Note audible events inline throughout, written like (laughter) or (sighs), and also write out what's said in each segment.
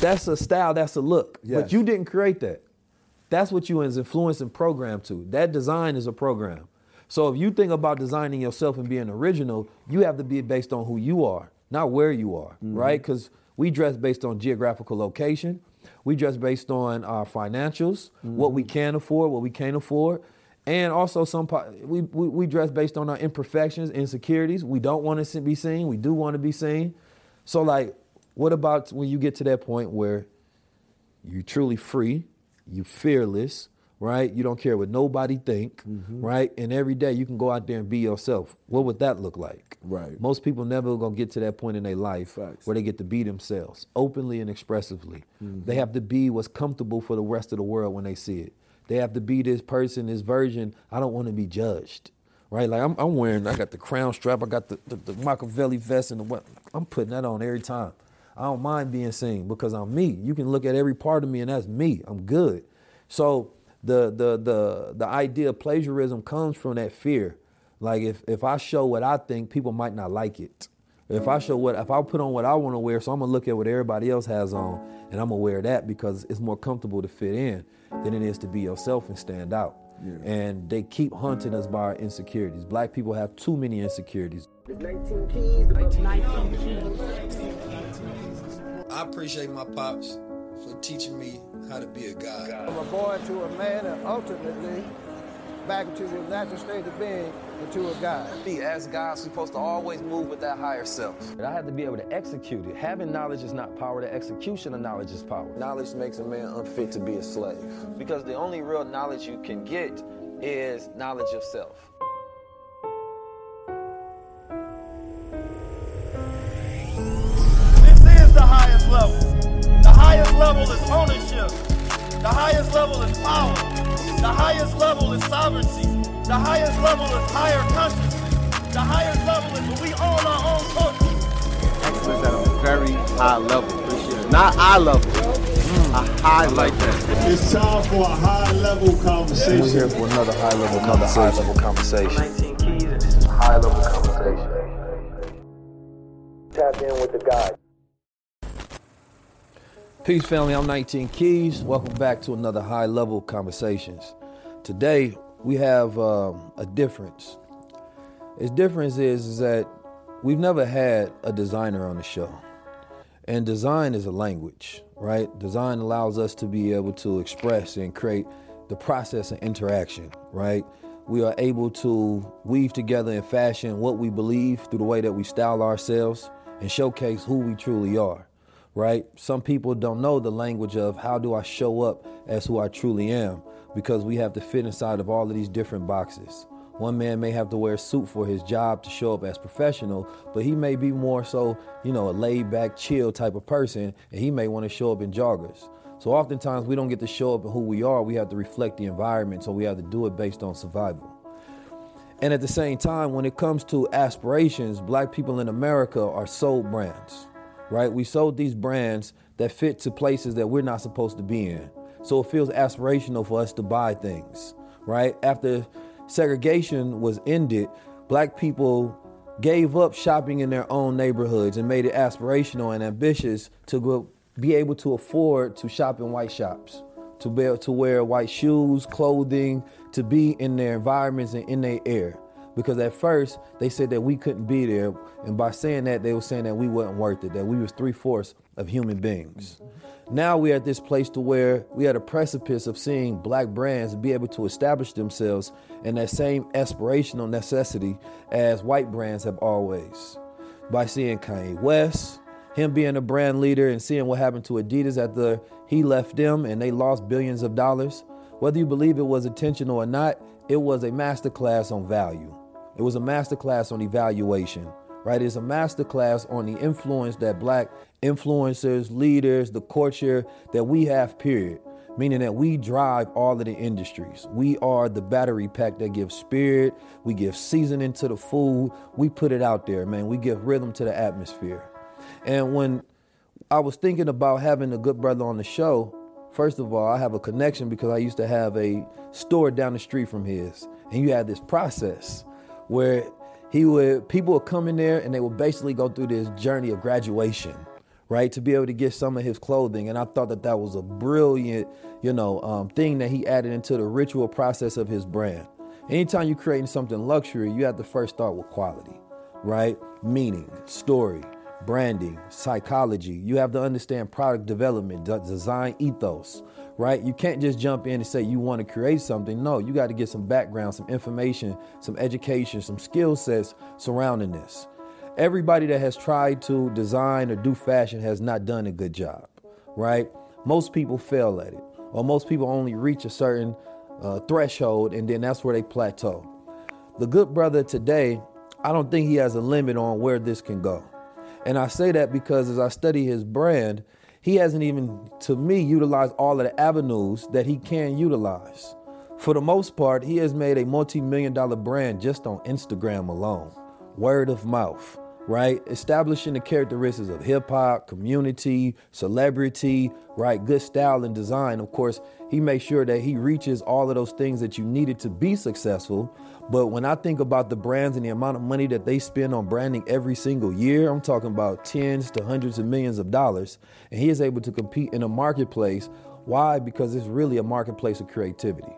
That's a style, that's a look. Yes. But you didn't create that. That's what you was influenced and programmed to. That design is a program. So if you think about designing yourself and being original, you have to be based on who you are, not where you are, mm-hmm. right? Because we dress based on geographical location. We dress based on our financials, mm-hmm. what we can afford, what we can't afford. And also some po- we, we, we dress based on our imperfections, insecurities. We don't want to be seen. We do want to be seen. So like, what about when you get to that point where you're truly free, you're fearless, right? You don't care what nobody think, mm-hmm. right? And every day you can go out there and be yourself. What would that look like? Right. Most people never gonna get to that point in their life Facts. where they get to be themselves openly and expressively. Mm-hmm. They have to be what's comfortable for the rest of the world when they see it. They have to be this person, this version. I don't want to be judged, right? Like I'm, I'm wearing, I got the crown strap, I got the, the, the Machiavelli vest, and the what? I'm putting that on every time. I don't mind being seen because I'm me. You can look at every part of me, and that's me. I'm good. So the the the the idea of plagiarism comes from that fear. Like if if I show what I think, people might not like it. If I show what if I put on what I want to wear, so I'm gonna look at what everybody else has on, and I'm gonna wear that because it's more comfortable to fit in than it is to be yourself and stand out. And they keep hunting us by our insecurities. Black people have too many insecurities. I appreciate my pops for teaching me how to be a guy. From a boy to a man and ultimately back into the natural state of being into a God. As guys, we're supposed to always move with that higher self. But I had to be able to execute it. Having knowledge is not power, the execution of knowledge is power. Knowledge makes a man unfit to be a slave. Because the only real knowledge you can get is knowledge of self. Highest level. The highest level is ownership. The highest level is power. The highest level is sovereignty. The highest level is higher consciousness. The highest level is when we own our own culture. Excellence at a very high level. Appreciate it. Not eye level. Mm, a high like that. It's time for a high level conversation. We're here for another high level another high level conversation. 19 keys, and this is a high level conversation. Tap in with the God. Peace, family. I'm 19 Keys. Welcome back to another high level conversations. Today we have um, a difference. Its difference is, is that we've never had a designer on the show, and design is a language, right? Design allows us to be able to express and create the process of interaction, right? We are able to weave together and fashion what we believe through the way that we style ourselves and showcase who we truly are right? Some people don't know the language of how do I show up as who I truly am because we have to fit inside of all of these different boxes. One man may have to wear a suit for his job to show up as professional, but he may be more so, you know, a laid back, chill type of person, and he may want to show up in joggers. So oftentimes we don't get to show up in who we are. We have to reflect the environment, so we have to do it based on survival. And at the same time, when it comes to aspirations, black people in America are sold brands, right? We sold these brands that fit to places that we're not supposed to be in. So it feels aspirational for us to buy things, right? After segregation was ended, black people gave up shopping in their own neighborhoods and made it aspirational and ambitious to go, be able to afford to shop in white shops, to be able to wear white shoes, clothing, to be in their environments and in their air. Because at first they said that we couldn't be there, and by saying that they were saying that we weren't worth it, that we was three fourths of human beings. Now we're at this place to where we are at a precipice of seeing black brands be able to establish themselves in that same aspirational necessity as white brands have always. By seeing Kanye West, him being a brand leader and seeing what happened to Adidas after he left them and they lost billions of dollars. Whether you believe it was intentional or not, it was a masterclass on value. It was a masterclass on evaluation, right? It's a masterclass on the influence that black influencers, leaders, the culture that we have, period. Meaning that we drive all of the industries. We are the battery pack that gives spirit, we give seasoning to the food, we put it out there, man. We give rhythm to the atmosphere. And when I was thinking about having a good brother on the show, first of all, I have a connection because I used to have a store down the street from his. And you had this process where he would people would come in there and they would basically go through this journey of graduation right? To be able to get some of his clothing. And i thought that that was a brilliant you know um, thing that he added into the ritual process of his brand. Anytime you're creating something luxury you have to first start with quality right? Meaning story branding psychology. You have to understand product development design ethos right? You can't just jump in and say you want to create something. No, you got to get some background, some information, some education, some skill sets surrounding this. Everybody that has tried to design or do fashion has not done a good job, right? Most people fail at it, or most people only reach a certain uh, threshold and then that's where they plateau. The good brother today, I don't think he has a limit on where this can go. And I say that because as I study his brand, he hasn't even, to me, utilized all of the avenues that he can utilize. For the most part, he has made a multi million dollar brand just on Instagram alone. Word of mouth, right? Establishing the characteristics of hip hop, community, celebrity, right? Good style and design. Of course, he makes sure that he reaches all of those things that you needed to be successful, but when I think about the brands and the amount of money that they spend on branding every single year, I'm talking about tens to hundreds of millions of dollars. And he is able to compete in a marketplace. Why? Because it's really a marketplace of creativity,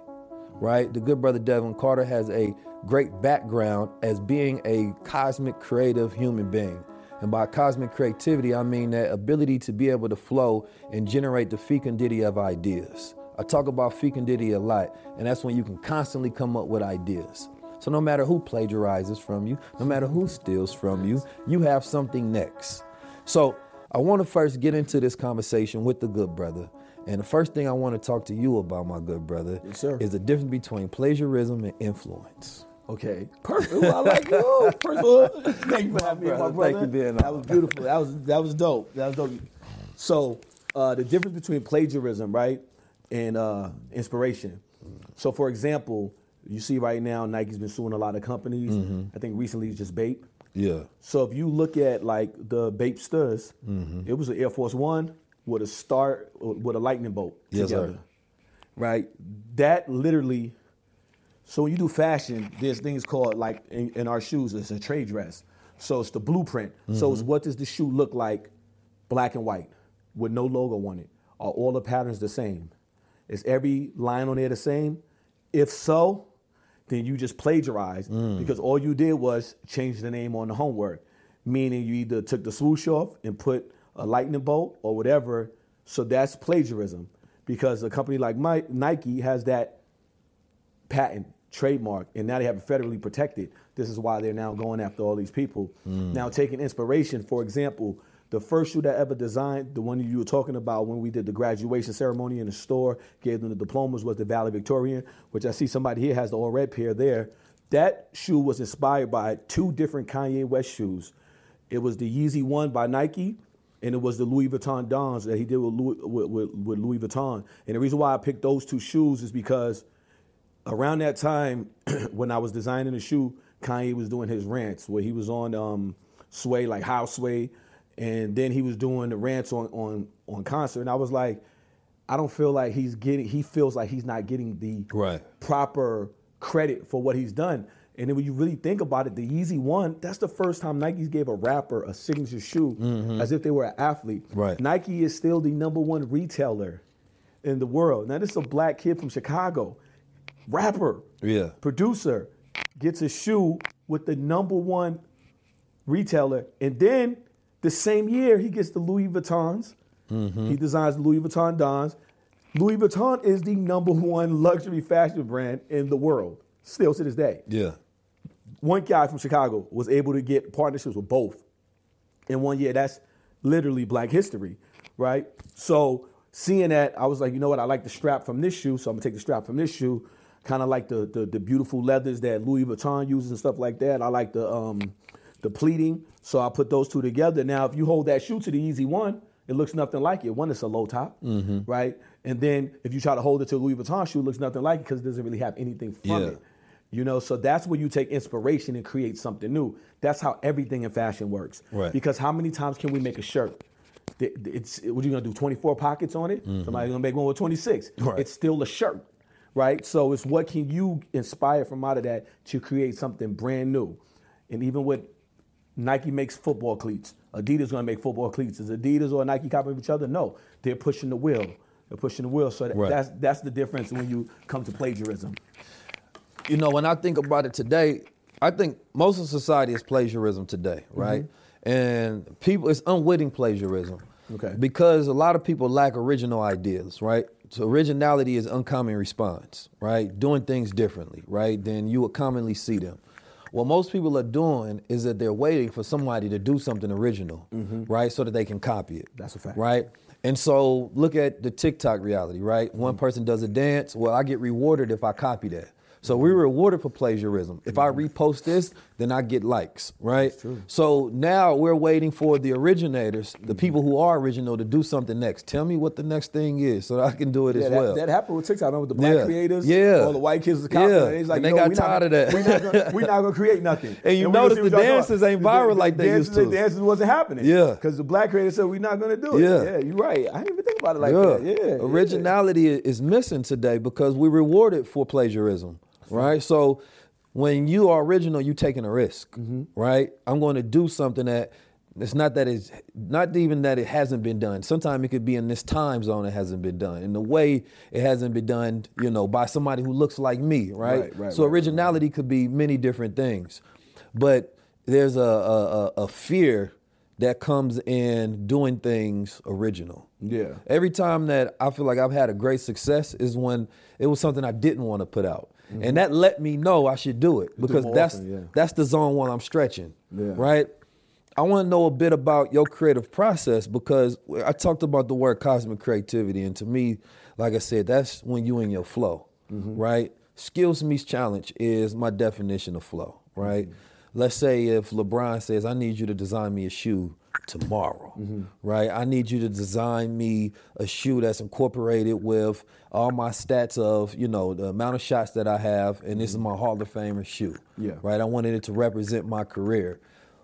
right? The good brother Devin Carter has a great background as being a cosmic creative human being. And by cosmic creativity, I mean that ability to be able to flow and generate the fecundity of ideas. I talk about fecundity a lot, and that's when you can constantly come up with ideas. So no matter who plagiarizes from you, no matter who steals from you, you have something next. So I want to first get into this conversation with the good brother. And the first thing I want to talk to you about, my good brother, yes, is the difference between plagiarism and influence. Okay, perfect. Ooh, I like you. First of all, (laughs) thank you for having me, my brother. Thank you, being That was beautiful. That was that was dope. That was dope. So, uh, the difference between plagiarism, right, and uh, inspiration. So, for example, you see right now, Nike's been suing a lot of companies. Mm-hmm. I think recently it's just Bape. Yeah. So if you look at like the Bape Studs, mm-hmm. it was an Air Force One with a start with a lightning bolt yes, together. Sir. Right. That literally. So when you do fashion, there's things called like in, in our shoes. It's a trade dress. So it's the blueprint. Mm-hmm. So it's mm-hmm. what does the shoe look like, black and white, with no logo on it? Are all the patterns the same? Is every line on there the same? If so, then you just plagiarized mm. because all you did was change the name on the homework, meaning you either took the swoosh off and put a lightning bolt or whatever. So that's plagiarism because a company like Nike has that patent trademark and now they have it federally protected. This is why they're now going after all these people. Mm. Now taking inspiration, for example, the first shoe that ever designed, the one you were talking about when we did the graduation ceremony in the store, gave them the diplomas, was the Valley Victorian, which I see somebody here has the all red pair there. That shoe was inspired by two different Kanye West shoes. It was the Yeezy One by Nike, and it was the Louis Vuitton Dons that he did with Louis, with, with Louis Vuitton. And the reason why I picked those two shoes is because around that time, (clears throat) when I was designing the shoe, Kanye was doing his rants where he was on um, Sway, like How Sway and then he was doing the rants on on on concert, and I was like, I don't feel like he's getting. He feels like he's not getting the Right. proper credit for what he's done. And then when you really think about it, the Yeezy One, that's the first time Nike gave a rapper a signature shoe Mhm. as if they were an athlete. Right. Nike is still the number one retailer in the world. Now, this is a black kid from Chicago, rapper, Yeah. producer, gets a shoe with the number one retailer. And then the same year, he gets the Louis Vuittons. He designs the Louis Vuitton Dons. Louis Vuitton is the number one luxury fashion brand in the world, still to this day. Yeah. One guy from Chicago was able to get partnerships with both in one year. That's literally black history, right? So seeing that, I was like, you know what? I like the strap from this shoe, so I'm gonna take the strap from this shoe. Kind of like the, the the beautiful leathers that Louis Vuitton uses and stuff like that. I like the um the pleating, so I put those two together. Now, if you hold that shoe to the Yeezy One, it looks nothing like it. One, it's a low top, Mhm. right? And then if you try to hold it to a Louis Vuitton shoe, it looks nothing like it because it doesn't really have anything from Yeah. it. You know, so that's where you take inspiration and create something new. That's how everything in fashion works. Right. Because how many times can we make a shirt? It's what you gonna do? 24 pockets on it? Mhm. Somebody's gonna make one with 26. Right. It's still a shirt, right? So it's what can you inspire from out of that to create something brand new? And even with Nike makes football cleats, Adidas is gonna make football cleats. Is Adidas or Nike copying each other? No, they're pushing the wheel. They're pushing the wheel. So that- Right. that's that's the difference when you come to plagiarism. you know, when I think about it today, I think most of society is plagiarism today, mm-hmm. right? And people, it's unwitting plagiarism. Okay. Because a lot of people lack original ideas, right? So originality is uncommon response, right? Doing things differently, right? Than you would commonly see them. What most people are doing is that they're waiting for somebody to do something original, mm-hmm. right? So that they can copy it. That's a fact. Right? And so look at the TikTok reality, right? One mm-hmm. person does a dance, well, I get rewarded if I copy that. So we're mm-hmm. rewarded for plagiarism. If I repost this, then I get likes, right? So now we're waiting for the originators, the mm-hmm. people who are original, to do something next. Tell me what the next thing is so that I can do it Yeah, as that, well. that happened with TikTok. I remember the black Yeah. creators, Yeah. all the white kids was copying. Yeah. it. It's like, And they got we not tired of that. We're not gonna, we not gonna create nothing. (laughs) And you we gonna notice the dances ain't viral the like they dances, used to. The dances wasn't happening. Yeah. because the black creators said we're not gonna do it. Yeah. yeah, you're right. I didn't even think about it like yeah. that. Yeah, yeah. Originality is missing today because we're rewarded for plagiarism, right? So when you are original, you're taking a risk, Mm-hmm. right? I'm going to do something that it's not that it's not even that it hasn't been done. Sometimes it could be in this time zone it hasn't been done. In the way it hasn't been done, you know, by somebody who looks like me, right? Right, right, so right, originality could be many different things. But there's a, a, a- a fear that comes in doing things original. Yeah. Every time that I feel like I've had a great success is when it was something I didn't want to put out. Mm-hmm. And that let me know I should do it because more that's often, yeah. that's the zone one I'm stretching. Yeah. Right? I want to know a bit about your creative process because I talked about the word cosmic creativity and to me, like I said, that's when you in your flow. Mm-hmm. Right? Skills meets challenge is my definition of flow, right? Mm-hmm. Let's say if LeBron says, I need you to design me a shoe tomorrow, mm-hmm. right? I need you to design me a shoe that's incorporated with all my stats of, you know, the amount of shots that I have, and this is mm-hmm. my Hall of Famer shoe. Yeah. Right? I wanted it to represent my career.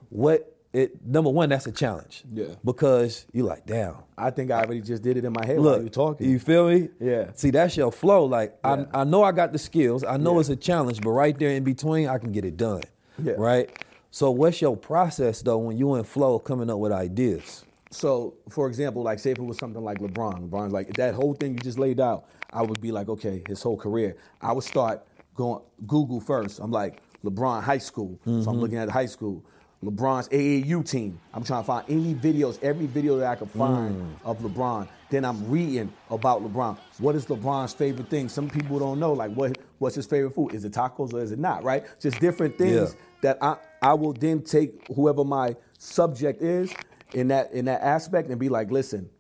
What it number one, that's a challenge. Yeah. Because you're like, damn. I think I already just did it in my head while Look, you talking. You feel me? Yeah. See, that's your flow. Like Yeah. I, I know I got the skills. I know Yeah. it's a challenge, but right there in between, I can get it done. Yeah. Right. So what's your process though when you in flow coming up with ideas? So, for example, like say if it was something like LeBron, LeBron's like that whole thing you just laid out, I would be like, okay, his whole career. I would start going Google first. I'm like LeBron high school, so I'm Mhm. looking at high school. LeBron's AAU team. I'm trying to find any videos, every video that I can find Mm. of LeBron. Then I'm reading about LeBron. What is LeBron's favorite thing? Some people don't know. Like, what what's his favorite food? Is it tacos or is it not? Right? Just different things Yeah. that I I will then take whoever my subject is in that in that aspect and be like, listen,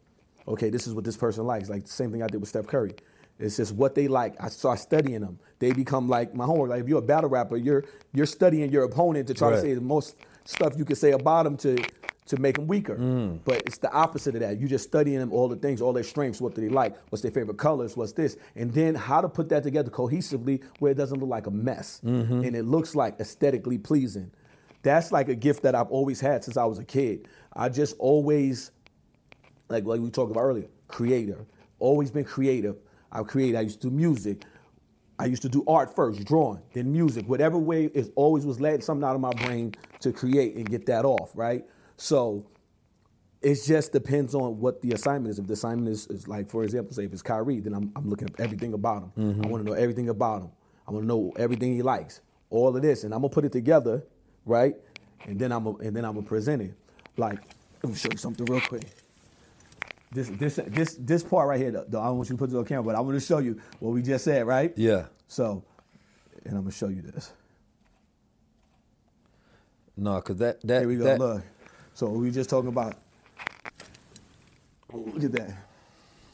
okay, this is what this person likes. Like the same thing I did with Steph Curry. It's just what they like. I start studying them. They become like my homework. Like if you're a battle rapper, you're you're studying your opponent to try Right. to say the most stuff you can say about them to to make them weaker. But it's the opposite of that. You're just studying them all the things, all their strengths, what do they like, what's their favorite colors, what's this, and then how to put that together cohesively where it doesn't look like a mess Mhm. and it looks like aesthetically pleasing. that's like a gift that I've always had since I was a kid. I just always, like like we talked about earlier, creator. Always been creative. I create. I used to do music. I used to do art first, drawing, then music. Whatever way is always was letting something out of my brain to create and get that off, right? So it just depends on what the assignment is. If the assignment is, is like, for example, say if it's Kyrie, then I'm, I'm looking up everything about him. Mm-hmm. I want to know everything about him. I want to know everything he likes, all of this, and I'm gonna put it together, right? And then I'm and then I'm gonna present it. Like, let me show you something real quick. This this this this part right here, though, I don't want you to put it on camera, but I want to show you what we just said, right? Yeah. So, and I'm gonna show you this. No, cause that that Here we go. that, look. So we just talking about. Oh. Look at that.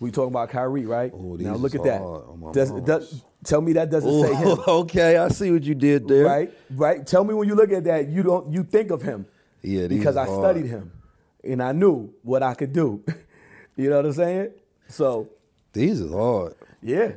We talking about Kyrie, right? Ooh, now look at that. hard on my Does, does, tell me that doesn't Ooh, say him, oh, (laughs) okay, I see what you did there. right? Right. Tell me when you look at that, you don't you think of him. Yeah, these because I hard. studied him, and I knew what I could do. (laughs) you know what I'm saying? So These is hard. yeah,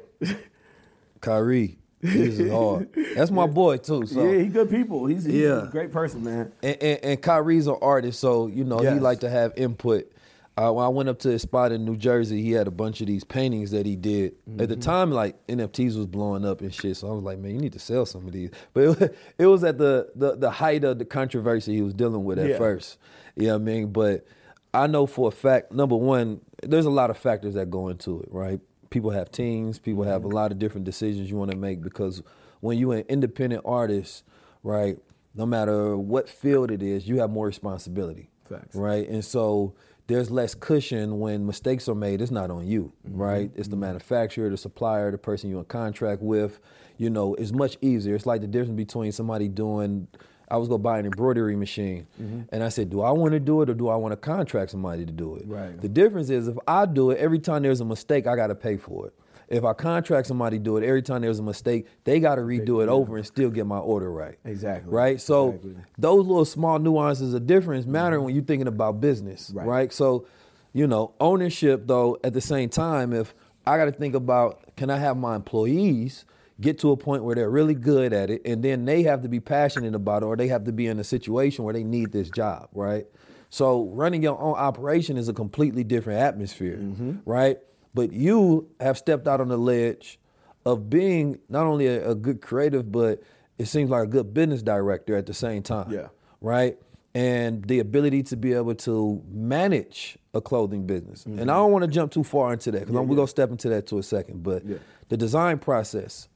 Kyrie, hard. That's my boy too. So yeah, he good people. He's, he's Yeah. a great person, man. and, and, and Kyrie's an artist, so you know he like to have input. Uh, when I went up to his spot in New Jersey, he had a bunch of these paintings that he did. At Mm-hmm. the time, like NFTs was blowing up and shit, so I was like, man, you need to sell some of these. But it, was- (laughs) it was at the, the the height of the controversy he was dealing with at Yeah. first. You know what I mean? But I know for a fact, number one, there's a lot of factors that go into it, right? People have teams, people have a Mm-hmm. lot of different decisions you want to make because when you're an independent artist, right, no matter what field it is, you have more responsibility. Facts. Right? And so there's less cushion when mistakes are made. It's not on you, Mm-hmm. right? It's the manufacturer, the supplier, the person you're in contract with. You know, it's much easier. It's like the difference between somebody doing I was gonna buy an embroidery machine, Mm-hmm. and I said, "Do I want to do it or do I want to contract somebody to do it?" Right. The difference is if I do it, every time there's a mistake, I got to pay for it. If I contract somebody to do it, every time there's a mistake, they got to redo it over and still get my order right. Exactly. Right. So Exactly. those little small nuances of difference matter when you're thinking about business. Right. Right. So, you know, ownership though. At the same time, if I got to think about, can I have my employees get to a point where they're really good at it, and then they have to be passionate about it, or they have to be in a situation where they need this job. Right. So running your own operation is a completely different atmosphere, mm-hmm. right? But you have stepped out on the ledge of being not only a, a good creative, but it seems like a good business director at the same time. Yeah. Right? And the ability to be able to manage a clothing business. And mm-hmm. I don't want to jump too far into that because we're going to step into that to a second. But Yeah. the design process,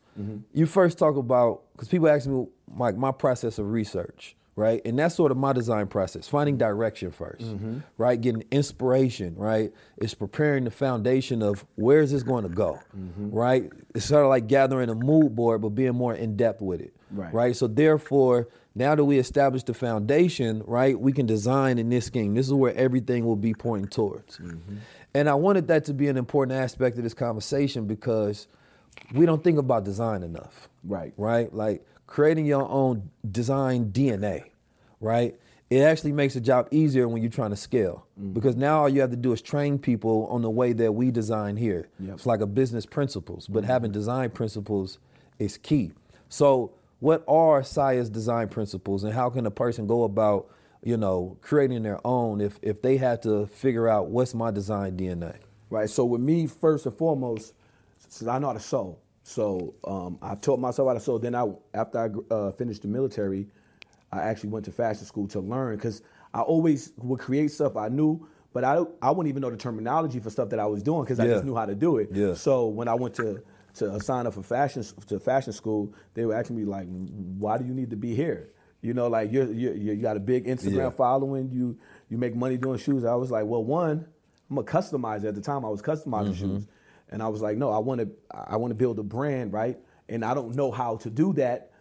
you first talk about, because people ask me, like, my process of research, right? And that's sort of my design process, finding direction 1st right? Getting inspiration, right? It's preparing the foundation of where is this going to go, right? It's sort of like gathering a mood board, but being more in depth with it, Right. right? So therefore, now that we established the foundation, right, we can design in this scheme. This is where everything will be pointing towards. Mm-hmm. And I wanted that to be an important aspect of this conversation because we don't think about design enough. Right. Right? Like creating your own design DNA, right? It actually makes the job easier when you're trying to scale mm. because now all you have to do is train people on the way that we design here. Yep. It's like a business principles, but mm-hmm. having design principles is key. So, what are Saya's design principles, and how can a person go about, you know, creating their own if if they have to figure out what's my design DNA? Right. So with me, first and foremost, since I know how to sew, so um, I taught myself how to sew. Then I, after I uh, finished the military, I actually went to fashion school to learn because I always would create stuff I knew, but I I wouldn't even know the terminology for stuff that I was doing because I just knew how to do it. Yeah. So when I went to to sign up for fashion to fashion school, they were asking me like, "Why do you need to be here?" You know, like you're, you're you got a big Instagram Yeah. following. You you make money doing shoes. I was like, well, one, I'm a customizer. At the time, I was customizing shoes, and I was like, no, I want to I want to build a brand, right? And I don't know how to do that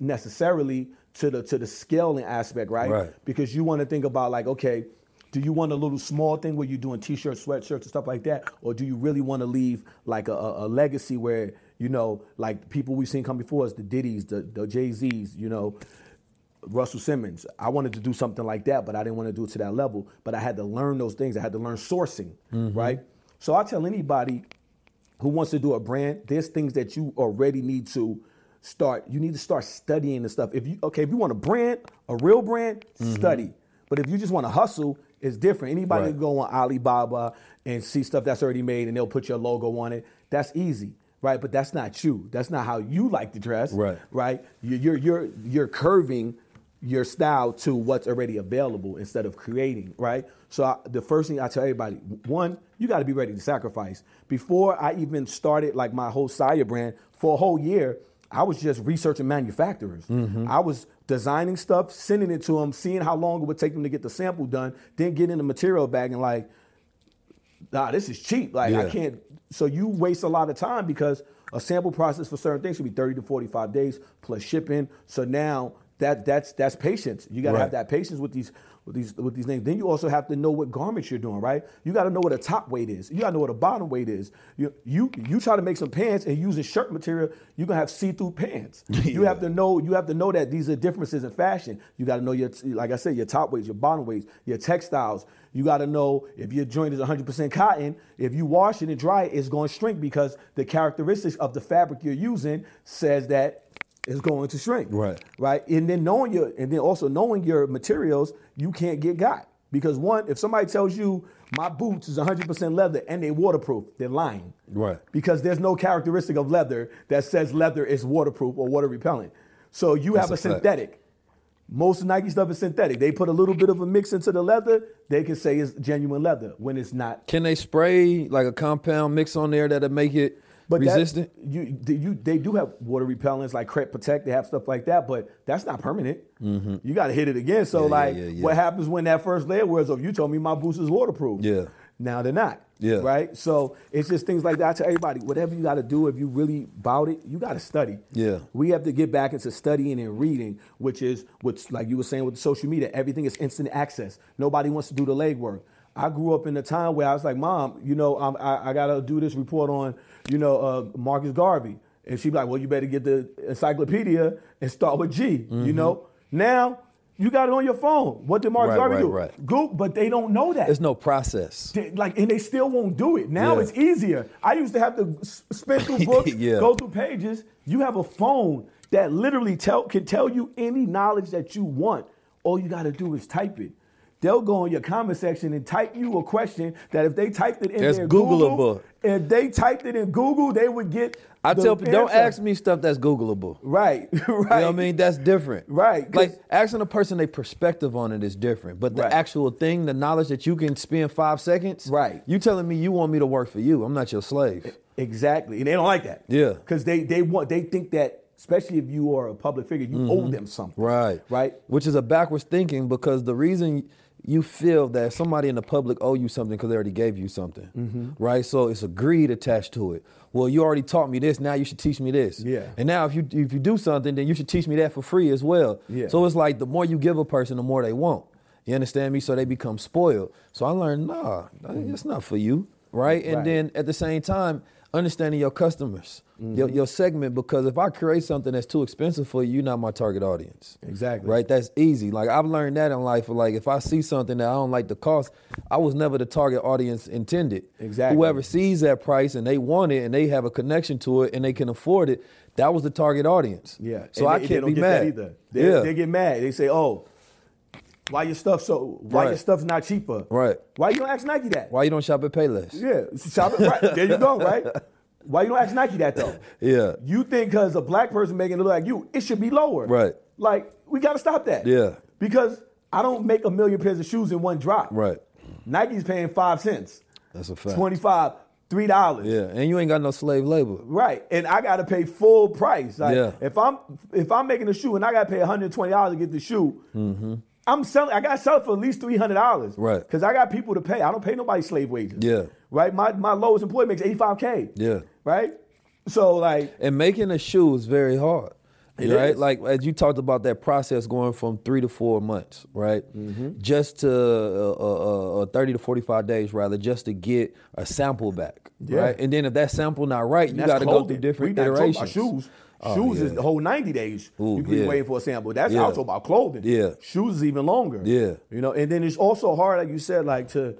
necessarily to the to the scaling aspect, right? Right. Because you want to think about like, okay, do you want a little small thing where you're doing t-shirts, sweatshirts, and stuff like that, or do you really want to leave like a, a, legacy where you know, like people we've seen come before us, the Diddy's, the the Jay Z's, you know, Russell Simmons. I wanted to do something like that, but I didn't want to do it to that level. But I had to learn those things. I had to learn sourcing, mm-hmm. right? So I tell anybody who wants to do a brand, there's things that you already need to start. You need to start studying the stuff. If you okay, if you want a brand, a real brand, mm-hmm. study. But if you just want to hustle, it's different. Anybody Right. can go on Alibaba and see stuff that's already made, and they'll put your logo on it. That's easy, right? But that's not you. That's not how you like to dress, Right. Right? You- You're you're you're curving your style to what's already available instead of creating, right? So I, the first thing I tell everybody, one, you got to be ready to sacrifice. Before I even started like my whole Saya brand for a whole year, I was just researching manufacturers. Mm-hmm. I was designing stuff, sending it to them, seeing how long it would take them to get the sample done, then getting the material back and like, nah, this is cheap. Like I can't. So you waste a lot of time because a sample process for certain things could be 30 to 45 days plus shipping. So now that that's that's patience. You gotta have that patience with these with these with these things. Then you also have to know what garments you're doing, right? You gotta know what a top weight is. You gotta know what a bottom weight is. You you you try to make some pants and using shirt material, you're gonna have see-through pants. (laughs) You have to know you have to know that these are differences in fashion. You gotta know your like I said, your top weights, your bottom weights, your textiles. You got to know if your joint is 100% cotton, if you wash it and dry it, it's going to shrink because the characteristics of the fabric you're using says that it's going to shrink. Right. Right. And then knowing your, and then also knowing your materials, you can't get got. Because one, if somebody tells you my boots is 100% leather and they waterproof, they're lying. Right. Because there's no characteristic of leather that says leather is waterproof or water repellent. So you That's have a, a synthetic. Most Nike stuff is synthetic. They put a little bit of a mix into the leather, they can say it's genuine leather when it's not. Can they spray like a compound mix on there that'll make it But that- resistant? you, the- you, they do have water repellents like Crep Protect. They have stuff like that, but that's not permanent. You got to hit it again. So Mm-hmm. Yeah, like, yeah, yeah. what happens when that first layer wears off? You told me my boots is waterproof. Yeah. Now they're not. Yeah. Right. So it's just things like that. I tell everybody, whatever you got to do, if you really about it, you got to study. Yeah. We have to get back into studying and reading, which is what's like you were saying with the social media. Everything is instant access. Nobody wants to do the legwork. I grew up in a time where I was like, Mom, you know, I'm, I, I got to do this report on, you know, uh, Marcus Garvey, and she'd be like, Well, you better get the encyclopedia and start with G. You know. Now you got it on your phone. What did Marcus Mm-hmm. Right, Garvey right, do? right. Go, but they don't know that. There's no process. They- like and they still won't do it now Yeah. it's easier i used to have to spin through (laughs) books Yeah. go through pages you have a phone that literally tell can tell you any knowledge that you want all you got to do is type it they'll go in your comment section and type you a question that if they typed it in That's their Googleable. Google, if they typed it in Google, they would get. I tell people, don't ask me stuff that's Googleable. Right, right. (laughs) You know what I mean? That's different. Right. Like asking a person their perspective on it is different. But the Right. actual thing, the knowledge that you can spend five seconds, Right. You telling me you want me to work for you. I'm not your slave. Exactly, and they don't like that. Yeah. because they they want they think that especially if you are a public figure, you owe mm-hmm. them something. Right. Right. Which is a backwards thinking because the reason you feel that somebody in the public owe you something because they already gave you something. Mm-hmm. Right? So it's a greed attached to it. Well, you already taught me this, now you should teach me this. Yeah. And now if you if you do something, then you should teach me that for free as well. Yeah. So it's like the more you give a person, the more they want. You understand me? So they become spoiled. So I learned, nah, it's not for you. Right? And Right. then at the same time, understanding your customers, your, Mm-hmm. your segment, because if I create something that's too expensive for you, you're not my target audience. Exactly. Right? That's easy. Like I've learned that in life. Like if I see something that I don't like the cost, I was never the target audience intended. Exactly. Whoever sees that price and they want it and they have a connection to it and they can afford it, that was the target audience. Yeah. So And I they- can't they be get mad either. They, yeah. they get mad. They say, "Oh, why your stuff so? Why your Right. stuff's not cheaper? Right. Why you don't ask Nike that? Why you don't shop at Payless? Yeah, shop it right. there you go. (laughs) Right. Why you don't ask Nike that though? Yeah. You think because a black person making it look like you, it should be lower. Right. Like we got to stop that. Yeah. Because I don't make a million pairs of shoes in one drop. Right. Nike's paying five cents, That's a fact. twenty five, three dollars. Yeah. And you ain't got no slave labor. Right, and I got to pay full price. Like, Yeah. If I'm if I'm making a shoe and I got to pay 120 dollars to get the shoe, mm-hmm. I'm selling. I got to sell it for at least 300 dollars. Mm-hmm. Right. Because I got people to pay. I don't pay nobody slave wages. Yeah. Right. My my lowest employee makes 85k. Yeah. Right. So like, And making a shoe is very hard. Right? is. Like as you talked about that process going from three to four months, right? Mm-hmm. Just to uh, uh, uh, 30 to 45 days, rather, just to get a sample back, Yeah. right? And then if that sample not right, you got to go through different we iterations. about shoes. Oh, shoes is the whole 90 days. Ooh, you can be waiting for a sample. That's Yeah. also about clothing. Yeah. Shoes is even longer. Yeah. You know, and then it's also hard, like you said, like to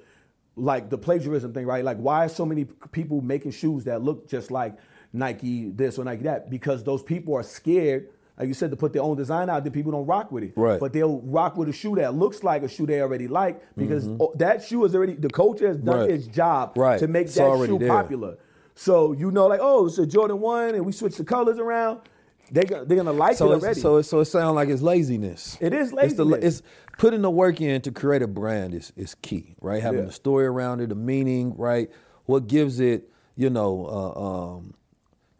like the plagiarism thing, right? Like why are so many people making shoes that look just like Nike this or Nike that because those people are scared. Like you said, to put their own design out, then people don't rock with it. Right. But they'll rock with a shoe that looks like a shoe they already like because oh, that shoe is already the coach has done Mm-hmm. Right. its job Right. to make It's that shoe there. popular. So you know, like, oh, it's a Jordan one, and we switch the colors around. They they're gonna like so it already. so it, so it sounds like it's laziness. It is It's, the, laziness. it's putting the work in to create a brand is is key, right? Having Yeah. a story around it, a meaning, right? What gives it, you know, uh, um,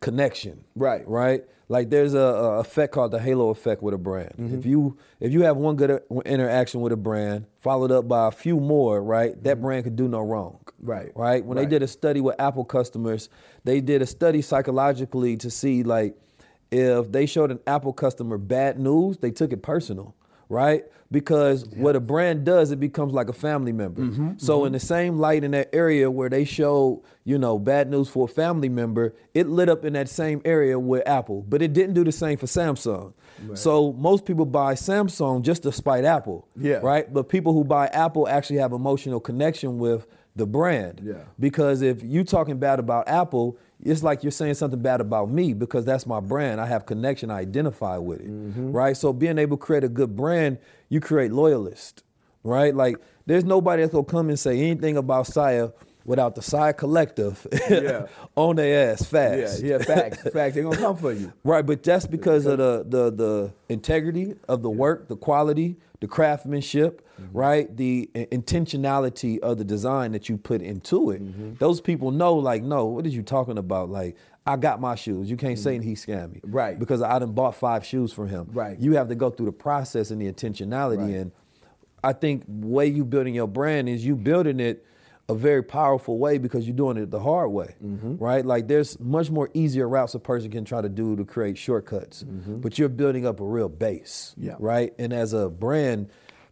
connection, Right. Right. Like there's a, a effect called the halo effect with a brand. Mm-hmm. If you if you have one good uh, interaction with a brand, followed up by a few more, right? That brand could do no wrong. Mm-hmm. Right. Right. When they did a study with Apple customers, they did a study psychologically to see like if they showed an Apple customer bad news, they took it personal, right? Because what a brand does, it becomes like a family member. Mm-hmm, so in the same light in that area where they showed, you know, bad news for a family member, it lit up in that same area with Apple, but it didn't do the same for Samsung. So most people buy Samsung just to spite Apple, Yeah. right? But people who buy Apple actually have emotional connection with the brand. Yeah. Because if you talking bad about Apple, it's like you're saying something bad about me because that's my brand. I have connection. I identify with it, Mm-hmm. right? So being able to create a good brand, you create loyalists, right? Like there's nobody that's gonna come and say anything about Saya without the Saya Collective Yeah. (laughs) on their ass yeah, fast. yeah, facts, facts. They're gonna come for you. (laughs) Right, but that's because of the the the integrity of the work, the quality, the craftsmanship, Mm-hmm. right? The intentionality of the design that you put into it. Mm-hmm. Those people know, like, no, what are you talking about? Like, I got my shoes. You can't say he scammed me, Mm-hmm. Right. Because I done bought five shoes from him. Right. You have to go through the process and the intentionality, Right. and I think way you building your brand is you building it a very powerful way because you're doing it the hard way, Mm-hmm. right? Like there's much more easier routes a person can try to do to create shortcuts, but you're building up a real base, Mm-hmm. Yeah. right? And as a brand,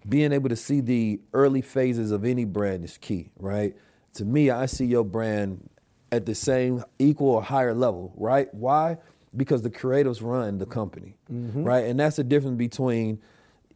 being able to see the early phases of any brand is key, right? To me, I see your brand at the same equal or higher level, right? Why? Because the creatives run the company, Mm-hmm. right? And that's the difference between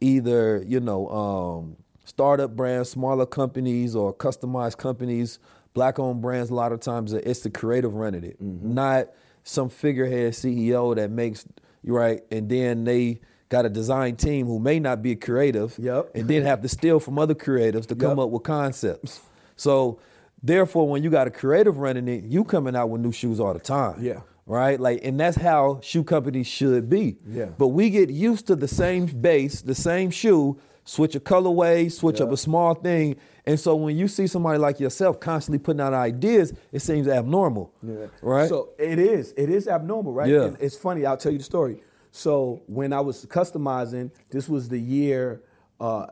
either you know um, startup brands, smaller companies, or customized companies. Black-owned brands, a lot of times it's the creative running it, Mm-hmm. not some figurehead CEO that makes right, and then they got a design team who may not be a creative, Yep. and then have to steal from other creatives to come up with concepts. So, therefore, when you got a creative running it, you coming out with new shoes all the time. Yeah. Right? Like, and that's how shoe companies should be. Yeah. But we get used to the same base, the same shoe, switch a colorway, switch up a small thing. And so when you see somebody like yourself constantly putting out ideas, it seems abnormal. Yeah. Right? So it is. It is abnormal, right? Yeah. And it's funny. I'll tell you the story. So when I was customizing, this was the year, uh,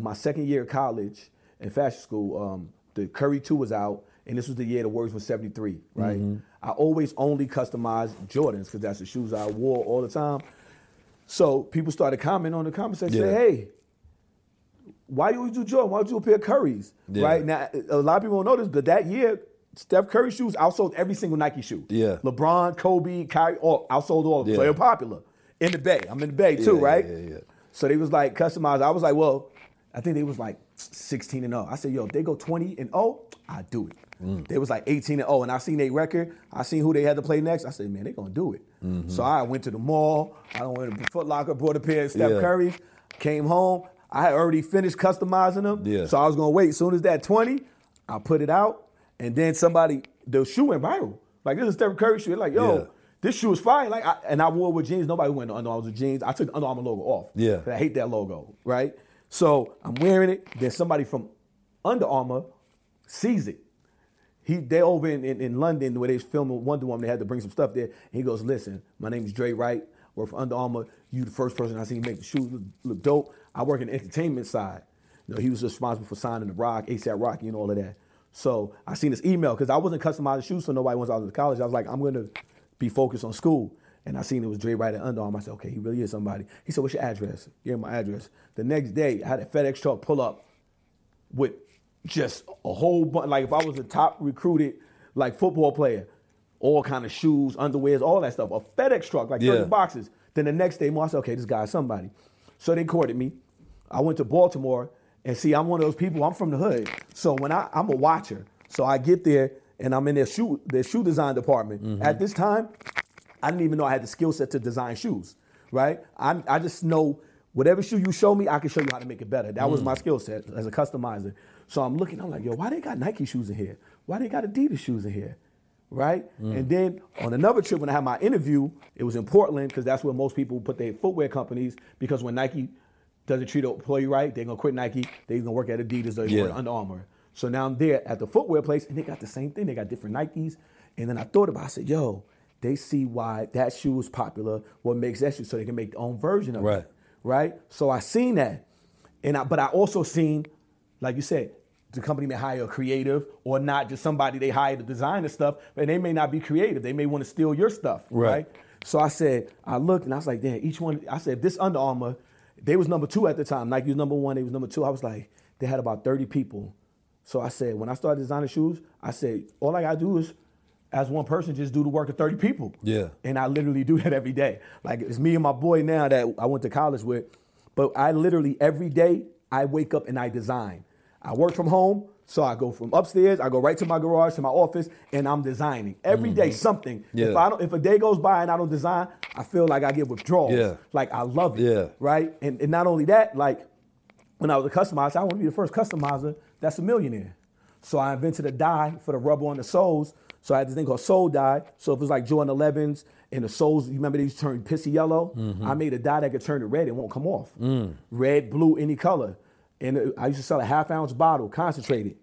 my second year of college in fashion school. Um, the Curry 2 was out, and this was the year the Warriors was 73, right? Mm-hmm. I always only customized Jordans because that's the shoes I wore all the time. So people started commenting on the comment section, Yeah. say, hey, why you do Jordan? Why don't you do a pair Currys? Yeah. Right now, a lot of people don't know this, but that year, Steph Curry shoes outsold every single Nike shoe. Yeah. LeBron, Kobe, Kyrie, all outsold all of them. So they're popular in the Bay. I'm in the Bay too, Yeah, right? yeah, yeah. So they was like customized. I was like, well, I think they was like 16 and 0. I said, yo, if they go 20 and 0, I do it. Mm. They was like 18 and 0, and I seen their record. I seen who they had to play next. I said, man, they gonna do it. Mm-hmm. So I went to the mall. I went to Foot Locker, bought a pair of Steph Yeah. Curry's. Came home. I had already finished customizing them. Yeah. So I was gonna wait. As soon as that 20, I put it out, and then somebody, the shoe went viral. Like this is Steph Curry shoe. They're like, yo, Yeah. this shoe is fine. Like, I, and I wore it with jeans. Nobody went Under Armour with jeans. I took the Under Armour logo off. Yeah. I hate that logo, right? So I'm wearing it. Then somebody from Under Armour sees it. He they over in, in, in London where they was filming Wonder Woman. They had to bring some stuff there. And he goes, "Listen, my name is Dre Wright. Work for Under Armour. You the first person I seen make the shoes look, look dope. I work in the entertainment side. You know, he was responsible for signing the Rock, ASAP Rocky, and all of that. So I seen this email because I wasn't customizing shoes for nobody once I was in college. I was like, I'm gonna be focused on school. And I seen it was Dre Wright at Under Armour. I said, okay, he really is somebody. He said, what's your address? Gave him my address. The next day, I had a FedEx truck pull up with just a whole bunch. Like if I was a top recruited like football player, all kind of shoes, underwears, all that stuff. A FedEx truck, like 30 Yeah. boxes. Then the next day, I said, okay, this guy's somebody. So they courted me. I went to Baltimore and see, I'm one of those people. I'm from the hood, so when I I'm a watcher, so I get there and I'm in their shoe their shoe design department. Mm-hmm. At this time, I didn't even know I had the skill set to design shoes. Right? I I just know whatever shoe you show me, I can show you how to make it better. That was my mm. skill set as a customizer. So I'm looking, I'm like, yo, why they got Nike shoes in here? Why they got Adidas shoes in here? Right? Mm. And then on another trip when I had my interview, it was in Portland because that's where most people put their footwear companies because when Nike doesn't treat an employee right, they're gonna quit Nike, they're gonna work at Adidas or Yeah. Under Armour. So now I'm there at the footwear place and they got the same thing. They got different Nikes. And then I thought about it, I said, yo, they see why that shoe is popular, what makes that shoe, so they can make their own version of Right. it. Right? So I seen that. And I, but I also seen, like you said, the company may hire a creative or not just somebody they hire to design the stuff, and they may not be creative. They may want to steal your stuff. Right. right? So I said, I looked and I was like, damn, each one, I said, this Under Armour, they was number two at the time. Nike was number one, they was number two. I was like, they had about 30 people. So I said, when I started designing shoes, I said, all I gotta do is, as one person, just do the work of 30 people. Yeah. And I literally do (laughs) that every day. Like it's me and my boy now that I went to college with. But I literally every day I wake up and I design. I work from home, so I go from upstairs, I go right to my garage, to my office, and I'm designing. Every day something. If Mm-hmm. Yeah. I don't if a day goes by and I don't design, I feel like I get withdrawals. Yeah. Like I love it. Yeah. Right? And, and not only that, like when I was a customizer, I want to be the first customizer that's a millionaire. So I invented a dye for the rubber on the soles. So I had this thing called soul dye. So if it was like Jordan 11s and the soles, you remember these turned pissy yellow? I made a dye that could turn it red, it won't come off. Red, blue, any color. And I used to sell a half ounce bottle, concentrated,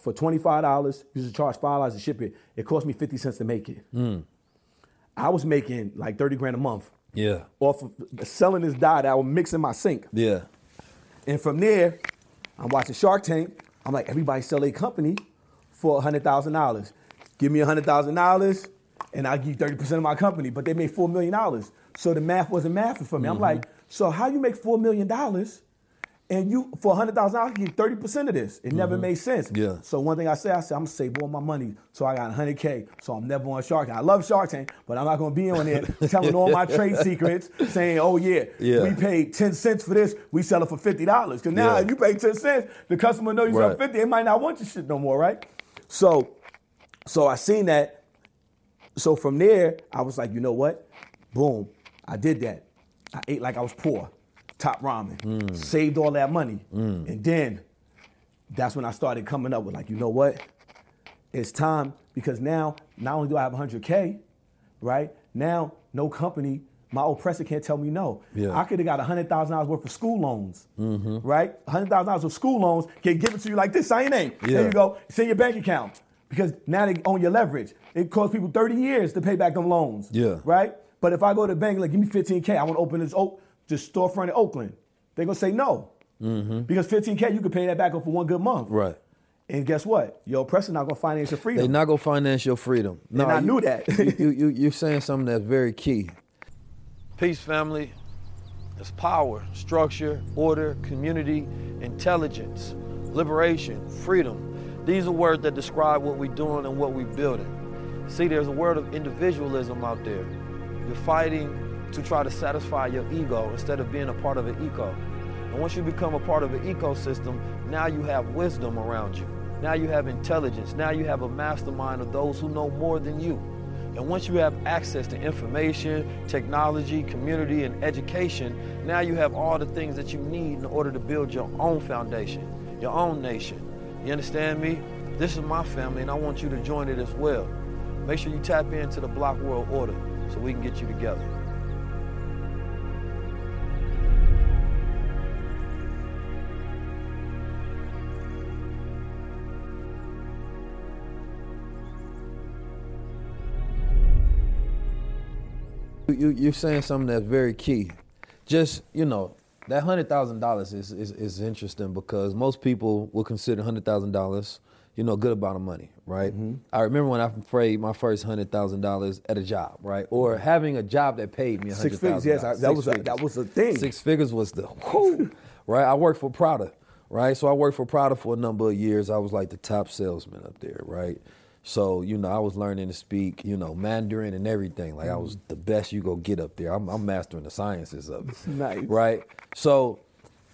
for $25. Used to charge $5 to ship it. It cost me 50 cents to make it. Hmm. I was making like 30 grand a month Yeah. off of selling this dye that I was mixing my sink. Yeah. And from there, I'm watching Shark Tank. I'm like, everybody sell a company for $100,000. Give me $100,000 and I'll give you 30% of my company. But they made $4 million. So the math wasn't mathing for me. I'm mm-hmm. like, so how you make $4 million and you, for $100,000, you get 30% of this? It never mm-hmm. made sense. Yeah. So one thing I say, I say I'm gonna save all my money. So I got 100K. So I'm never on Shark Tank. I love Shark Tank, but I'm not gonna be on it (laughs) telling all my trade secrets, saying, oh yeah, Yeah. we paid 10 cents for this, we sell it for $50. Because now Yeah. if you pay 10 cents, the customer know you sell Right. 50, they might not want your shit no more, right? So, so I seen that. So from there, I was like, you know what? Boom. I did that. I ate like I was poor. Top ramen. Hmm. Saved all that money. Hmm. And then that's when I started coming up with like, you know what? It's time because now not only do I have 100K, right? Now no company, my oppressor can't tell me no. Yeah. I could have got $100,000 worth of school loans, mm-hmm. right? $100,000 of school loans can give it to you like this, sign your name. Yeah. There you go. It's in your bank account because now they own your leverage. It costs people 30 years to pay back them loans. Yeah. Right? But if I go to the bank, like, give me 15K, I want to open this this storefront in Oakland, they're going to say no. Because 15K, you could pay that back up for one good month. Mm-hmm. Right. And guess what? Your oppressor not going to finance your freedom. They not gonna finance your freedom. And I you- knew that. (laughs) you, you, you, you're saying something that's very key. Peace, family. It's power, structure, order, community, intelligence, liberation, freedom. These are words that describe what we're doing and what we're building. See, there's a word of individualism out there. You're fighting to try to satisfy your ego instead of being a part of an eco. And once you become a part of an ecosystem, now you have wisdom around you. Now you have intelligence. Now you have a mastermind of those who know more than you. And once you have access to information, technology, community, and education, now you have all the things that you need in order to build your own foundation, your own nation. You understand me? This is my family, and I want you to join it as well. Make sure you tap into the Block World Order so we can get you together. You, you, you're saying something that's very key. Just, you know, that $100,000 is, is, is interesting because most people will consider $100,000, you know, a good amount of money, right? Mm-hmm. I remember when I made my first $100,000 at a job, right? Or having a job that paid me $100,000. Six figures, yes, I- that Six was a- that was a thing. Six figures was the, (laughs) whoo, right? I worked for Prada, right? So I worked for Prada for a number of years. I was like the top salesman up there, right? So, you know, I was learning to speak, you know, Mandarin and everything. Like I was mm. the best you go get up there. I'm, I'm mastering the sciences of it. (laughs) Nice. Right? So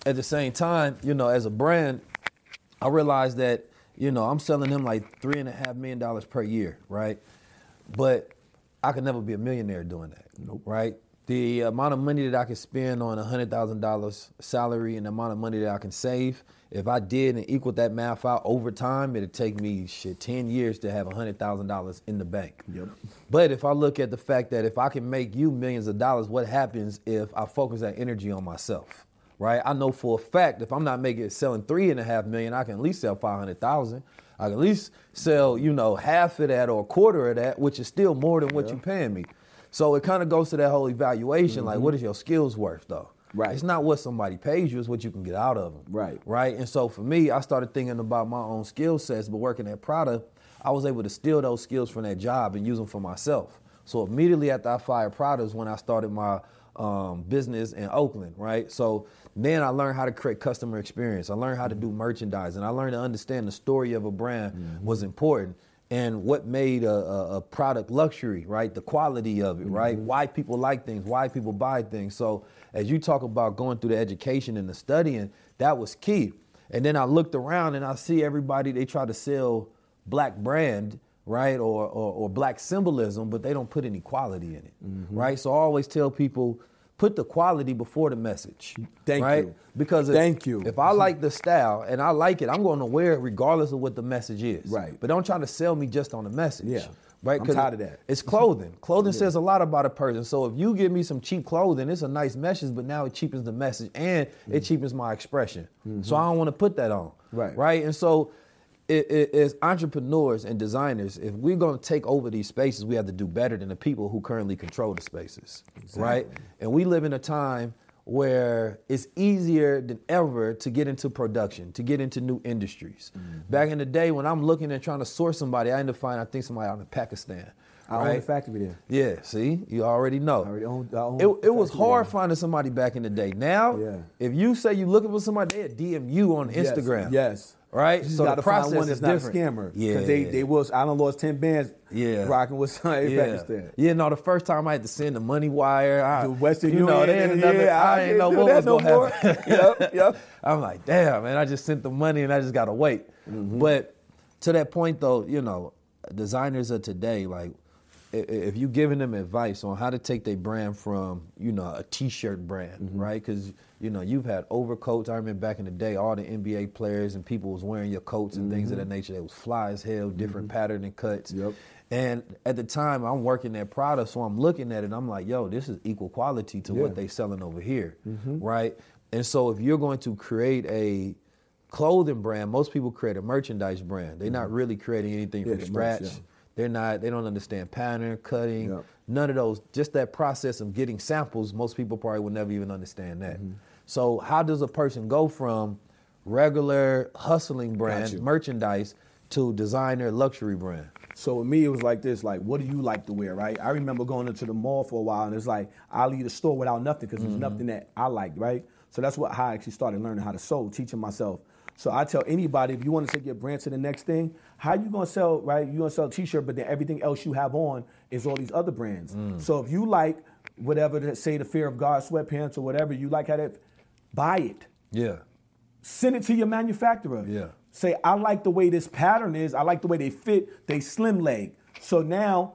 at the same time, you know, as a brand, I realized that you know, I'm selling them like three and a half million dollars per year, right? But I could never be a millionaire doing that, nope. right? The amount of money that I can spend on a hundred thousand dollars salary and the amount of money that I can save, if I did and equal that math out over time, it'd take me shit ten years to have a hundred thousand dollars in the bank. Yep. But if I look at the fact that if I can make you millions of dollars, what happens if I focus that energy on myself? Right? I know for a fact if I'm not making selling three and a half million, I can at least sell five hundred thousand. I can at least sell, you know, half of that or a quarter of that, which is still more than what Yeah. you're paying me. So it kind of goes to that whole evaluation, like Mhm. what is your skills worth though? Right. It's not what somebody pays you, it's what you can get out of them. Right. Right. And so for me, I started thinking about my own skill sets, but working at Prada, I was able to steal those skills from that job and use them for myself. So immediately after I fired Prada is when I started my um, business in Oakland, right? So then I learned how to create customer experience. I learned how to do mm-hmm. merchandise, and I learned to understand the story of a brand mm-hmm. was important and what made a, a, a product luxury, right? The quality of it, right? Mm-hmm. Why people like things, why people buy things. So as you talk about going through the education and the studying, that was key. And then I looked around and I see everybody they try to sell black brand, right, or, or or black symbolism, but they don't put any quality in it, mm-hmm. right? So I always tell people put the quality before the message. Thank right? you. Because if, Thank you. If I like the style and I like it, I'm going to wear it regardless of what the message is. Right. But don't try to sell me just on the message. Yeah. Right. I'm tired of that. It's clothing. (laughs) Clothing Yeah. says a lot about a person. So if you give me some cheap clothing, it's a nice message, but now it cheapens the message and it cheapens my expression. So I don't want to put that on. Mm-hmm. Right. Right. And so it, it, as entrepreneurs and designers, if we're going to take over these spaces, we have to do better than the people who currently control the spaces. Right. And we live in a time where it's easier than ever to get into production, to get into new industries. Mm-hmm. Back in the day when I'm looking and trying to source somebody, I end up finding I think somebody out in Pakistan. I own right? a factory there. Yeah, see, you already know. I already own, I own It, it was hard there. finding somebody back in the day. Now, Yeah. if you say you're looking for somebody, they'll DM you on Yes, Instagram. Yes. Right? You so the process find one is that's not a different. scammer. Yeah. Because they, they was, I done lost 10 bands Yeah. rocking with in yeah. Pakistan. Yeah, no, the first time I had to send the money wire, I, To Western you know, Union, they ended up, yeah, I I didn't know what was no gonna more. happen. (laughs) Yep, yep. (laughs) I'm like, damn, man, I just sent the money and I just gotta wait. Mm-hmm. But to that point, though, you know, designers of today, like, if you're giving them advice on how to take their brand from, you know, a T-shirt brand, Mm-hmm. right? Because you know you've had overcoats. I remember back in the day, all the NBA players and people was wearing your coats and things of that nature. They was fly as hell, different pattern and cuts. Mm-hmm. Yep. And at the time, I'm working at Prada, so I'm looking at it. I'm like, yo, this is equal quality to Yeah. what they selling over here, right? And so if you're going to create a clothing brand, most people create a merchandise brand. They're not really creating anything Mm-hmm. Yeah, from merch, scratch. yeah. They're not. They don't understand pattern, cutting, Yep. none of those. Just that process of getting samples. Most people probably would never even understand that. Mm-hmm. So how does a person go from regular hustling brand merchandise to designer luxury brand? So with me, it was like this: like, what do you like to wear, right? I remember going into the mall for a while, and it's like I'll leave the store without nothing because there's nothing that I liked, right? So that's what how I actually started learning how to sew, teaching myself. So I tell anybody, if you want to take your brand to the next thing, how you gonna sell, right? You gonna sell a T-shirt, but then everything else you have on is all these other brands. Mm. So if you like whatever, that- say the Fear of God sweatpants or whatever, you like how that, buy it Yeah. send it to your manufacturer. Yeah. Say, I like the way this pattern is. I like the way they fit. They slim leg. So now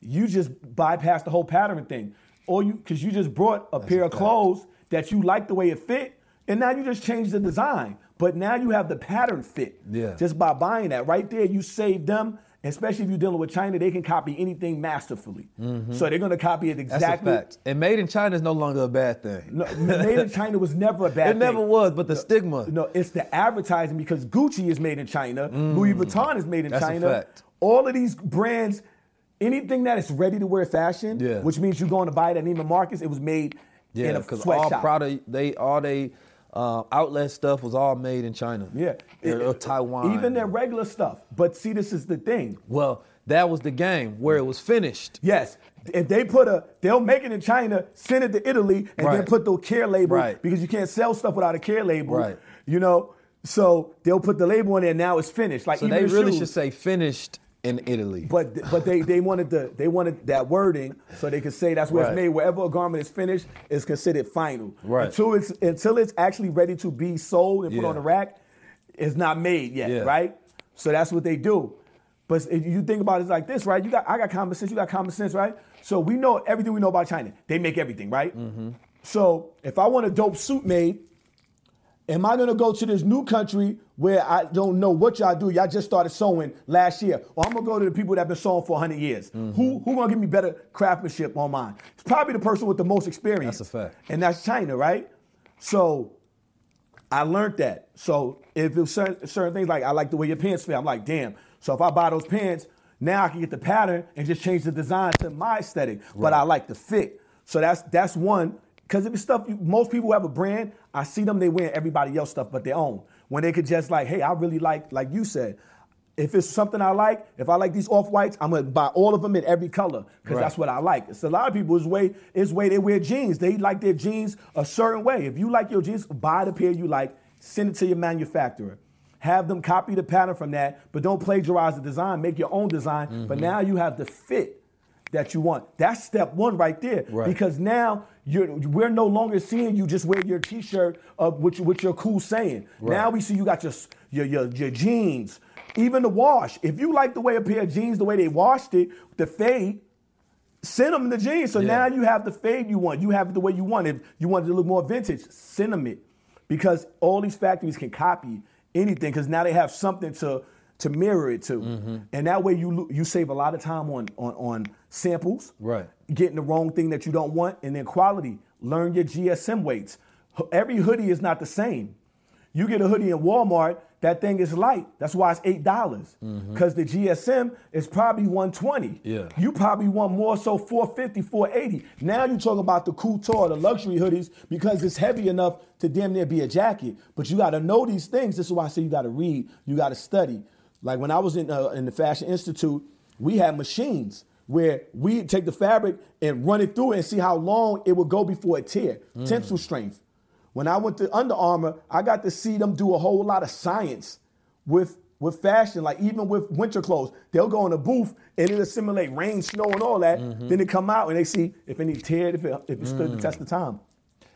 you just bypass the whole pattern thing. Or you because you just brought a pair a of clothes that you like the way it fit, and now you just change the design. But now you have the pattern fit. Yeah. Just by buying that. Right there, you save them. Especially if you're dealing with China, they can copy anything masterfully. So they're gonna copy it Mm-hmm. That's exactly. a fact. And made in China is no longer a bad thing. No, made in China was never a bad it thing. It never was, but the stigma. No, it's the advertising because Gucci is made in China, Louis Vuitton is made in Mm. That's a China. fact. All of these brands, anything that is ready to wear fashion, Yeah. which means you're going to buy it at Neiman Marcus, it was made in Yeah, a because all sweatshop. product, they all they uh, outlet stuff was all made in China. yeah, or, or Taiwan. Even their regular stuff. But see, this is the thing. Well, that was the game where it was finished. Yes. If they put a, they'll make it in China, send it to Italy, and then put the care label Right. because you can't sell stuff without a care label. Right. You know, so they'll put the label on there. Now it's finished. Like So they really shoes. should say finished in Italy. But but they they wanted the they wanted that wording so they could say that's where Right. it's made. Wherever a garment is finished, is considered final. Right. Until it's until it's actually ready to be sold and put on the rack, it's not made yet. Yeah. Right. So that's what they do. But if you think about it like this, right? You got I got common sense, you got common sense, right? So we know everything we know about China. They make everything, right? Mm-hmm. So if I want a dope suit made, am I gonna go to this new country where I don't know what y'all do? Y'all just started sewing last year, or I'm gonna go to the people that have been sewing for 100 years. Mm-hmm. Who who gonna give me better craftsmanship on mine? It's probably the person with the most experience. That's a fact. And that's China, right? So I learned that. So if it was certain, certain things like I like the way your pants fit, I'm like, damn. So if I buy those pants, now I can get the pattern and just change the design to my aesthetic. But I like the fit. So that's that's one. Because if it's stuff you, most people who have a brand, I see them they wear everybody else stuff but their own. When they could just like, hey, I really like, like you said, if it's something I like, if I like these off whites, I'm gonna buy all of them in every color because Right. that's what I like. It's a lot of people is way is way they wear jeans. They like their jeans a certain way. If you like your jeans, buy the pair you like, send it to your manufacturer. Have them copy the pattern from that, but don't plagiarize the design. Make your own design. But Mhm. now you have the fit that you want. That's step one right there. Right. Because now you're we're no longer seeing you just wear your t-shirt of with, with your cool saying. Right. Now we see you got your, your your your jeans, even the wash. If you like the way a pair of jeans, the way they washed it, the fade, send them the jeans. So Yeah. now you have the fade you want. You have it the way you want. If you want it to look more vintage, send them it. Because all these factories can copy anything because now they have something to to mirror it to. Mm-hmm. And that way you you save a lot of time on on, on samples, Right. Getting the wrong thing that you don't want, and then quality. Learn your GSM weights. Every hoodie is not the same. You get a hoodie in Walmart, that thing is light. That's why it's eight dollars. Because the GSM is probably 120. Mm-hmm. Yeah. You probably want more so 450, 480. Now you talk about the couture, the luxury hoodies, because it's heavy enough to damn near be a jacket. But you gotta know these things. This is why I say you gotta read, you gotta study. Like when I was in uh, in the Fashion Institute, we had machines where we take the fabric and run it through it and see how long it would go before it tear. Mm. Tensile strength. When I went to Under Armour, I got to see them do a whole lot of science with with fashion, like even with winter clothes. They'll go in a booth and it'll simulate rain, snow, and all that. Mm-hmm. Then they come out and they see if needs teared, if it, if it stood the mm. test of time.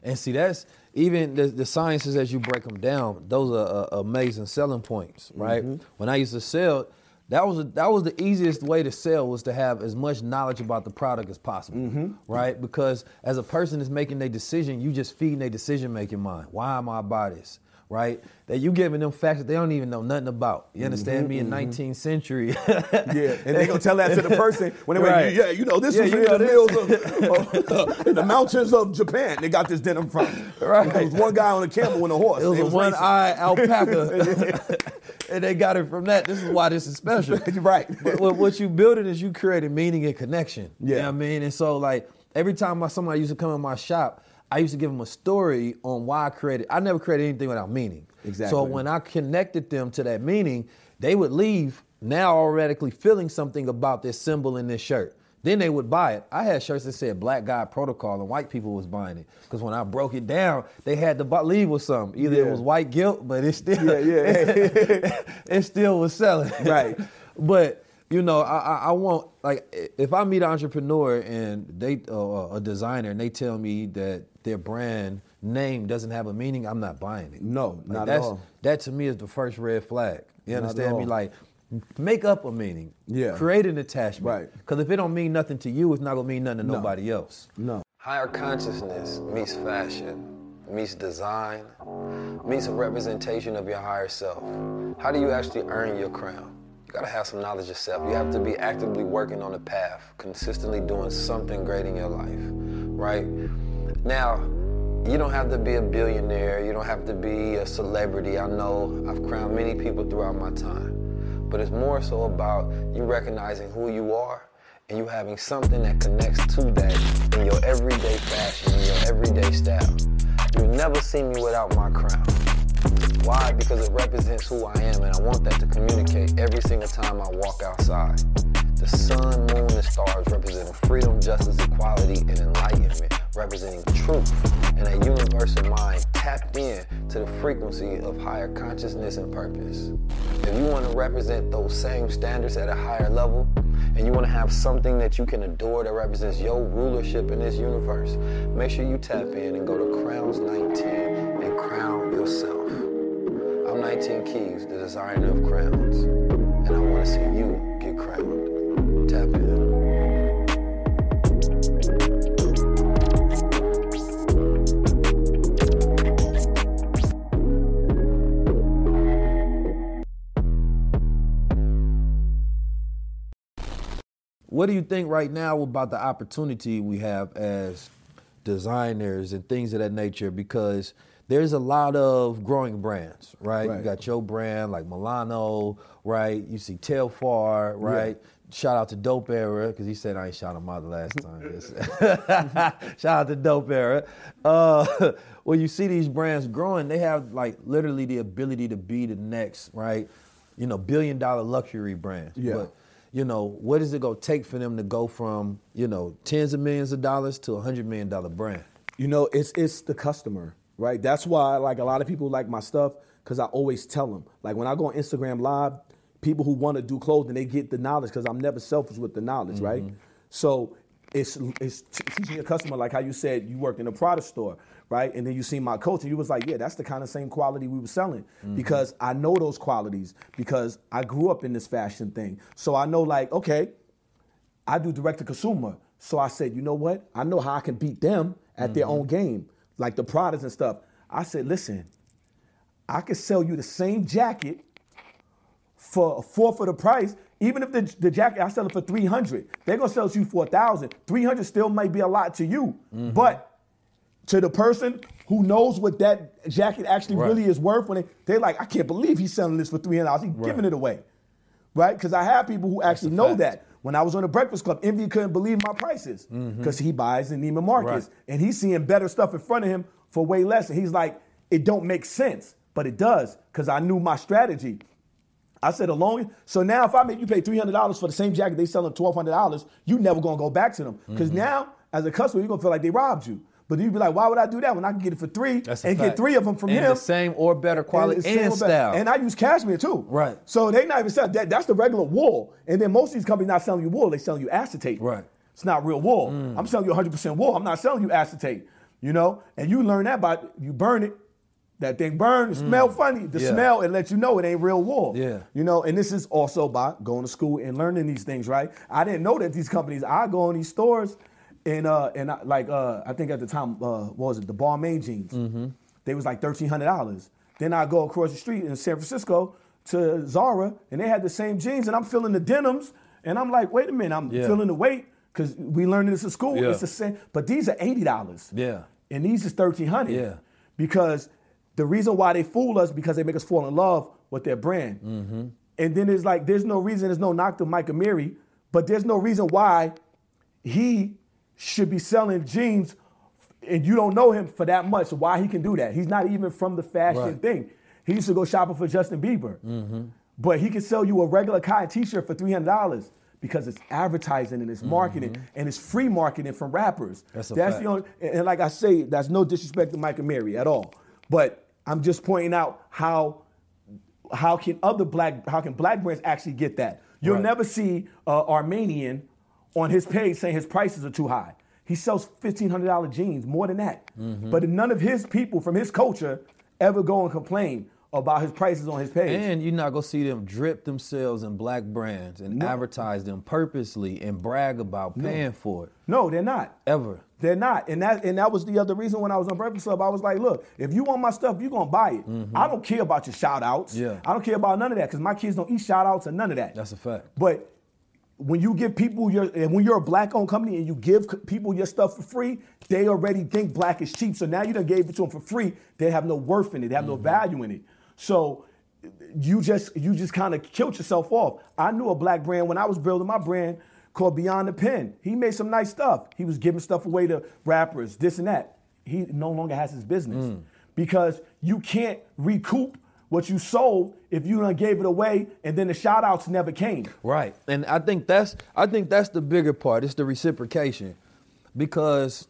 And see, that's even the, the sciences as you break them down. Those are uh, amazing selling points, right? Mm-hmm. When I used to sell, that was that was the easiest way to sell was to have as much knowledge about the product as possible, mm-hmm. right? Because as a person is making their decision, you just feeding their decision making mind. Why am I buy this? Right? That you giving them facts that they don't even know nothing about. You mm-hmm, understand me? In mm-hmm. 19th century, Yeah, and they gonna tell that to the person when they Right. yeah, you know, this Yeah, was in the mills of, of- (laughs) uh, in the mountains of Japan. They got this denim from. (laughs) Right. There was one guy on a camel with a horse. It was They a one-eyed alpaca, (laughs) and they got it from that. This is why this is special, (laughs) right? But what, what you building is you creating meaning and connection. You know Yeah. what I mean? And so, like every time my, somebody used to come in my shop, I used to give them a story on why I created. I never created anything without meaning. Exactly. So when I connected them to that meaning, they would leave now automatically feeling something about this symbol in this shirt. Then they would buy it. I had shirts that said Black Guy Protocol, and white people was buying it because when I broke it down, they had to bu- leave with something. Either it was white guilt, but it still, Yeah, yeah. (laughs) it still was selling. (laughs) Right. (laughs) but you know, I, I, I want like if I meet an entrepreneur and they uh, a designer and they tell me that their brand name doesn't have a meaning, I'm not buying it. No, Like, not at all. That to me is the first red flag. You understand me? Like, make up a meaning. Yeah. Create an attachment. Right. Because if it don't mean nothing to you, it's not gonna mean nothing to No. nobody else. No. Higher consciousness meets fashion, meets design, meets a representation of your higher self. How do you actually earn your crown? You gotta have some knowledge yourself. You have to be actively working on a path, consistently doing something great in your life, right? Now, you don't have to be a billionaire, you don't have to be a celebrity. I know I've crowned many people throughout my time, but it's more so about you recognizing who you are and you having something that connects to that in your everyday fashion, in your everyday style. You'll never see me without my crown. Why? Because it represents who I am, and I want that to communicate every single time I walk outside. The sun, moon, and stars representing freedom, justice, equality, and enlightenment, representing truth and a universal mind tapped in to the frequency of higher consciousness and purpose. If you want to represent those same standards at a higher level, and you want to have something that you can adore that represents your rulership in this universe, make sure you tap in and go to Crowns 19 and crown yourself. I'm 19 Keys, the designer of crowns. And I want to see you get crowned. What do you think right now about the opportunity we have as designers and things of that nature? Because there's a lot of growing brands, right? Right. You got your brand like Milano, right? You see Telfar, right? Shout out to Dope Era because he said I ain't shout him out the last (laughs) time. (laughs) shout out to Dope Era. Uh, (laughs) when you see these brands growing, they have like literally the ability to be the next, right? You know, billion dollar luxury brands. Yeah. But you know, what is it gonna take for them to go from, you know, tens of millions of dollars to a hundred million dollar brand? You know, it's it's the customer, right? That's why like a lot of people like my stuff because I always tell them. Like when I go on Instagram Live, people who want to do clothing, they get the knowledge because I'm never selfish with the knowledge, right? Mm-hmm. So it's it's teaching a customer like how you said you worked in a product store, right? And then you see my coach and you was like, yeah, that's the kind of same quality we were selling mm-hmm. because I know those qualities because I grew up in this fashion thing. So I know like, okay, I do direct to consumer. So I said, you know what? I know how I can beat them at their mm-hmm. own game, like the products and stuff. I said, listen, I could sell you the same jacket for a fourth of the price. Even if the, the jacket I sell it for 300, they're gonna sell it to you for a thousand. 300 still might be a lot to you. Mm-hmm. But to the person who knows what that jacket actually Right. really is worth, when they, they're like, I can't believe he's selling this for $300. He's Right. giving it away right? Because I have people who actually know fact. that. When I was on the Breakfast Club, Envy couldn't believe my prices because he buys in Neiman Marcus Right. and he's seeing better stuff in front of him for way less. And he's like, it don't make sense, but it does because I knew my strategy. I said alone. So now if I make you pay three hundred dollars for the same jacket they sell selling twelve hundred dollars, you never gonna go back to them because Mm-hmm. now as a customer you're gonna feel like they robbed you. But you'd be like, why would I do that when I can get it for three That's and get three of them from and him? the same or better quality and, back. style. And I use cashmere too. Right. So they not even selling that. That's the regular wool. And then most of these companies are not selling you wool. They selling you acetate. Right. Mm. It's not real wool. I'm selling you 100% wool. I'm not selling you acetate. You know. And you learn that by you burn it. That thing burn. It smell funny. The Mm. Yeah. smell it lets you know it ain't real wool. Yeah. You know. And this is also by going to school and learning these things. Right. I didn't know that these companies. I go in these stores. And uh and I, like uh I think at the time uh what was it the Balmain jeans Mm-hmm. they was like thirteen hundred dollars. Then I go across the street in San Francisco to Zara, and they had the same jeans, and I'm feeling the denims, and I'm like, wait a minute, I'm Yeah. feeling the weight because we learned this in school. Yeah. It's the same, but these are eighty dollars. Yeah. and these is thirteen hundred. Yeah. because the reason why they fool us because they make us fall in love with their brand, Mm-hmm. and then it's like there's no reason, there's no knock to Mike Amiri, but there's no reason why he should be selling jeans and you don't know him for that much. Why he can do that? He's not even from the fashion Right. thing. He used to go shopping for Justin Bieber, but he can sell you a regular cotton T-shirt for three hundred dollars because it's advertising and it's marketing and it's free marketing from rappers. That's a the only. And and like I say, that's no disrespect to Mike Amiri at all, but I'm just pointing out how how can other black how can black brands actually get that? You'll Right. never see uh, Armenian on his page saying his prices are too high. He sells fifteen hundred dollar jeans, more than that. Mm-hmm. But none of his people from his culture ever go and complain about his prices on his page. And you're not gonna see them drip themselves in black brands and No. advertise them purposely and brag about paying for it. no, they're not. Ever. They're not. And that and that was the other reason when I was on Breakfast Club, I was like, look, if you want my stuff, you're gonna buy it. I don't care about your shout outs. Mm-hmm. Yeah. I don't care about none of that because my kids don't eat shout outs and none of that. That's a fact. But when you give people your, and when you're a black owned company and you give people your stuff for free, they already think black is cheap. So now you done gave it to them for free. They have no worth in it. They have Mm-hmm. no value in it. So you just you just kind of killed yourself off. I knew a black brand when I was building my brand called Beyond the Pen. He made some nice stuff. He was giving stuff away to rappers, this and that. He no longer has his business Mm. because you can't recoup what you sold if you done gave it away and then the shout outs never came. Right. And I think that's I think that's the bigger part. It's the reciprocation. Because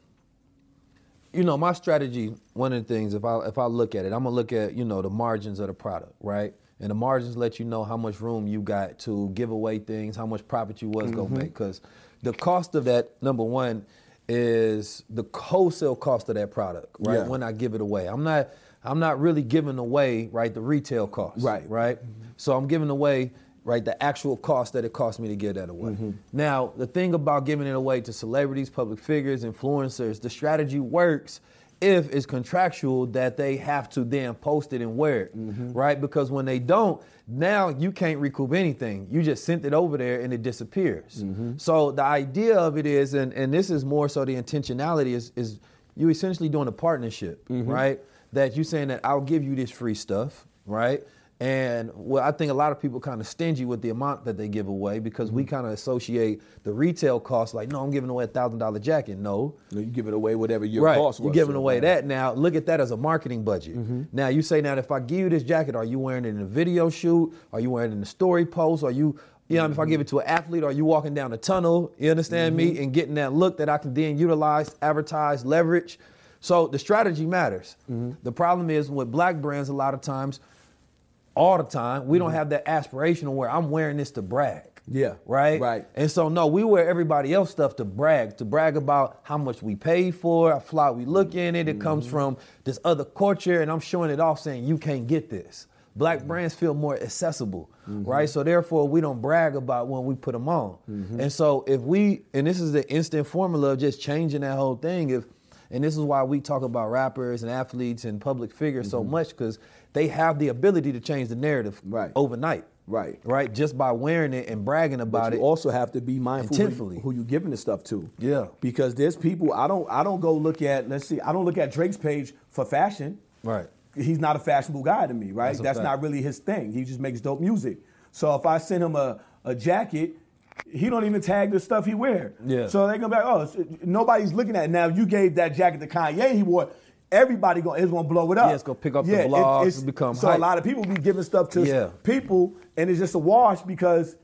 you know, my strategy, one of the things, if I if I look at it, I'm gonna look at, you know, the margins of the product, right? And the margins let you know how much room you got to give away things, how much profit you was gonna mm-hmm. make. Cause the cost of that, number one, is the wholesale cost of that product, right? Yeah. When I give it away. I'm not I'm not really giving away right the retail cost. Right. Right. So I'm giving away right the actual cost that it cost me to give that away. Mm-hmm. Now the thing about giving it away to celebrities, public figures, influencers, the strategy works if it's contractual that they have to then post it and wear it, Mm-hmm. right? Because when they don't, now you can't recoup anything. You just sent it over there and it disappears. Mm-hmm. So the idea of it is, and, and this is more so the intentionality is, is you essentially doing a partnership, Mm-hmm. right? That you're saying that I'll give you this free stuff, right? And well, I think a lot of people kind of stingy with the amount that they give away because we mm-hmm. kind of associate the retail cost like, no, I'm giving away a thousand dollar jacket. No, You give it away whatever your right. cost was. You're giving so, away right. that now. Look at that as a marketing budget. Mm-hmm. Now you say now if I give you this jacket, are you wearing it in a video shoot? Are you wearing it in a story post? Are you you know, if I give it to an athlete, are you walking down a tunnel? You understand me? Mm-hmm. And getting that look that I can then utilize, advertise, leverage. So the strategy matters. Mm-hmm. The problem is with black brands, a lot of times, all the time, we don't mm-hmm. have that aspirational where I'm wearing this to brag. Yeah. Right? Right. And so no, we wear everybody else stuff to brag, to brag about how much we paid for, how fly we look in it. It mm-hmm. comes from this other culture, and I'm showing it off saying you can't get this. Black brands feel more accessible, right? So therefore, we don't brag about when we put them on. And so if we, and this is the instant formula of just changing that whole thing. If, and this is why we talk about rappers and athletes and public figures so mm-hmm. much because they have the ability to change the narrative Right. overnight. Right. Right. Just by wearing it and bragging about it. you also have to be mindful who you, who you giving the stuff to. Yeah. Because there's people I don't I don't go look at let's see I don't look at Drake's page for fashion. Right. He's not a fashionable guy to me, right? That's That's, not really his thing. He just makes dope music. So if I send him a, a jacket, he don't even tag the stuff he wear. Yeah. So they gonna be like, oh, nobody's looking at it. Now you gave that jacket to Kanye, he wore. Everybody gonna is gonna blow it up. Yeah, it's gonna pick up the it- blogs, it's- become so hype. a lot of people be giving stuff to Yeah. people, and it's just a wash because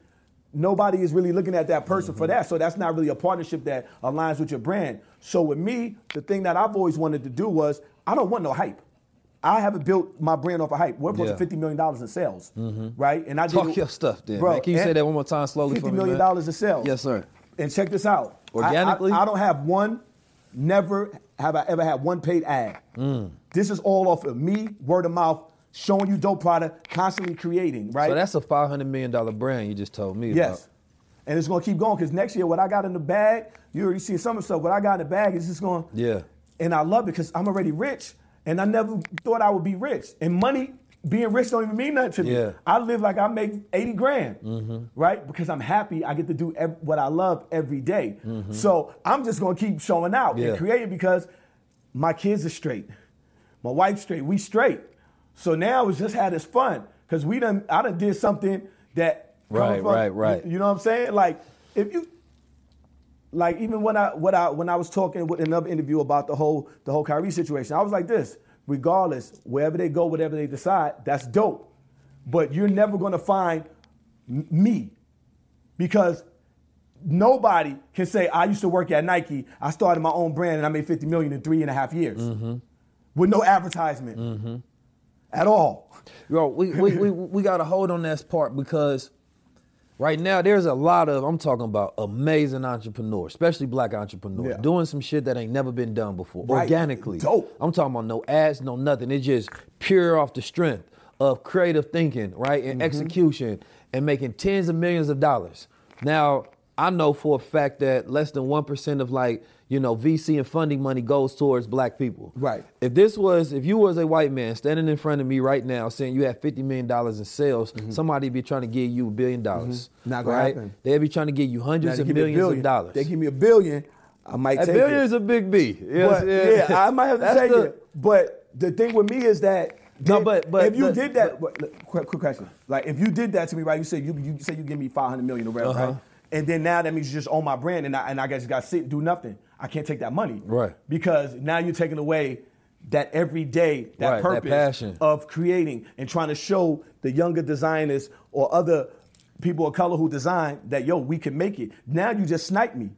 nobody is really looking at that person Mm-hmm. for that. So that's not really a partnership that aligns with your brand. So with me, the thing that I've always wanted to do was I don't want no hype. I haven't built my brand off of hype. We're approaching Yeah. Mm-hmm. fifty million dollars in sales, right? And I did Talk it- your stuff then, Bro, man. Can you say that one more time slowly Fifty for me, million dollars in sales. Yes, sir. And check this out. I- I- Organically? I, don't have one. Never have I ever had one paid ad. Mm. This is all off of me, word of mouth, showing you dope product, constantly creating. Right. So that's a five hundred million dollar brand you just told me Yes. And it's gonna keep going because next year, what I got in the bag, you already see some of the stuff. What I got in the bag is just going. Yeah. And I love it because I'm already rich, and I never thought I would be rich. And money, being rich, don't even mean nothing to me. Yeah. I live like I make 80 grand, mm-hmm. right? Because I'm happy. I get to do ev- what I love every day. Mm-hmm. So I'm just gonna keep showing out Yeah. and creating because my kids are straight, my wife's straight, we straight. So now it's just had this fun because we done. I done did something that. Right, from- right, right. You know what I'm saying? Like if you like even when I what I when I was talking with another interview about the whole the whole Kyrie situation, I was like this: regardless, wherever they go, whatever they decide, that's dope. But you're never gonna find m- me because nobody can say I used to work at Nike. I started my own brand and I made 50 million in three and a half years mm-hmm. with no advertisement mm-hmm. at all. Yo, we, we, (laughs) we, we got to hold on this part because right now there's a lot of, I'm talking about amazing entrepreneurs, especially black entrepreneurs, Yeah. doing some shit that ain't never been done before, Right. organically. Dope. I'm talking about no ads, no nothing. It's just pure off the strength of creative thinking, right, and mm-hmm. execution and making tens of millions of dollars. Now, I know for a fact that less than 1% of like, you know, VC and funding money goes towards black people. Right. If this was, if you was a white man standing in front of me right now saying you have $50 million in sales, somebody'd be trying to give you a billion dollars. Mm-hmm. Not gonna right? happen. They'd be trying to give you hundreds of give me a millions of dollars. They give me a billion, I might a take billion it. is a big B. Yes, But, yeah, I might have to That's take the- it. But the thing with me is that No, if- but- but if you the- did that, but, quick, quick question. Like if you did that to me, right? You said you you said you give me five hundred million or whatever, Uh-huh. right? And then now that means you just own my brand, and I and I just got to sit and do nothing. I can't take that money, Right. Because now you're taking away that every day, that Right, that purpose passion. of creating and trying to show the younger designers or other people of color who design that yo we can make it. Now you just snipe me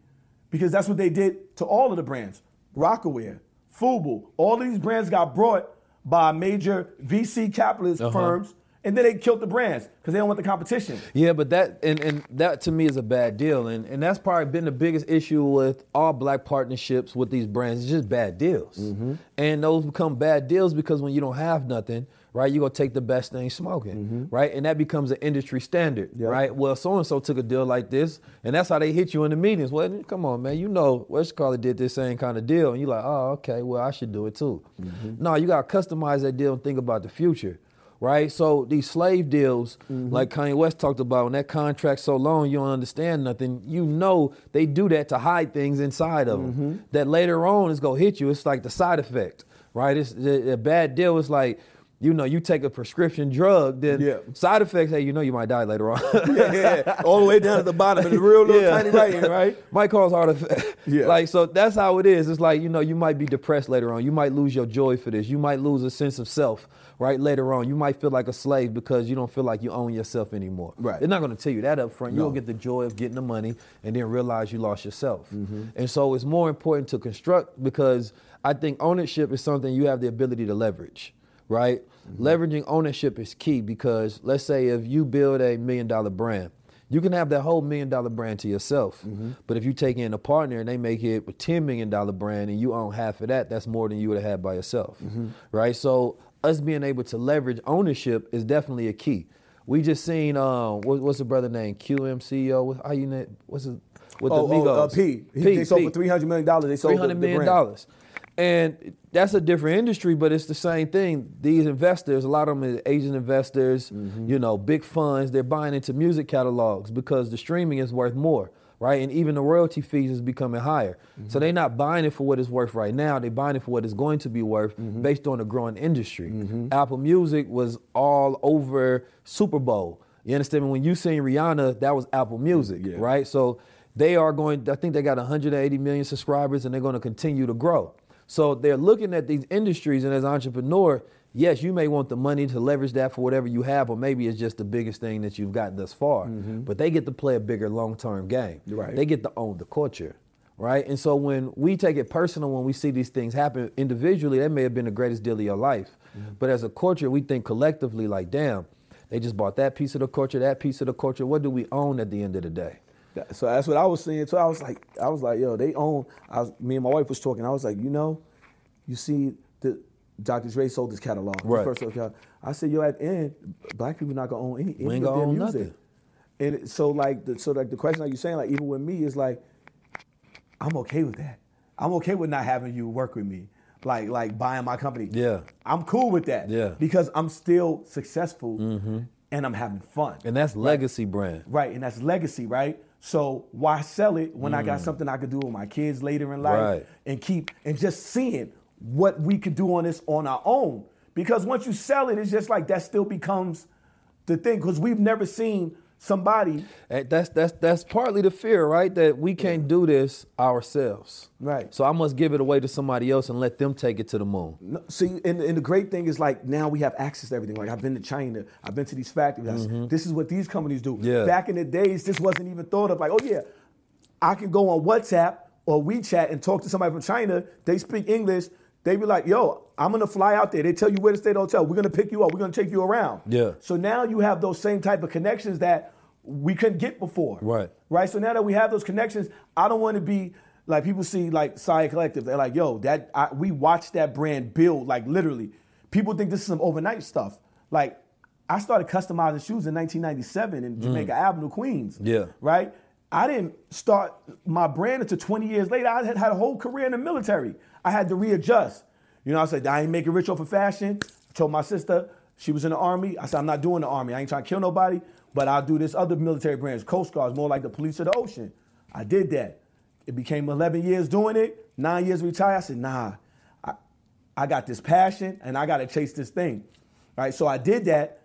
because that's what they did to all of the brands. Rocawear, Fubu, all these brands got brought by major VC capitalist Uh-huh. firms and then they killed the brands because they don't want the competition. Yeah, but that and, and that to me is a bad deal, and and that's probably been the biggest issue with all black partnerships with these brands. It's just bad deals, Mm-hmm. and those become bad deals because when you don't have nothing, right, you're gonna take the best thing smoking, Mm-hmm. right, and that becomes an industry standard, right. Well, so and so took a deal like this, and that's how they hit you in the meetings. Well, come on, man, you know, Westcaller did this same kind of deal, and you're like, oh, okay, well, I should do it too. Mm-hmm. No, you gotta customize that deal and think about the future right? So these slave deals, mm-hmm. like Kanye West talked about, when that contract's so long, you don't understand nothing. You know they do that to hide things inside of them. Mm-hmm. That later on is gonna hit you. It's like the side effect, right? It's a, a bad deal. It's like. You know, you take a prescription drug, then Yeah. side effects. Hey, you know, you might die later on. (laughs) yeah, yeah, all the way down at the bottom, the real little tiny writing, right? (laughs) Might cause heart attack. Yeah. Like so, that's how it is. It's like you know, you might be depressed later on. You might lose your joy for this. You might lose a sense of self, right? Later on, you might feel like a slave because you don't feel like you own yourself anymore. Right. They're not going to tell you that up front. No. You'll get the joy of getting the money and then realize you lost yourself. Mm-hmm. And so it's more important to construct because I think ownership is something you have the ability to leverage, right? Mm-hmm. Leveraging ownership is key because let's say if you build a million dollar brand, you can have that whole million dollar brand to yourself. Mm-hmm. But if you take in a partner and they make it a $10 million brand and you own half of that, that's more than you would have had by yourself. Mm-hmm. Right? So us being able to leverage ownership is definitely a key. We just seen um what, what's the brother name? QMCO. How you name what's his with Oh, the oh, Migos? uh, P. He- they sold for $300 million. They sold Three hundred brand. dollars. And that's a different industry, but it's the same thing. These investors, a lot of them are Asian investors, Mm-hmm. you know, big funds, they're buying into music catalogs because the streaming is worth more, right? And even the royalty fees is becoming higher. Mm-hmm. So they're not buying it for what it's worth right now. They're buying it for what it's going to be worth Mm-hmm. based on the growing industry. Apple Music was all over Super Bowl. You understand me? When you seen Rihanna, that was Apple Music, right? So they are going, I think they got 180 million subscribers and they're going to continue to grow. So they're looking at these industries, and as an entrepreneur, yes, you may want the money to leverage that for whatever you have, or maybe it's just the biggest thing that you've gotten thus far. Mm-hmm. But they get to play a bigger long term game. Right. They get to own the culture. Right. And so when we take it personal, when we see these things happen individually, that may have been the greatest deal of your life. Mm-hmm. But as a culture, we think collectively, like, damn, they just bought that piece of the culture, that piece of the culture. What do we own at the end of the day? So that's what I was saying. So I was like, I was like, yo, they own. I was, me and my wife was talking. I was like, you know, you see, Dr. Dre sold his catalog. Right. first catalog. I said, yo, at the end, black people not gonna own any, any ain't of their own music. nothing. And it- so like, the, so like the question like you saying, like even with me is like, I'm okay with that. I'm okay with not having you work with me. Like like buying my company. Yeah. I'm cool with that. Yeah. Because I'm still successful mm-hmm. and I'm having fun. And that's legacy brand. Right, and that's legacy, right? So why sell it when I got something I could do with my kids later in life Mm. Right. and keep and just seeing what we could do on this on our own? Because once you sell it, it's just like that still becomes the thing. Because we've never seen somebody And that's that's that's partly the fear, right? That we can't do this ourselves. Right. So I must give it away to somebody else and let them take it to the moon. No, see, and, and the great thing is like now we have access to everything. Like I've been to China, I've been to these factories. This is what these companies do. Mm-hmm. Yeah. Back in the days, this wasn't even thought of. Like, oh yeah, I can go on WhatsApp or WeChat and talk to somebody from China. They speak English. They be like, yo, I'm gonna fly out there. They tell you where to stay at the hotel. We're gonna pick you up. We're gonna take you around. Yeah. So now you have those same type of connections that we couldn't get before. Right. Right. So now that we have those connections, I don't want to be like people see like Saya Collective. They're like, yo, that I, we watched that brand build like literally. People think this is some overnight stuff. Like I started customizing shoes in 1997 in mm. Jamaica Avenue, Queens. Yeah. Right. I didn't start my brand until 20 years later. I had had a whole career in the military. I had to readjust. You know, I said I ain't making rich off of fashion. I told my sister she was in the army. I said I'm not doing the army. I ain't trying to kill nobody, but I'll do this other military brands, Coast Guards, more like the police of the ocean. I did that. It became 11 years doing it. Nine years retired. I said, nah, I, I got this passion and I got to chase this thing. Right. So I did that.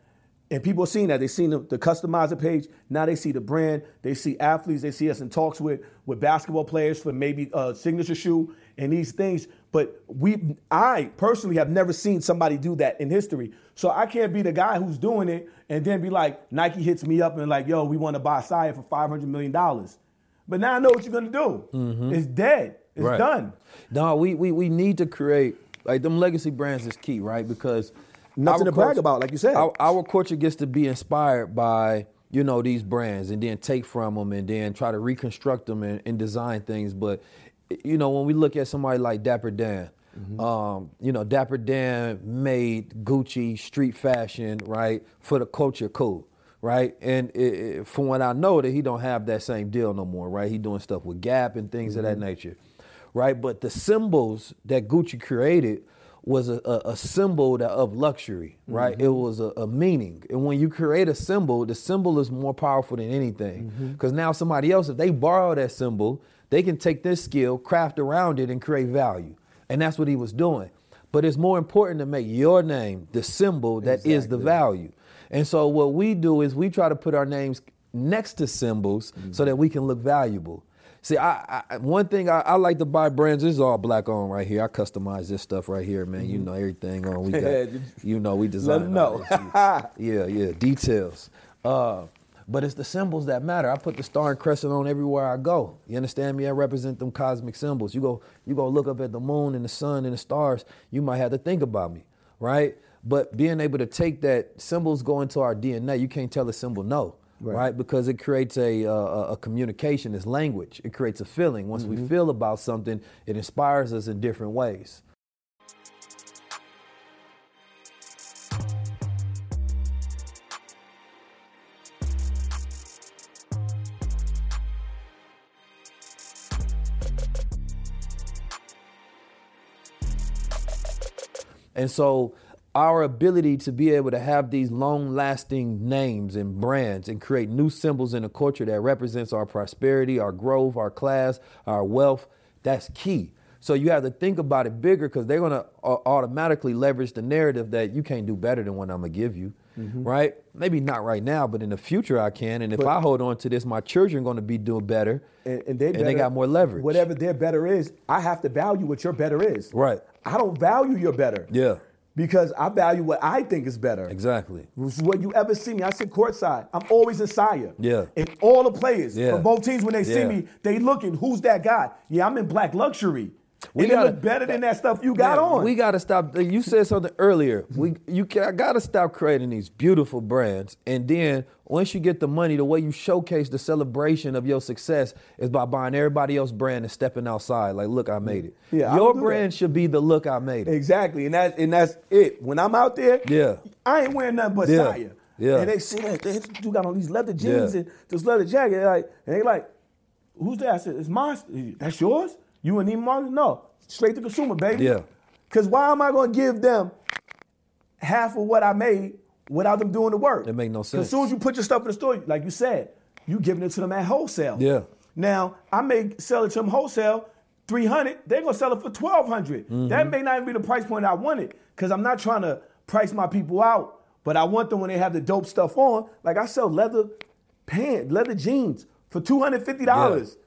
And people are seeing that. They seen the, the customizer page. Now they see the brand. They see athletes. They see us in talks with, with basketball players for maybe a signature shoe and these things. But we, I personally have never seen somebody do that in history. So I can't be the guy who's doing it and then be like, Nike hits me up and like, yo, we want to buy Saya for $500 million. But now I know what you're going to do. Mm-hmm. It's dead. It's done. No, we, we we need to create like them legacy brands is key, right? Because Nothing to brag culture- about, like you said. Our, our culture gets to be inspired by you know these brands and then take from them and then try to reconstruct them and, and design things. But you know when we look at somebody like Dapper Dan. Mm-hmm. Um, you know, Dapper Dan made Gucci street fashion, right, for the culture code, right? And it, it- from what I know, that he don't have that same deal no more, right? He doing stuff with Gap and things of that Mm-hmm. nature, right? But the symbols that Gucci created was a, a, a symbol that, of luxury, right? Mm-hmm. It was a, a meaning. And when you create a symbol, the symbol is more powerful than anything. Mm-hmm. Because now somebody else, if they borrow that symbol, they can take this skill, craft around it, and create value. And that's what he was doing. But it's more important to make your name the symbol that is the value. And so what we do is we try to put our names next to symbols so that we can look valuable. See, I, I one thing I, I like to buy brands. This is all black on right here. I customize this stuff right here, man. You know everything on. We (laughs) got, you know, we design. them know. (laughs) yeah, yeah, details. Uh, but it's the symbols that matter. I put the star and crescent on everywhere I go. You understand me? I represent them cosmic symbols. You go, you go look up at the moon and the sun and the stars. You might have to think about me, right? But being able to take that symbols go into our DNA. You can't tell a symbol no, right? Because it creates a, uh, a a communication. It's language. It creates a feeling. Once we feel about something, it inspires us in different ways. And so our ability to be able to have these long lasting names and brands and create new symbols in a culture that represents our prosperity, our growth, our class, our wealth, that's key. So you have to think about it bigger because they're going to uh, automatically leverage the narrative that you can't do better than what I'm going to give you, mm-hmm. right? Maybe not right now, but in the future I can. And if But- I hold on to this, my children are going to be doing better and, and they and they got more leverage. Whatever their better is, I have to value what your better is. Right. I don't value your better. Yeah. Because I value what I think is better. Exactly. When you ever see me, I sit courtside. I'm always in Saya. Yeah. And all the players Yeah. from both teams, when they see me, they looking, who's that guy? Yeah, I'm in black luxury. We gotta- look better than that stuff you got Man, on. We got to stop. Uh, you said something earlier. We you got to stop creating these beautiful brands, and then once you get the money, the way you showcase the celebration of your success is by buying everybody else's brand and stepping outside. Like, look, I made it. Yeah, your brand should be the look I made it. Exactly, and that's and that's it. When I'm out there, Yeah. I ain't wearing nothing but Yeah. Saya. Yeah. And they see that they, you got on these leather jeans Yeah. and this leather jacket, like, and they like, who's that? I said, it's mine. That's yours? You and Neiman Marcus? No, straight to consumer, baby. Yeah. Cause why am I gonna give them half of what I made without them doing the work? It make no sense. As soon as you put your stuff in the store, like you said, you giving it to them at wholesale. Yeah. Now I may sell it to them wholesale, three hundred. They're gonna sell it for 1200 Mm-hmm. That may not even be the price point I wanted, because I'm not trying to price my people out, but I want them when they have the dope stuff on. Like I sell leather pants, leather jeans for two hundred fifty dollars.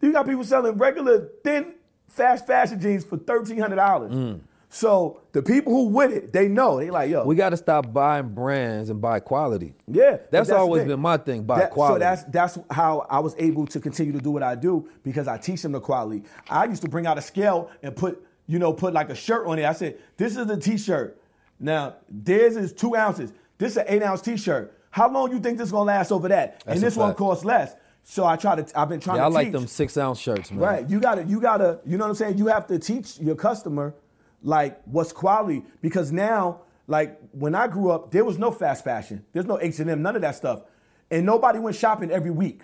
You got people selling regular thin fast fashion jeans for thirteen hundred dollars. So the people who with it, they know. They like, yo, Mm. We got to stop buying brands and buy quality. yeah, but That's, always been my thing. Buy That- quality. So that's that's how I was able to continue to do what I do because I teach them the quality. I used to bring out a scale and put, you know, put like a shirt on it. I said, this is a t-shirt. Now, theirs is two ounces. This is an eight ounce t-shirt. How long you think this is gonna last over that? That's and this one costs less. So I try to. I've been trying yeah, I like teach. them six ounce shirts, man. Right. You gotta, you gotta, you know what I'm saying? You have to teach your customer like what's quality. Because now, like when I grew up, there was no fast fashion. There's no H&M, none of that stuff. And nobody went shopping every week.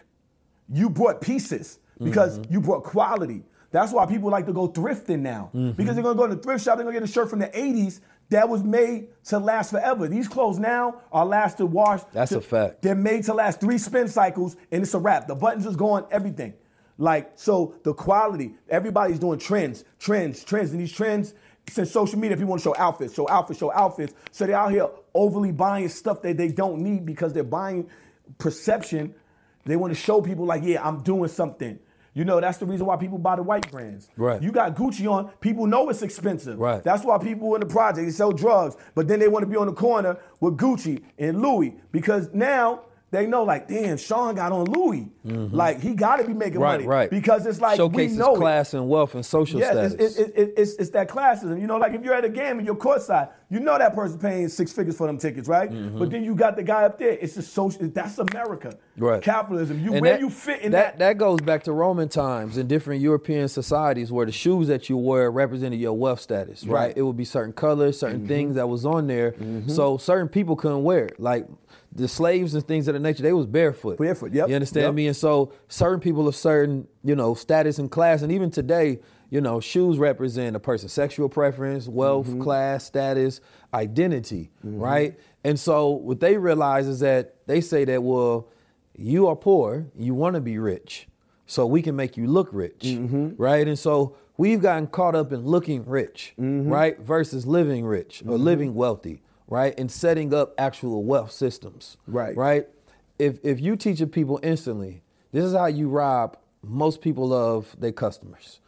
You brought pieces because Mm-hmm. you brought quality. That's why people like to go thrifting now. Mm-hmm. Because they're gonna go to the thrift shop, they're gonna get a shirt from the 80s that was made to last forever. These clothes now are last to wash. That's to- a fact. they're made to last three spin cycles and it's a wrap. The buttons is going, everything. Like, so the quality, everybody's doing trends, trends, trends. And these trends, since social media, people want to show outfits, show outfits, show outfits. So they're out here overly buying stuff that they don't need because they're buying perception. They want to show people, like, yeah, I'm doing something. You know, that's the reason why people buy the white brands. Right. You got Gucci on, people know it's expensive. Right. That's why people in the project they sell drugs, but then they want to be on the corner with Gucci and Louis because now they know like, damn, Sean got on Louis. Like he got to be making Mm-hmm. Right, money, right. Because it's like Showcases we know it. class and wealth and social Yeah, status. it's, it's, it's, it's, it's that classism. You know, like if you're at a game and you're courtside, you know that person's paying six figures for them tickets, right? But then you got the guy up there. It's a social. That's America. Mm-hmm. Right. Capitalism. You And where that- you fit in that, that. that goes back to Roman times and different European societies where the shoes that you wear represented your wealth status, right? Right. Mm-hmm. It would be certain colors, certain things that was on there. So certain people couldn't wear it. Like the slaves and things of that nature, they was barefoot. Barefoot, yep, You understand yep. me? And so certain people of certain, you know, status and class, and even today, you know, shoes represent a person's sexual preference, wealth, Mm-hmm. class, status, identity, right? And so what they realize is that they say that, well, you are poor, you want to be rich, so we can make you look rich, Mm-hmm. right? And so we've gotten caught up in looking rich, Mm-hmm. right, versus living rich or living wealthy, right, and setting up actual wealth systems, Right. right. If if you teaching people instantly, this is how you rob most people of their customers.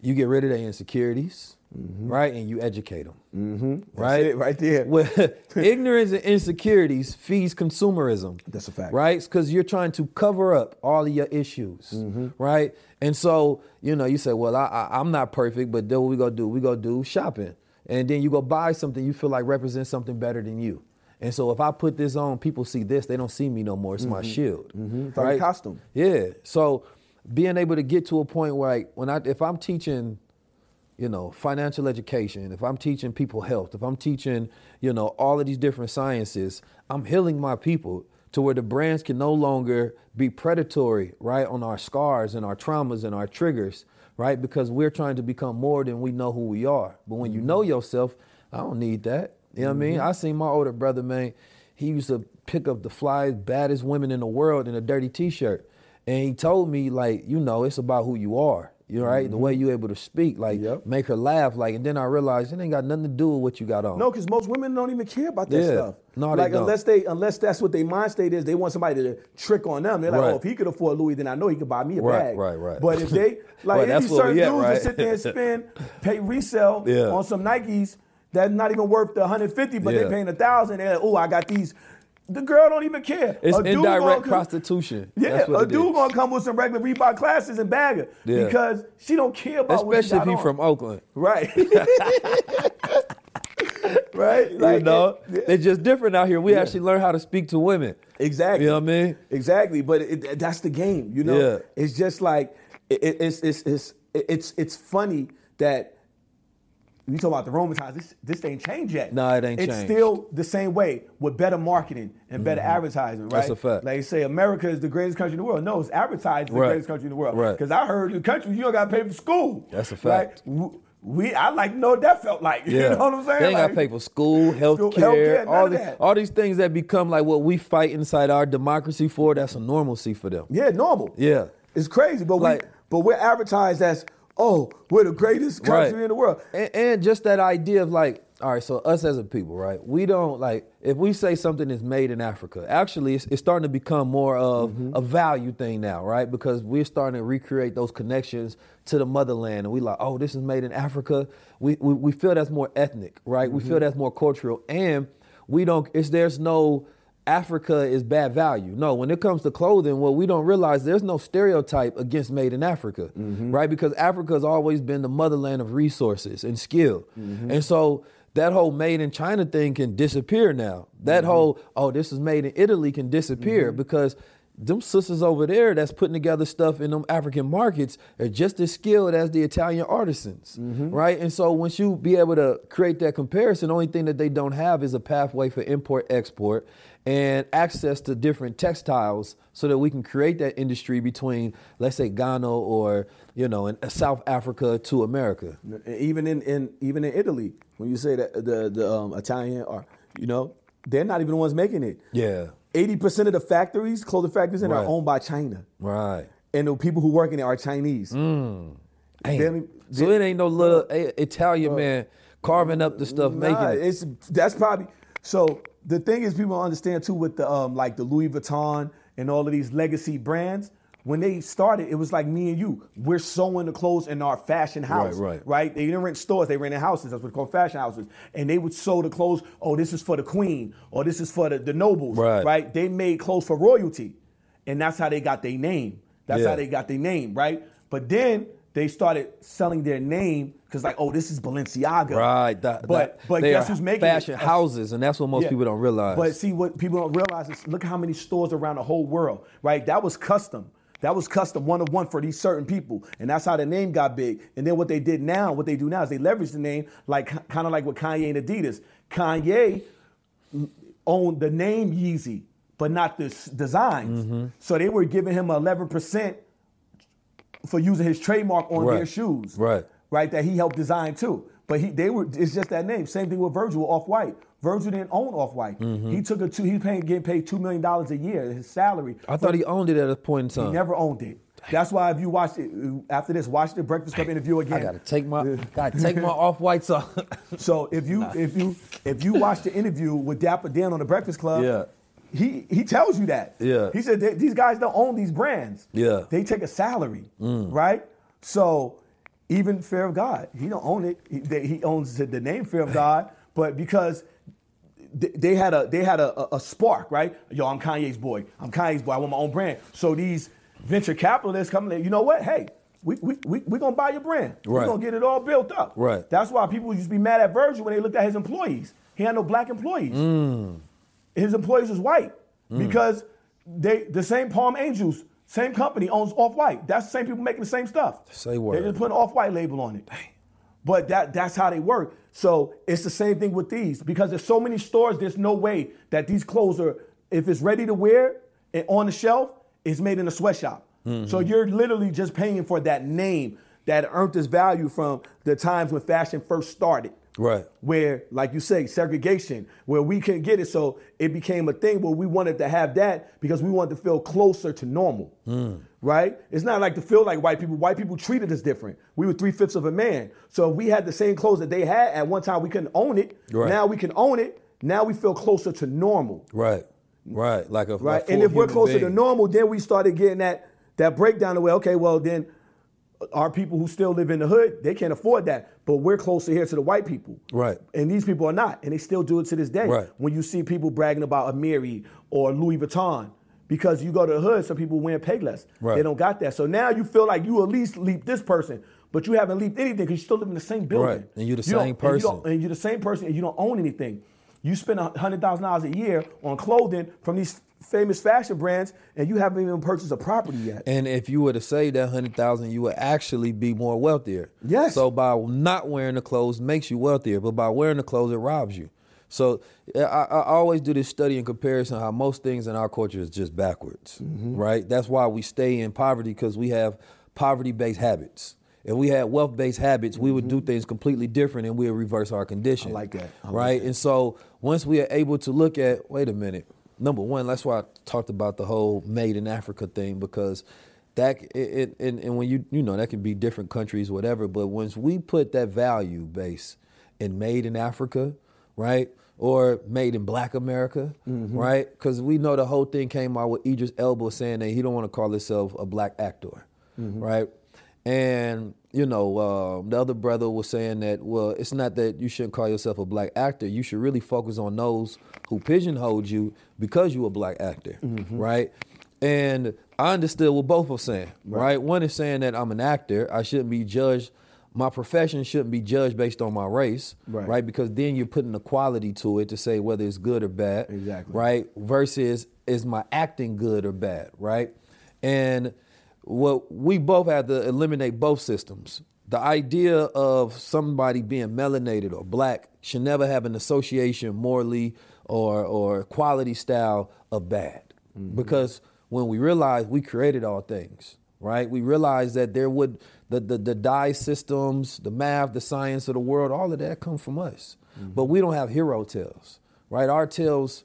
You get rid of their insecurities, right, and you educate them, mm-hmm. right, it, right there. (laughs) Well, (laughs) ignorance and insecurities feeds consumerism. That's a fact. right? Because you're trying to cover up all of your issues, Mm-hmm. right? And so you know, you say, "Well, I, I, I'm not perfect, but then what we gonna do? We gonna do shopping, and then you go buy something you feel like represents something better than you." And so if I put this on, people see this, they don't see me no more. It's my shield, Mm-hmm. It's like costume. Yeah. So being able to get to a point where, like, when I if I'm teaching you know, financial education, if I'm teaching people health, if I'm teaching, you know, all of these different sciences, I'm healing my people to where the brands can no longer be predatory, right, on our scars and our traumas and our triggers, right? Because we're trying to become more than we know who we are. But when you mm-hmm. know yourself, I don't need that. You know what I mean? Mm-hmm. I seen my older brother, man, he used to pick up the flyest, baddest women in the world in a dirty t-shirt. And he told me, like, you know, it's about who you are. You know, right? The way mm-hmm. you able to speak, like Yep. make her laugh, like, and then I realized it ain't got nothing to do with what you got on. No, because most women don't even care about that Yeah. stuff. No, they like don't. unless they unless that's what their mind state is, they want somebody to trick on them. They're like, Right. oh, if he could afford Louis, then I know he could buy me a Right, bag. right, right. But if they (laughs) like Right, there that's be where certain at, dudes right? that sit there and spend, pay resale (laughs) Yeah. on some Nikes that's not even worth the 150, but Yeah. they're paying a thousand. They're like, oh, I got these. The girl don't even care. It's indirect come- prostitution. Yeah, a dude is. gonna come with some regular Reebok Classics and bag her Yeah. because she don't care about Especially if he on. from Oakland. Right. (laughs) (laughs) right? you know, it- it's just different out here. We actually learn how to speak to women. Exactly. You know what I mean? Exactly. But it, that's the game. You know. Yeah. It's just like it, it- it's it's it's it's it's funny that. You talk about the Roman times. This this ain't changed yet. No, it ain't It's changed. still the same way with better marketing and better mm-hmm. advertising, right? That's a fact. Like you say, America is the greatest country in the world. No, it's advertised the Right. greatest country in the world. Right. Because I heard in countries you don't got to pay for school. That's a fact. W- We, I like to know what that felt like. (laughs) Yeah. You know what I'm saying? They ain't got to pay for school, health care, all, of all these things that become like what we fight inside our democracy for. That's a normalcy for them. Yeah, normal. Yeah. It's crazy, but Like- we but we're advertised as oh we're the greatest country Right. in the world. And, and just that idea of like, all right, so us as a people, right? We don't like if we say something is made in Africa. Actually, it's, it's starting to become more of Mm-hmm. a value thing now, right? Because we're starting to recreate those connections to the motherland, and we like, oh, this is made in Africa. We we, we feel that's more ethnic, right? We Mm-hmm. feel that's more cultural, and we don't. It's there's no. Africa is bad value. No, when it comes to clothing, what we don't realize there's no stereotype against made in Africa, mm-hmm. right? Because Africa has always been the motherland of resources and skill. Mm-hmm. And so that whole made in China thing can disappear now. That mm-hmm. whole, oh, this is made in Italy can disappear because them sisters over there that's putting together stuff in them African markets are just as skilled as the Italian artisans, right? And so once you be able to create that comparison, the only thing that they don't have is a pathway for import export and access to different textiles so that we can create that industry between, let's say, Ghana or you know, in uh, South Africa to America. Even in, in even in Italy, when you say that uh, the the um, Italian are you know they're not even the ones making it. Yeah. Eighty percent of the factories, clothing factories, in are owned by China, Right. and the people who work in it are Chinese. Mm. Then- So it ain't no little A- Italian uh, man carving up the stuff, Nah, making it. It's that's probably so. The thing is, people understand too with the um, like the Louis Vuitton and all of these legacy brands. when they started, it was like me and you. We're sewing the clothes in our fashion house. right. Right? They didn't rent stores, they rented houses. That's what they call fashion houses. And they would sew the clothes, oh, this is for the queen, or this is for the, the nobles. Right. They made clothes for royalty. And that's how they got their name. That's Yeah. how they got their name, right? But then they started selling their name because like, oh, this is Balenciaga. Right. That, But that- but guess who's making fashion it? houses, and that's what most Yeah. people don't realize. But see, what people don't realize is look how many stores around the whole world, right? That was custom. That was custom one of one for these certain people, and that's how the name got big. And then what they did now, what they do now is they leverage the name, like kind of like with Kanye and Adidas. Kanye owned the name Yeezy, but not the designs. Mm-hmm. So they were giving him 11 percent for using his trademark on their shoes Right. Right? That he helped design too. But he, they were. It's just that name. Same thing with Virgil Off White. Virgil didn't own Off White. Mm-hmm. He took a two. He's paying getting paid two million dollars a year. His salary. I thought he owned it at a point in time. He never owned it. That's why if you watch it after this, watch the Breakfast Club interview again. I gotta take my (laughs) gotta take my off whites off. So if you if you if you watch the interview with Dapper Dan on the Breakfast Club, Yeah. he he tells you that. Yeah. He said these guys don't own these brands. Yeah. Mm. They take a salary, right? So even Fear of God, he don't own it. He, they, he owns the, the name Fear of God, but because th- they had a they had a, a, spark, right? Yo, I'm Kanye's boy. I'm Kanye's boy. I want my own brand. So these venture capitalists come in, you know what? Hey, we we we we gonna buy your brand. We're gonna get it all built up. Right. That's why people used to be mad at Virgil when they looked at his employees. He had no black employees. Mm. His employees was white because they the same Palm Angels, same company owns Off White. That's the same people making the same stuff. Say They word. just put an Off White label on it. But that that's how they work. So it's the same thing with these because there's so many stores. There's no way that these clothes are, if it's ready to wear and on the shelf, it's made in a sweatshop. Mm-hmm. So you're literally just paying for that name that earned its value from the times when fashion first started Right. where, like you say, segregation, where we couldn't get it. So it became a thing where we wanted to have that because we wanted to feel closer to normal. Right? It's not like to feel like white people. White people treated us different. We were three fifths of a man. So if we had the same clothes that they had at one time, we couldn't own it. Right. Now we can own it. Now we feel closer to normal. Right. Right. Like a Right? like and if we're closer to normal, then we started getting that that breakdown the way, okay, well then our people who still live in the hood, they can't afford that. But we're closer here to the white people. Right. And these people are not, and they still do it to this day. Right. When you see people bragging about Amiri or Louis Vuitton, because you go to the hood, some people wear Payless. Right. They don't got that. So now you feel like you at least leap this person, but you haven't leaped anything because you still live in the same building. Right. And you're the You same and you person. And you're the same person, and you don't own anything. You spend hundred thousand dollars a year on clothing from these famous fashion brands, and you haven't even purchased a property yet. And if you were to save that hundred thousand, you would actually be more wealthier. Yes. So by not wearing the clothes makes you wealthier, but by wearing the clothes it robs you. So I, I always do this study in comparison how most things in our culture is just backwards, Mm-hmm. right? That's why we stay in poverty because we have poverty-based habits. If we had wealth-based habits, we would do things completely different and we would reverse our condition. Mm-hmm. I like that. I like right? And so once we are able to look at, wait a minute, number one, that's why I talked about the whole made in Africa thing because that it, it and, and when you you know that can be different countries, whatever. But once we put that value base in made in Africa, right? Or made in Black America, mm-hmm. right? Because we know the whole thing came out with Idris Elba saying that he don't want to call himself a black actor, mm-hmm. right? And you know, um, the other brother was saying that well, it's not that you shouldn't call yourself a black actor. You should really focus on those who pigeonholed you because you're a black actor, right? And I understood what both were saying, right. One is saying that I'm an actor. I shouldn't be judged. My profession shouldn't be judged based on my race, Right. right? Because then you're putting a quality to it to say whether it's good or bad, Exactly. right? Versus is my acting good or bad, right? And what we both have to eliminate both systems. The idea of somebody being melanated or black should never have an association morally or or quality style of bad. Mm-hmm. Because when we realize we created all things, right? We realize that there would the, the the dye systems, the math, the science of the world, all of that come from us. Mm-hmm. But we don't have hero tales, right? Our tales,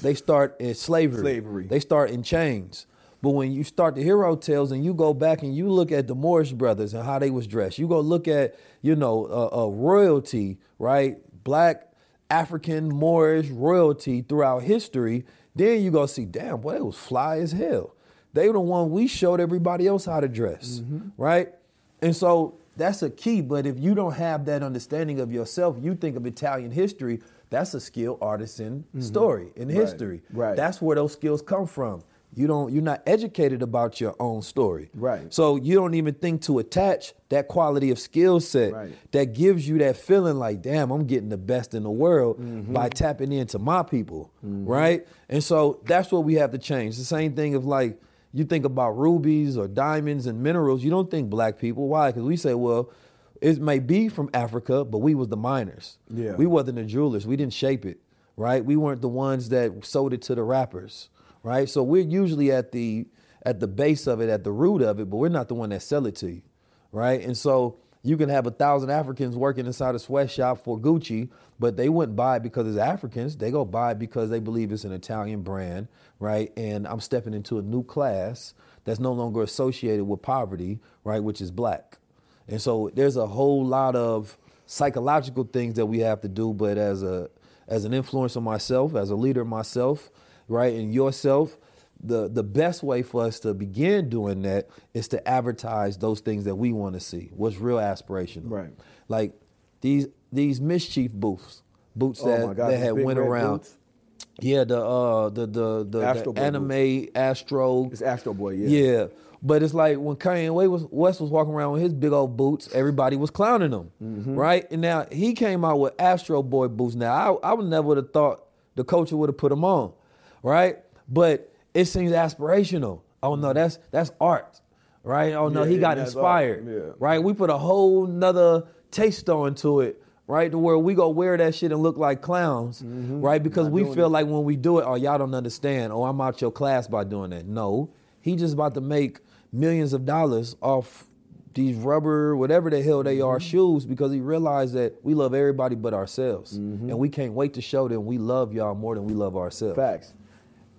they start in slavery. Slavery. They start in chains. But when you start the hero tales and you go back and you look at the Moorish brothers and how they was dressed, you go look at you know a, uh, royalty, right? Black African Moorish royalty throughout history. Then you go see, damn, boy, it was fly as hell. they were the one we showed everybody else how to dress, right? And so that's a key. But if you don't have that understanding of yourself, you think of Italian history. That's a skill artisan story in Right, history. right. That's where those skills come from. You don't. You're not educated about your own story. Right. So you don't even think to attach that quality of skill set Right. that gives you that feeling like, damn, I'm getting the best in the world Mm-hmm. by tapping into my people, right? And so that's what we have to change. The same thing of like you think about rubies or diamonds and minerals, you don't think black people. Why? Because we say, well, it may be from Africa, but we was the miners. Yeah. We wasn't the jewelers. We didn't shape it, right? We weren't the ones that sold it to the rappers, right? So we're usually at the at the base of it, at the root of it, but we're not the one that sell it to you, right? And so you can have a thousand Africans working inside a sweatshop for Gucci, but they wouldn't buy it because it's Africans. They go buy it because they believe it's an Italian brand, right? And I'm stepping into a new class that's no longer associated with poverty, right? Which is black. And so there's a whole lot of psychological things that we have to do, but as a as an influencer myself, as a leader myself, right, and yourself, the the best way for us to begin doing that is to advertise those things that we want to see. What's real aspirational. Right. Like these these MSCHF booths, boots Oh that, God, that had went around. boots? Yeah, the uh the the the, Astro the anime Astro. It's Astro Boy, yeah. Yeah. But it's like when Kanye West was, West was walking around with his big old boots, everybody was clowning him, Mm-hmm. right? And now he came out with Astro Boy boots. Now I, I would never would have thought the culture would have put them on, right? But it seems aspirational. Oh no, that's that's art, right? Oh no, Yeah, he got inspired, yeah. right? We put a whole nother taste onto it, right? To where we go wear that shit and look like clowns, mm-hmm. right? Because we feel it. like when we do it, oh y'all don't understand. Oh, I'm out your class by doing that. No, he just about to make millions of dollars off these rubber, whatever the hell they are, mm-hmm. shoes because he realized that we love everybody but ourselves, mm-hmm. and we can't wait to show them we love y'all more than we love ourselves. Facts.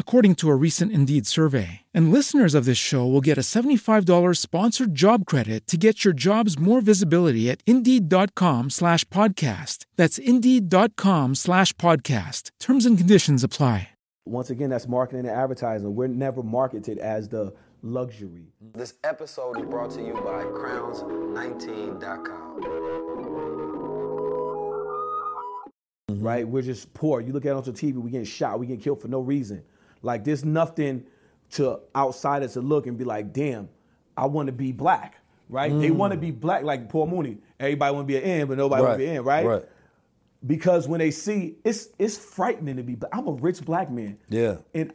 according to a recent Indeed survey. And listeners of this show will get a $75 sponsored job credit to get your jobs more visibility at Indeed.com slash podcast. That's Indeed.com slash podcast. Terms and conditions apply. once again, that's marketing and advertising. We're never marketed as the luxury. This episode is brought to you by crowns19.com. right? We're just poor. You look at it on the TV, we getting shot, we getting killed for no reason. Like there's nothing to outsiders to look and be like, damn, I want to be black, right? They want to be black, like Paul Mooney. Everybody want to be an N, but nobody want to be an N, right? Right. Because when they see, it's it's frightening to be. black. I'm a rich black man, Yeah. and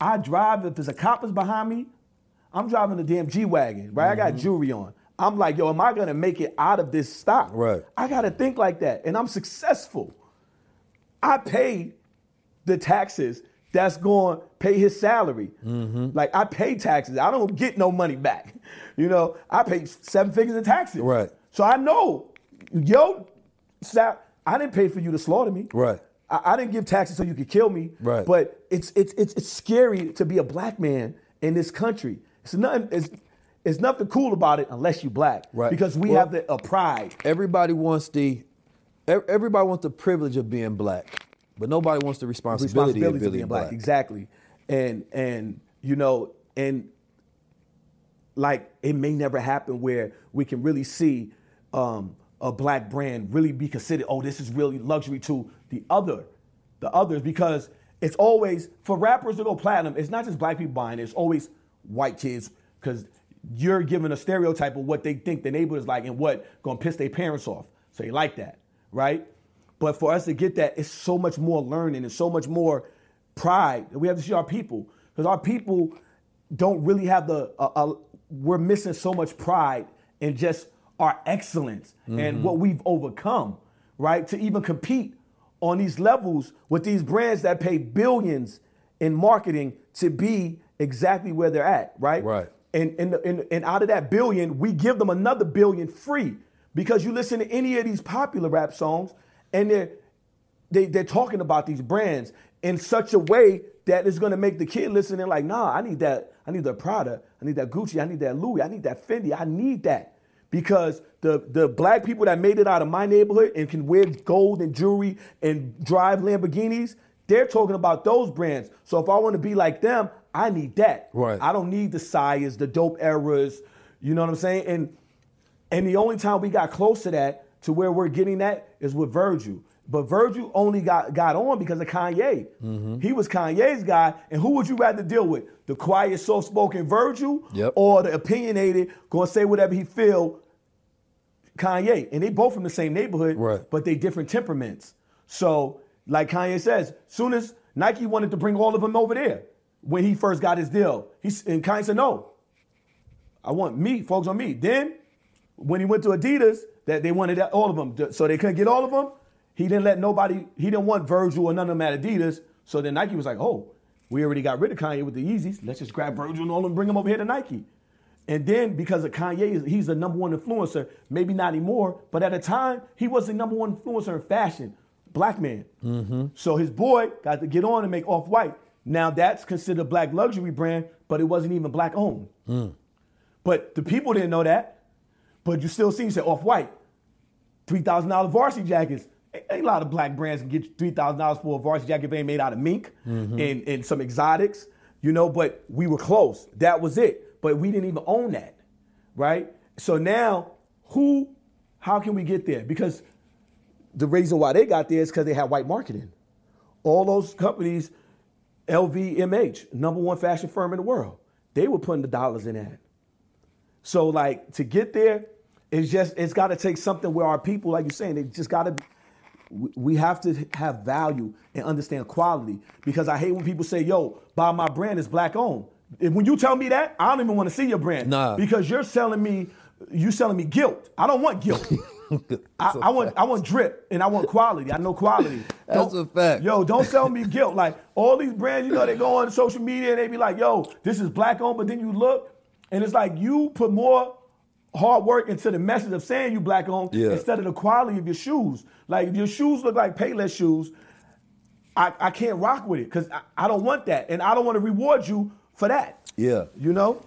I drive. If there's a cop is behind me, I'm driving a damn G wagon, right? I got mm-hmm. jewelry on. I'm like, yo, am I gonna make it out of this stop? Right. I gotta think like that, and I'm successful. I pay the taxes that's going to pay his salary. Mm-hmm. Like I pay taxes. I don't get no money back. (laughs) You know, I pay seven figures in taxes. Right. So I know, yo, I didn't pay for you to slaughter me. Right. I, I didn't give taxes so you could kill me. Right. But it's it's it's it's scary to be a black man in this country. It's nothing. It's, it's nothing cool about it unless you black. Right. Because we Well- have the a pride. Everybody wants the everybody wants the privilege of being black, But nobody wants the responsibility, responsibility of being Black. black. Exactly. And and you know, and like it may never happen where we can really see um, a black brand really be considered, oh, this is really luxury to the other, the others, because it's always for rappers to go platinum, it's not just black people buying it, it's always white kids, because you're given a stereotype of what they think the neighborhood is like and what gonna piss their parents off. So they like that, right? But for us to get that, it's so much more learning and so much more pride that we have to see our people. Because our people don't really have the, uh, uh, we're missing so much pride in just our excellence and Mhm. what we've overcome, right? To even compete on these levels with these brands that pay billions in marketing to be exactly where they're at, right? Right. And, and, and, and out of that billion, we give them another billion free because you listen to any of these popular rap songs and they're, they, they're talking about these brands in such a way that is going to make the kid listening like, nah, I need that. I need the Prada. I need that Gucci. I need that Louis. I need that Fendi. I need that because the the black people that made it out of my neighborhood and can wear gold and jewelry and drive Lamborghinis, they're talking about those brands. So if I want to be like them, I need that. Right. I don't need the sires, the dope eras. You know what I'm saying? And and the only time we got close to that, to where we're getting that, is with Virgil. But Virgil only got, got on because of Kanye. Mm-hmm. He was Kanye's guy. And who would you rather deal with? The quiet, soft spoken Virgil Yep. or the opinionated, gonna say whatever he feel, Kanye? And they both from the same neighborhood, Right. but they different temperaments. So, like Kanye says, soon as Nike wanted to bring all of them over there when he first got his deal, he, and Kanye said, no, I want me, folks on me. Then when he went to Adidas, that they wanted all of them, so they couldn't get all of them. He didn't let nobody. He didn't want Virgil or none of them at Adidas. So then Nike was like, "Oh, we already got rid of Kanye with the Yeezys. Let's just grab Virgil and all them, bring them over here to Nike." And then because of Kanye, he's the number one influencer. Maybe not anymore, but at the time he was the number one influencer in fashion. Black man. Mm-hmm. So his boy got to get on and make off white. Now that's considered a black luxury brand, but it wasn't even black owned. Mm. But the people didn't know that. But you still see, you say off white, three thousand dollar varsity jackets. A lot of black brands can get you three thousand dollars for a varsity jacket if they ain't made out of mink Mhm. and, and some exotics, you know. But we were close. That was it. But we didn't even own that, right? So now, who? How can we get there? Because the reason why they got there is because they had white marketing. All those companies, LVMH, number one fashion firm in the world, they were putting the dollars in that. So like to get there, it's just it's got to take something where our people, like you're saying, they just got to. We have to have value and understand quality because I hate when people say, "Yo, buy my brand is black owned." When you tell me that, I don't even want to see your brand. Nah. Because you're selling me, you selling me guilt. I don't want guilt. (laughs) I, I want I want drip and I want quality. I know quality. (laughs) That's Don't- a fact. Yo, don't sell me guilt. Like all these brands, you know, they go on social media and they be like, "Yo, this is black owned," but then you look and it's like you put more hard work into the message of saying you black owned Yeah. instead of the quality of your shoes. Like if your shoes look like Payless shoes, I, I can't rock with it because I, I don't want that, and I don't want to reward you for that. Yeah. You know.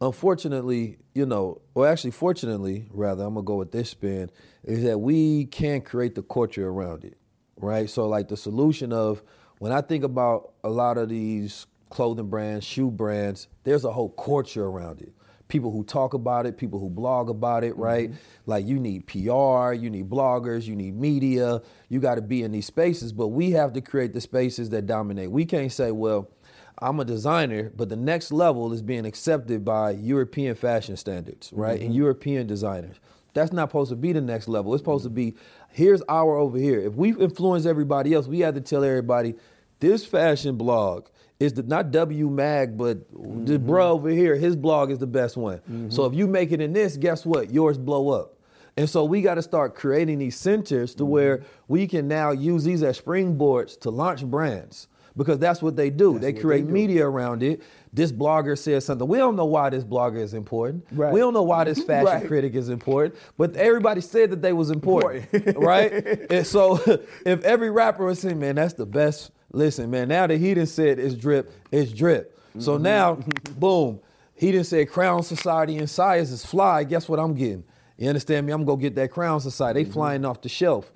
unfortunately, you know, or actually, fortunately, rather, I'm gonna go with this spin, is that we can create the culture around it, right? So, like the solution of when I think about a lot of these clothing brands, shoe brands, there's a whole culture around it. People who talk about it, people who blog about it, mm-hmm. right? Like you need PR, you need bloggers, you need media, you got to be in these spaces, but we have to create the spaces that dominate. We can't say, well, I'm a designer, but the next level is being accepted by European fashion standards, right? And mm-hmm. European designers. That's not supposed to be the next level. It's supposed to be here's our over here. If we influence everybody else, we have to tell everybody this fashion blog is the not W Mag, but the mm-hmm. bro over here, his blog is the best one. So mm-hmm. if you make it in this, guess what? Yours blow up. And so we got to start creating these centers to mm-hmm. where we can now use these as springboards to launch brands because that's what they do. they create they do. media around it. This blogger says something. We don't know why this blogger is important. Right. We don't know why this (laughs) fashion Right. critic is important, but everybody said that they was important, right? (laughs) And so (laughs) if every rapper was saying, man, that's the best. Listen, man, now that he done said it's drip, it's drip. So Mm-hmm. now, (laughs) boom, he didn't say Crown Society and Size is fly. Guess what I'm getting? You understand me? I'm gonna get that Crown Society. They flying off the shelf.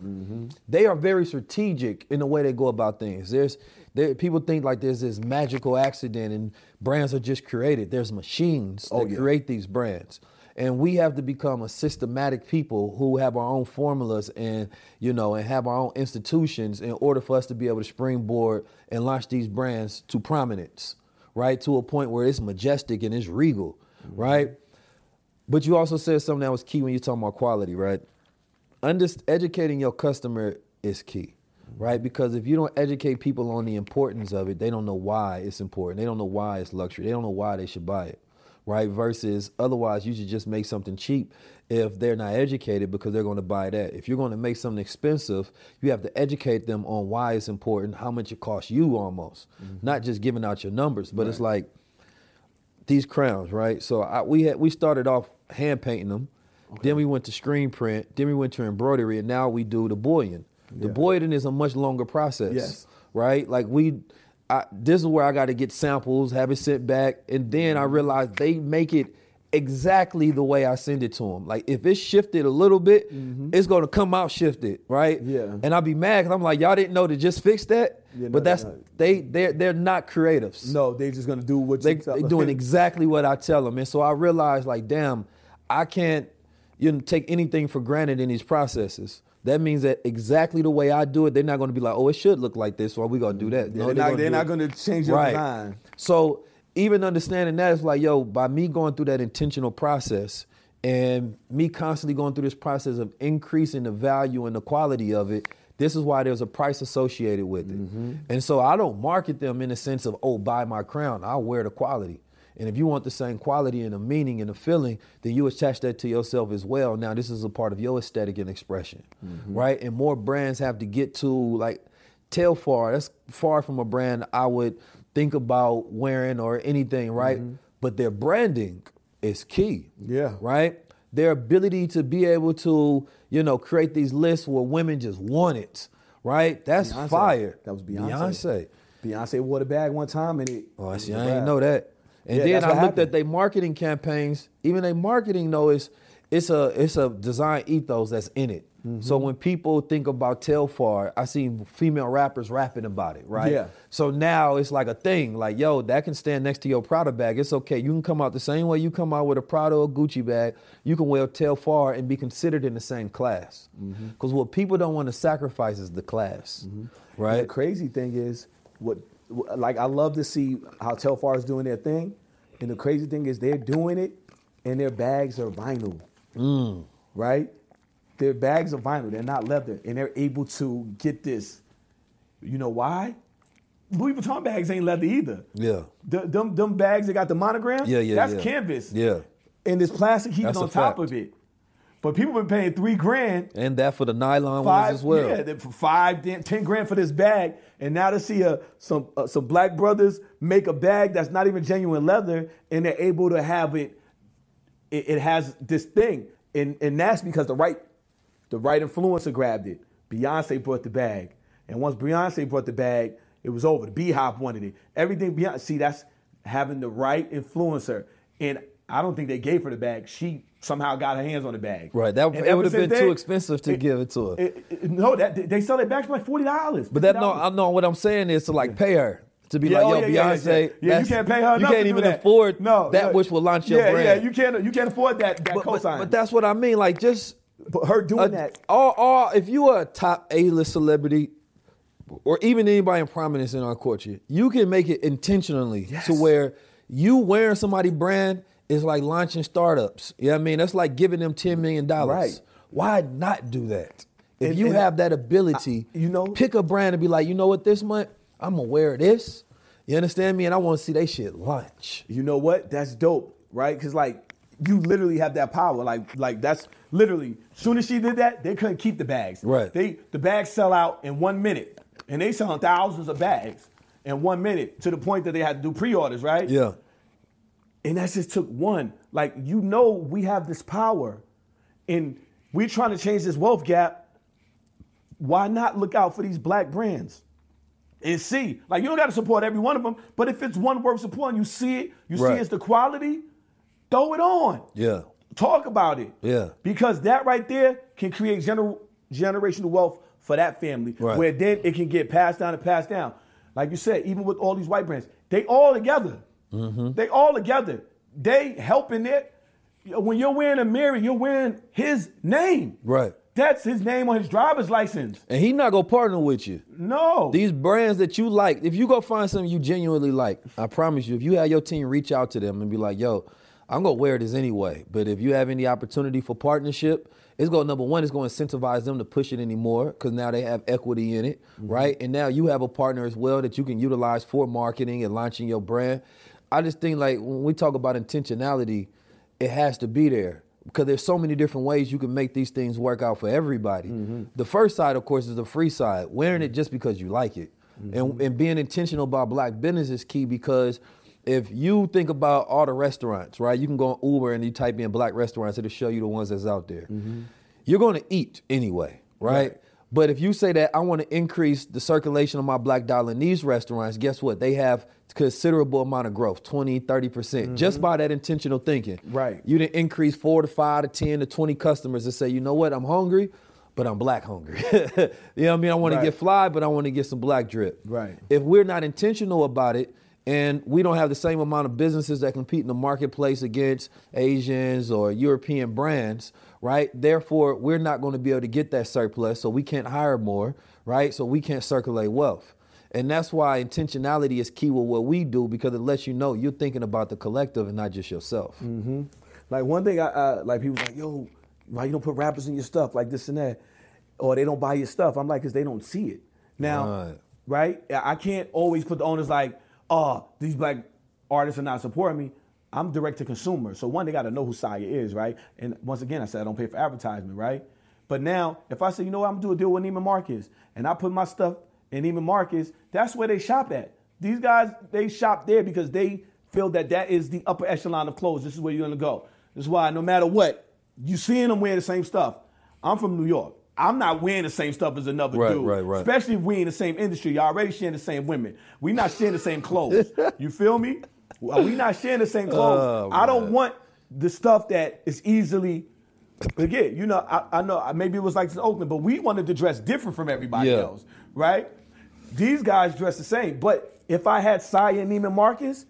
They are very strategic in the way they go about things. There's there, people think like there's this magical accident and brands are just created. There's machines Oh, that yeah. create these brands. And we have to become a systematic people who have our own formulas and you know and have our own institutions in order for us to be able to springboard and launch these brands to prominence, right? To a point where it's majestic and it's regal, mm-hmm. right? But you also said something that was key when you're talking about quality, right? Under, educating your customer is key, mm-hmm. right? Because if you don't educate people on the importance of it, they don't know why it's important. They don't know why it's luxury. They don't know why they should buy it, right? Versus otherwise, you should just make something cheap if they're not educated because they're going to buy that. If you're going to make something expensive, you have to educate them on why it's important, how much it costs you almost, mm-hmm. not just giving out your numbers, but it's like these crowns, right? So I, we had we started off hand painting them, then we went to screen print, then we went to embroidery, and now we do the. The Yeah. boying is a much longer process, Yes. right? Like we, I, this is where I got to get samples, have it sent back, and then Mm-hmm. I realized they make it exactly the way I send it to them. Like if it's shifted a little bit, it's gonna come out shifted, right? Mm-hmm. Yeah. And I'll be mad because I'm like, y'all didn't know to just fix that, Yeah, no, but that's they they're they're not creatives No, they're just gonna do what they you tell they them. doing (laughs) exactly what I tell them, and so I realized like, damn, I can't you know take anything for granted in these processes. That means that exactly the way I do it, they're not going to be like, oh, it should look like this, or we're gonna do that. Yeah, they're not- gonna they're not gonna change your design. So even understanding that is like, yo, by me going through that intentional process and me constantly going through this process of increasing the value and the quality of it, this is why there's a price associated with it. Mm-hmm. And so I don't market them in the sense of, oh, buy my crown. I'll wear the quality. And if you want the same quality and the meaning and the feeling, then you attach that to yourself as well. Now, this is a part of your aesthetic and expression, Mm-hmm. right? And more brands have to get to like Telfar. That's far from a brand I would think about wearing or anything, right? But their branding is key. Mm-hmm. Yeah. Right? Their ability to be able to, you know, create these lists where women just want it, right? That's Beyonce. fire. That was Beyonce. Beyonce. Beyonce wore the bag one time and it. Oh, I see. I didn't know that. And Yeah, then I looked happened. at their marketing campaigns. Even their marketing though is it's a it's a design ethos that's in it. Mm-hmm. So when people think about Telfar, I seen female rappers rapping about it, right? Yeah. So now it's like a thing, like yo, that can stand next to your Prada bag. It's okay. You can come out the same way you come out with a Prada or Gucci bag. You can wear Telfar and be considered in the same class. Mm-hmm. Because what people don't want to sacrifice is the class, And right? the crazy thing is, what- like I love to see how Telfar is doing their thing, and the crazy thing is they're doing it, and their bags are vinyl, Mm. right? Their bags are vinyl; they're not leather, and they're able to get this. You know why? Louis Vuitton bags ain't leather either. Yeah. The, them, them bags that got the monogram, Yeah, yeah, that's yeah. canvas. Yeah. And this plastic a on top fact. of it. But people been paying three grand And that for the nylon five, ones as well. Yeah, for five, ten, grand for this bag, and now to see a, some uh, some black brothers make a bag that's not even genuine leather, and they're able to have it. It, it has this thing, and and that's because the right, the right influencer grabbed it. Beyonce brought the bag, and once Beyonce brought the bag, it was over. The BeyHive wanted it. Everything Beyonce. See, that's having the right influencer, and I don't think they gave her the bag. She somehow got her hands on the bag. Right, that- And it would've since been too expensive to give it to her. it- it- no, that they sell their bags for like forty dollars. But that no, I know what I'm saying is to like pay her to be Yeah, like, oh, yo, yeah, Beyonce. yeah. Yeah, you can't pay her You can't even that. afford No, that which will launch your yeah, brand. Yeah, you can't you can't afford that that but, but, cosign. but that's what I mean. Like just But her doing a- that. All, all, if you are a top A-list celebrity, or even anybody in prominence in our culture, you can make it intentionally to where you wearing somebody brand is like launching startups. You know what I mean? That's like giving them $10 million. Right. Why not do that? If And- you and have that ability, I- you know- pick a brand and be like, you know what, this month, I'm gonna wear this. You understand me? And I want to see they shit launch. You know what? That's dope, right? Because like you literally have that power. Like like that's literally. Soon as she did that, they couldn't keep the bags. Right. They the bags sell out in one minute, and they selling thousands of bags in one minute to the point that they had to do pre-orders. Right. Yeah. And that just took one. Like, you know, we have this power and we're trying to change this wealth gap. Why not look out for these black brands? And see, like, you don't got to support every one of them, but if it's one worth supporting, you see it, you see it's the quality, throw it on. Yeah. Talk about it. Yeah. Because that right there can create gener- generational wealth for that family, Right. where then it can get passed down and passed down. Like you said, even with all these white brands, they all together. Mm-hmm. They all together. They helping it. When you're wearing Amiri, you're wearing his name. Right. That's his name on his driver's license. And he not gonna partner with you. No. These brands that you like, if you go find something you genuinely like, I promise you, if you have your team reach out to them and be like, yo, I'm gonna wear this anyway. But if you have any opportunity for partnership, it's going number one, it's going to incentivize them to push it anymore because now they have equity in it, right? And now you have a partner as well that you can utilize for marketing and launching your brand. I just think like when we talk about intentionality, it has to be there because there's so many different ways you can make these things work out for everybody. Mm-hmm. The first side, of course, is the free side, wearing it just because you like it. Mm-hmm. And, and being intentional about black business is key because if you think about all the restaurants, right? You can go on Uber and you type in black restaurants, it'll show you the ones that's out there. Mm-hmm. You're going to eat anyway, right? But if you say that I want to increase the circulation of my black dollar in these restaurants, guess what? They have considerable amount of growth, 20, 30% just mm-hmm. by that intentional thinking. Right. You didn't increase four to five to 10 to 20 customers that say, you know what, I'm hungry, but I'm black hungry. (laughs) you know what I mean? I want Right. to get fly, but I want to get some black drip. Right. If we're not intentional about it, and we don't have the same amount of businesses that compete in the marketplace against Asians or European brands, right? Therefore, we're not going to be able to get that surplus, so we can't hire more, right? So we can't circulate wealth. And that's why intentionality is key with what we do because it lets you know you're thinking about the collective and not just yourself. Mm-hmm. Like one thing, I, I like people like, yo, why you don't put rappers in your stuff like this and that, or they don't buy your stuff? I'm like, cause they don't see it. Now, right? I can't always put the owners like, oh, these black artists are not supporting me. I'm direct to consumer, so one they got to know who Saya is, right? And once again, I said I don't pay for advertisement, right? But now, if I say, you know what, I'm gonna do a deal with Neiman Marcus, and I put my stuff in Neiman Marcus, that's where they shop at. These guys, they shop there because they feel that that is the upper echelon of clothes. This is where you're gonna go. This is why no matter what, you seeing them wear the same stuff. I'm from New York. I'm not wearing the same stuff as another Right, dude. right, right. Especially if we in the same industry. Y'all already sharing the same women. We not sharing the same clothes. (laughs) you feel me? We not sharing the same clothes. Oh, I don't want the stuff that is easily again, you know, I, I know maybe it was like this in Oakland, but we wanted to dress different from everybody Yeah. else, right? These guys dress the same. But if I had Saya and Neiman Marcus,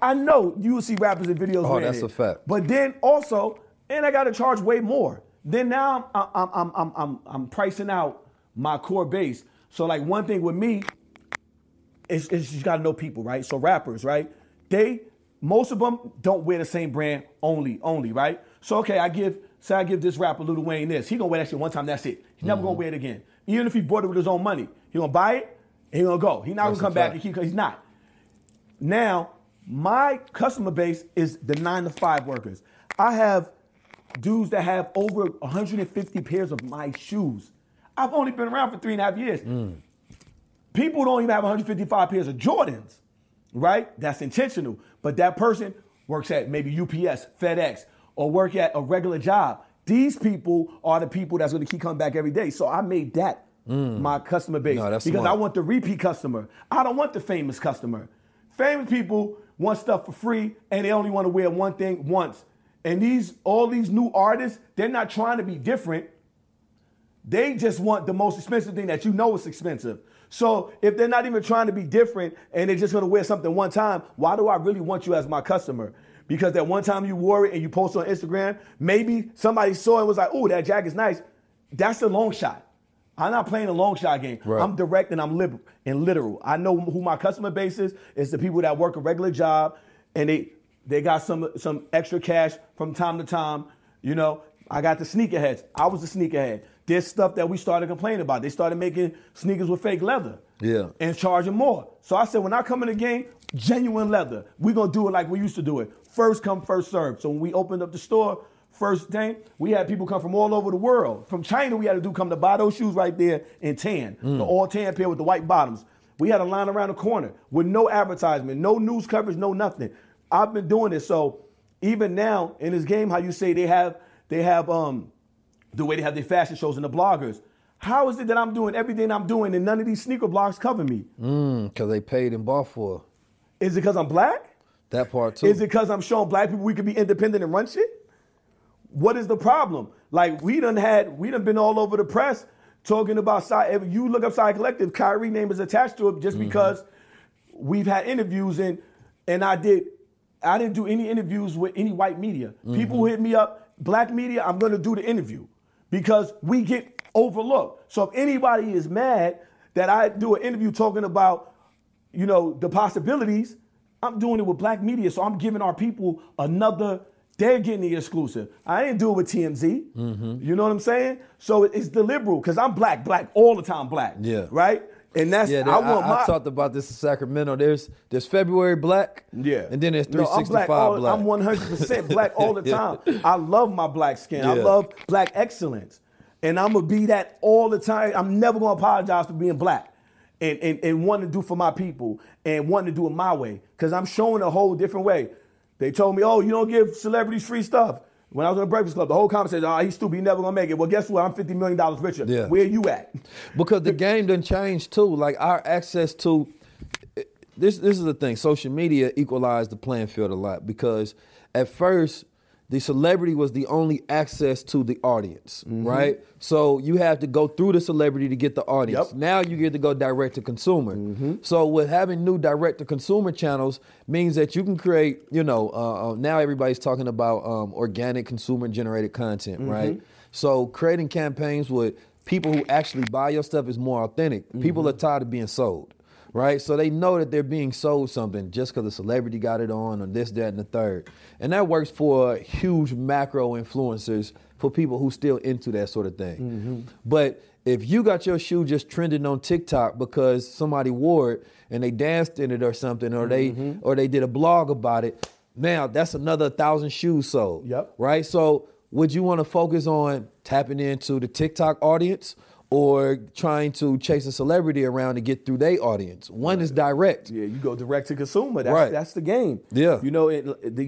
I know you would see rappers in videos. Oh, that's it. a fact. But then also, and I got to charge way more. Then now I'm, I'm, I'm, I'm, I'm, I'm pricing out my core base. So like one thing with me, is, is you got to know people, right? So rappers, right? They most of them don't wear the same brand only, only, right? So okay, I give say I give this rapper Lil Wayne this. He gonna wear that shit one time. That's it. He's never Mm-hmm. gonna wear it again. Even if he bought it with his own money, he gonna buy it. and He gonna go. He not That's gonna come back and keep. Because he's not. Now, my customer base is the nine to five workers. I have dudes that have over 150 pairs of my shoes. I've only been around for three and a half years. People don't even have 155 pairs of Jordans, right? That's intentional. But that person works at maybe UPS, FedEx, or work at a regular job. These people are the people that's going to keep coming back every day. So I made that mm. my customer base No, that's because smart. I want the repeat customer. I don't want the famous customer. Famous people want stuff for free and they only want to wear one thing once. And these all these new artists, they're not trying to be different. They just want the most expensive thing that you know is expensive. So if they're not even trying to be different and they're just gonna wear something one time, why do I really want you as my customer? Because that one time you wore it and you post on Instagram, maybe somebody saw it and was like, oh, that jacket's nice. That's a long shot. I'm not playing a long shot game. Right. I'm direct and I'm liberal and literal. I know who my customer base is. It's the people that work a regular job and they they got some some extra cash from time to time. You know, I got the sneakerheads. I was the sneakerhead. There's stuff that we started complaining about. They started making sneakers with fake leather Yeah. and charging more. So I said, when I come in the game, genuine leather. We're gonna do it like we used to do it. First come, first serve. So when we opened up the store, first thing, we had people come from all over the world. From China, we had a dude come to buy those shoes right there in tan, the all tan pair with the white bottoms. We had a line around the corner with no advertisement, no news coverage, no nothing. I've been doing this. So even now in this game, how you say they have they have um the way they have their fashion shows and the bloggers. How is it that I'm doing everything I'm doing and none of these sneaker blogs cover me? Mm, because they paid and bought for Is it because I'm black? that part too. Is it because I'm showing black people we can be independent and run shit? what is the problem? Like we done had, we done been all over the press talking about side. If you look up Side Collective, Kyrie name is attached to it just Mm-hmm. because we've had interviews and and I did. I didn't do any interviews with any white media. Mm-hmm. People hit me up, black media, I'm gonna do the interview because we get overlooked. So if anybody is mad that I do an interview talking about, you know, the possibilities, I'm doing it with black media. So I'm giving our people another. They're getting the exclusive. I didn't do it with TMZ. Mm-hmm. You know what I'm saying? So it's the liberal because I'm black, black all the time, black. Yeah. Right. And that's Yeah, I there- I, want my. I talked about this in Sacramento. There's there's February black, Yeah. and then there's No, I'm 365 black. black. I'm 100% black (laughs) all the time. I love my black skin. I love black excellence. And I'm to be that all the time. I'm never going to apologize for being black and, and, and wanting to do for my people and wanting to do it my way because I'm showing a whole different way. They told me, oh, you don't give celebrities free stuff. When I was on the Breakfast Club, the whole conversation, oh, he's stupid, he's never to make it. Well, guess what? I'm $50 million richer. Yeah. Where you at? because the game done changed too. Like our access to this this is the thing. Social media equalized the playing field a lot because at first the celebrity was the only access to the audience, Mm-hmm. right? So you have to go through the celebrity to get the audience. Yep. Mm-hmm. Now you get to go direct to consumer. So with having new direct to consumer channels means that you can create, you know, uh, uh, now everybody's talking about um, organic consumer generated content, Mm-hmm. right? So creating campaigns with people who actually buy your stuff is more authentic. People are tired of being sold, right? So they know that they're being sold something just because a celebrity got it on or this, that, and the third. And that works for huge macro influencers for people who still into that sort of thing. Mm-hmm. But if you got your shoe just trending on TikTok because somebody wore it and they danced in it or something, or they mm-hmm. or they did a blog about it, now that's another thousand shoes sold. Yep. Right? So would you want to focus on tapping into the TikTok audience or trying to chase a celebrity around to get through their audience? One is direct. Yeah, you go direct to consumer. That's, Right. that's the game. Yeah. You know, it,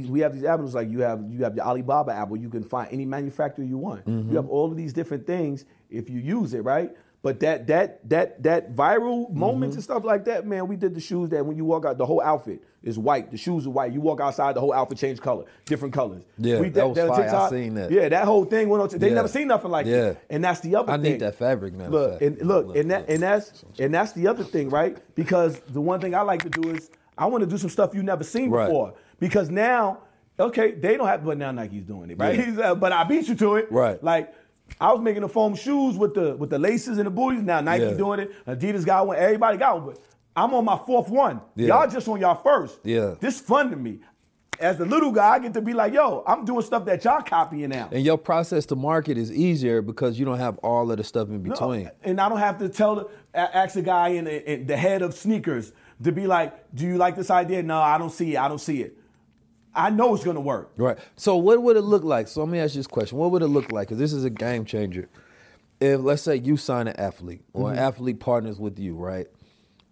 we have these avenues like you have you have the Alibaba app where you can find any manufacturer you want. Mm-hmm. You have all of these different things if you use it, right? But that that that that viral Mm-hmm. moments and stuff like that, man, we did the shoes that when you walk out, the whole outfit is white. The shoes are white. You walk outside, the whole outfit changed color, different colors. Yeah, we, that was fire. I seen that. Yeah, that whole thing went on. To, they Yeah. never seen nothing like Yeah. that. And that's the other thing. I thing. need that fabric, man. Look, and look, and that and that's and that's the other thing, right? Because the one thing I like to do is I want to do some stuff you never seen Right. before. Because now, okay, they don't have, but now Nike's doing it, right? Yeah. He's, (laughs) but I beat you to it, Right. Like I was making the foam shoes with the with the laces and the booties. Now Nike Yeah. doing it. Adidas got one. Everybody got one. But I'm on my fourth one. Yeah. Y'all just on y'all first. Yeah. This fun to me. As the little guy, I get to be like, yo, I'm doing stuff that y'all copying now. And your process to market is easier because you don't have all of the stuff in No, between. and I don't have to tell the ask a guy in the, in the head of sneakers to be like, "Do you like this idea?" No, I don't see it. I don't see it. I know it's gonna work. Right. So what would it look like? So let me ask you this question. What would it look like? Because this is a game changer. If let's say you sign an athlete or an athlete partners with you, right?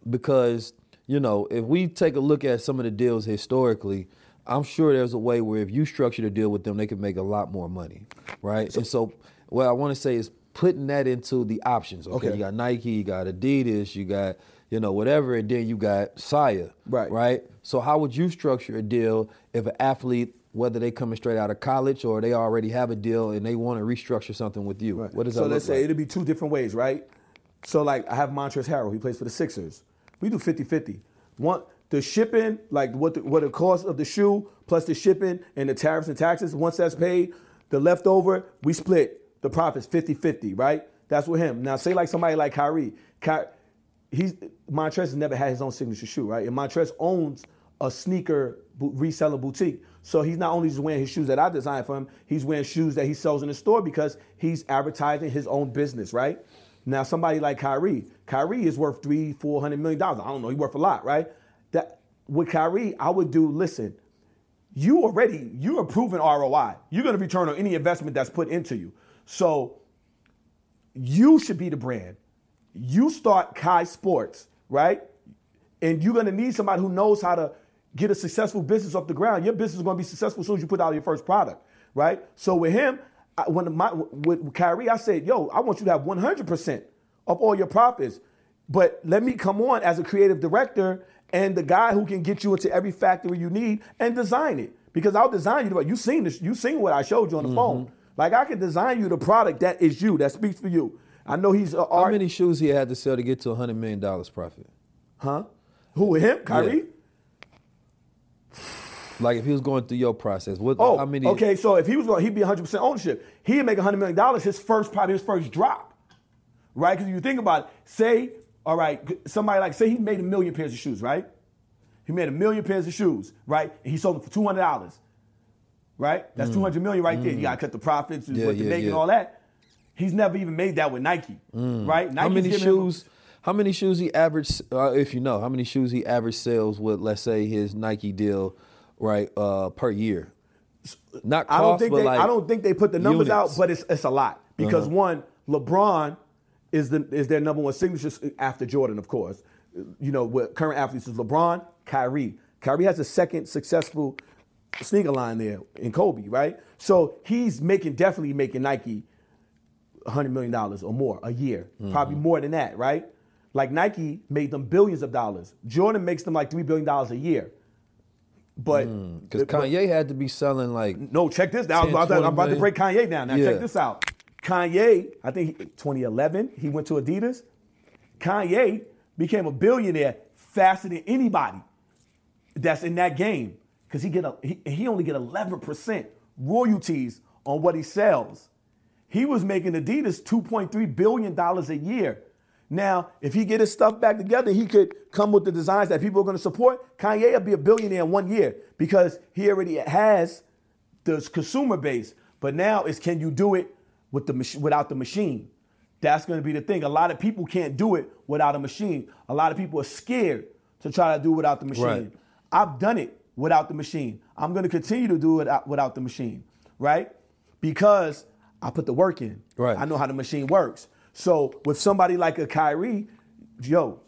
Because, you know, if we take a look at some of the deals historically, I'm sure there's a way where if you structure a deal with them, they could make a lot more money. Right? and so what I want to say is putting that into the options. Okay. Okay. You got Nike, you got Adidas, you got, you know, whatever, and then you got Saya. Right. Right? So how would you structure a deal if an athlete, whether they coming straight out of college or they already have a deal and they want to restructure something with you? What does that so look let's say like? it'll be two different ways, right? So like I have Montrezl Harrell, he plays for the Sixers. We do 50-50. One the shipping, like what the, what the cost of the shoe plus the shipping and the tariffs and taxes, once that's paid, the leftover, we split the profits 50-50, right? That's with him. Now say like somebody like Kyrie. Ky- he's Montrez never had his own signature shoe, right? And Montrez owns a sneaker reseller boutique. So he's not only just wearing his shoes that I designed for him, he's wearing shoes that he sells in the store because he's advertising his own business, right? Now somebody like Kyrie, Kyrie is worth three, four hundred million dollars. I don't know, he worth a lot, right? That with Kyrie, I would do. Listen, you already you are proven ROI. You're going to return on any investment that's put into you. So you should be the brand. You start Kai Sports, right? And you're gonna need somebody who knows how to get a successful business off the ground. Your business is gonna be successful as soon as you put out your first product, right? So with him, I, when my with Kyrie, I said, "Yo, I want you to have 100% of all your profits, but let me come on as a creative director and the guy who can get you into every factory you need and design it because I'll design you. The. You seen this, you seen what I showed you on the mm-hmm. phone. Like I can design you the product that is you, that speaks for you. I know he's a How many shoes he had to sell to get to hundred million dollars profit? Huh? Who him? Kyrie? Like if he was going through your process, what? Oh, how many? okay. So if he was going, he'd be 100 percent ownership. He'd make 100 million dollars. His first, probably his first drop, right? Because you think about it. Say, all right, somebody like say he made a million pairs of shoes, right? He made a million pairs of shoes, right? And he sold them for 200 dollars, right? That's Mm. 200 million right there. Mm. You gotta cut the profits Yeah, the yeah, make and yeah. all that. He's never even made that with Nike, Mm. right? how many shoes? How many shoes he average? Uh, if you know, how many shoes he average sells with, let's say, his Nike deal, right, uh, per year? Not cost, I don't think they. like I don't think they put the numbers out, but it's it's a lot because Uh-huh. one, LeBron is the is their number one signature after Jordan, of course. You know, what current athletes is LeBron, Kyrie. Kyrie has a second successful sneaker line there in Kobe, right? So he's making definitely making Nike hundred million dollars or more a year, mm-hmm. probably more than that, right? Like Nike made them billions of dollars. Jordan makes them like three billion dollars a year. But mm, because Kanye had to be selling like no, check this out. I'm about, to- I'm about to break Kanye down. Now Yeah. check this out. Kanye, I think he- 2011, he went to Adidas. Kanye became a billionaire faster than anybody that's in that game because he get a he, he only get 11% royalties on what he sells. He was making Adidas 2.3 billion dollars a year. Now, if he get his stuff back together, he could come with the designs that people are going to support. Kanye will be a billionaire in one year because he already has the consumer base. But now is can you do it with the without the machine? That's going to be the thing. A lot of people can't do it without a machine. A lot of people are scared to try to do it without the machine. Right. I've done it without the machine. I'm going to continue to do it without the machine, right? Because I put the work in. Right. I know how the machine works. So with somebody like a Kyrie, yo,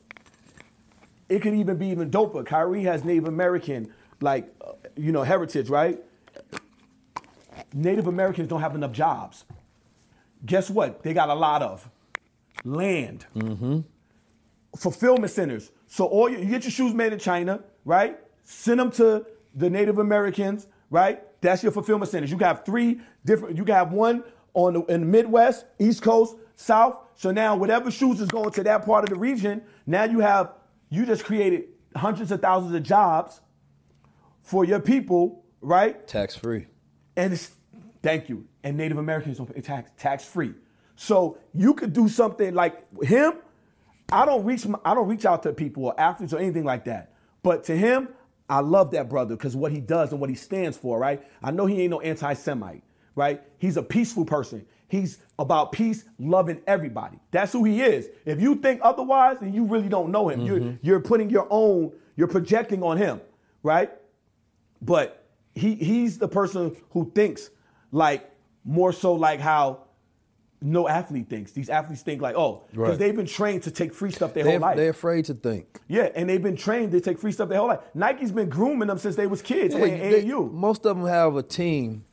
it could even be even doper. Kyrie has Native American, like, uh, you know, heritage, right? Native Americans don't have enough jobs. Guess what? They got a lot of land, fulfillment centers. So all you, you get your shoes made in China, right? Send them to the Native Americans, right? That's your fulfillment centers. You can have three different. You can have one on the, in the Midwest, East Coast, South. So now whatever shoes is going to that part of the region, now you have you just created hundreds of thousands of jobs for your people, right? tax free. And it's thank you. And Native Americans don't pay tax tax free. So you could do something like him. I don't reach my- I don't reach out to people or athletes or anything like that. But to him, I love that brother because what he does and what he stands for, right? I know he ain't no anti-Semite, right? He's a peaceful person. He's about peace, loving everybody. That's who he is. If you think otherwise, then you really don't know him. You're mm-hmm. you're putting your own, you're projecting on him, right? But he he's the person who thinks like more so like how no athlete thinks. These athletes think like, oh, because Right. they've been trained to take free stuff their They're, whole life. they're afraid to think. Yeah, and they've been trained to take free stuff their whole life. Nike's been grooming them since they was kids Yeah, they- AAU. most of them have a team.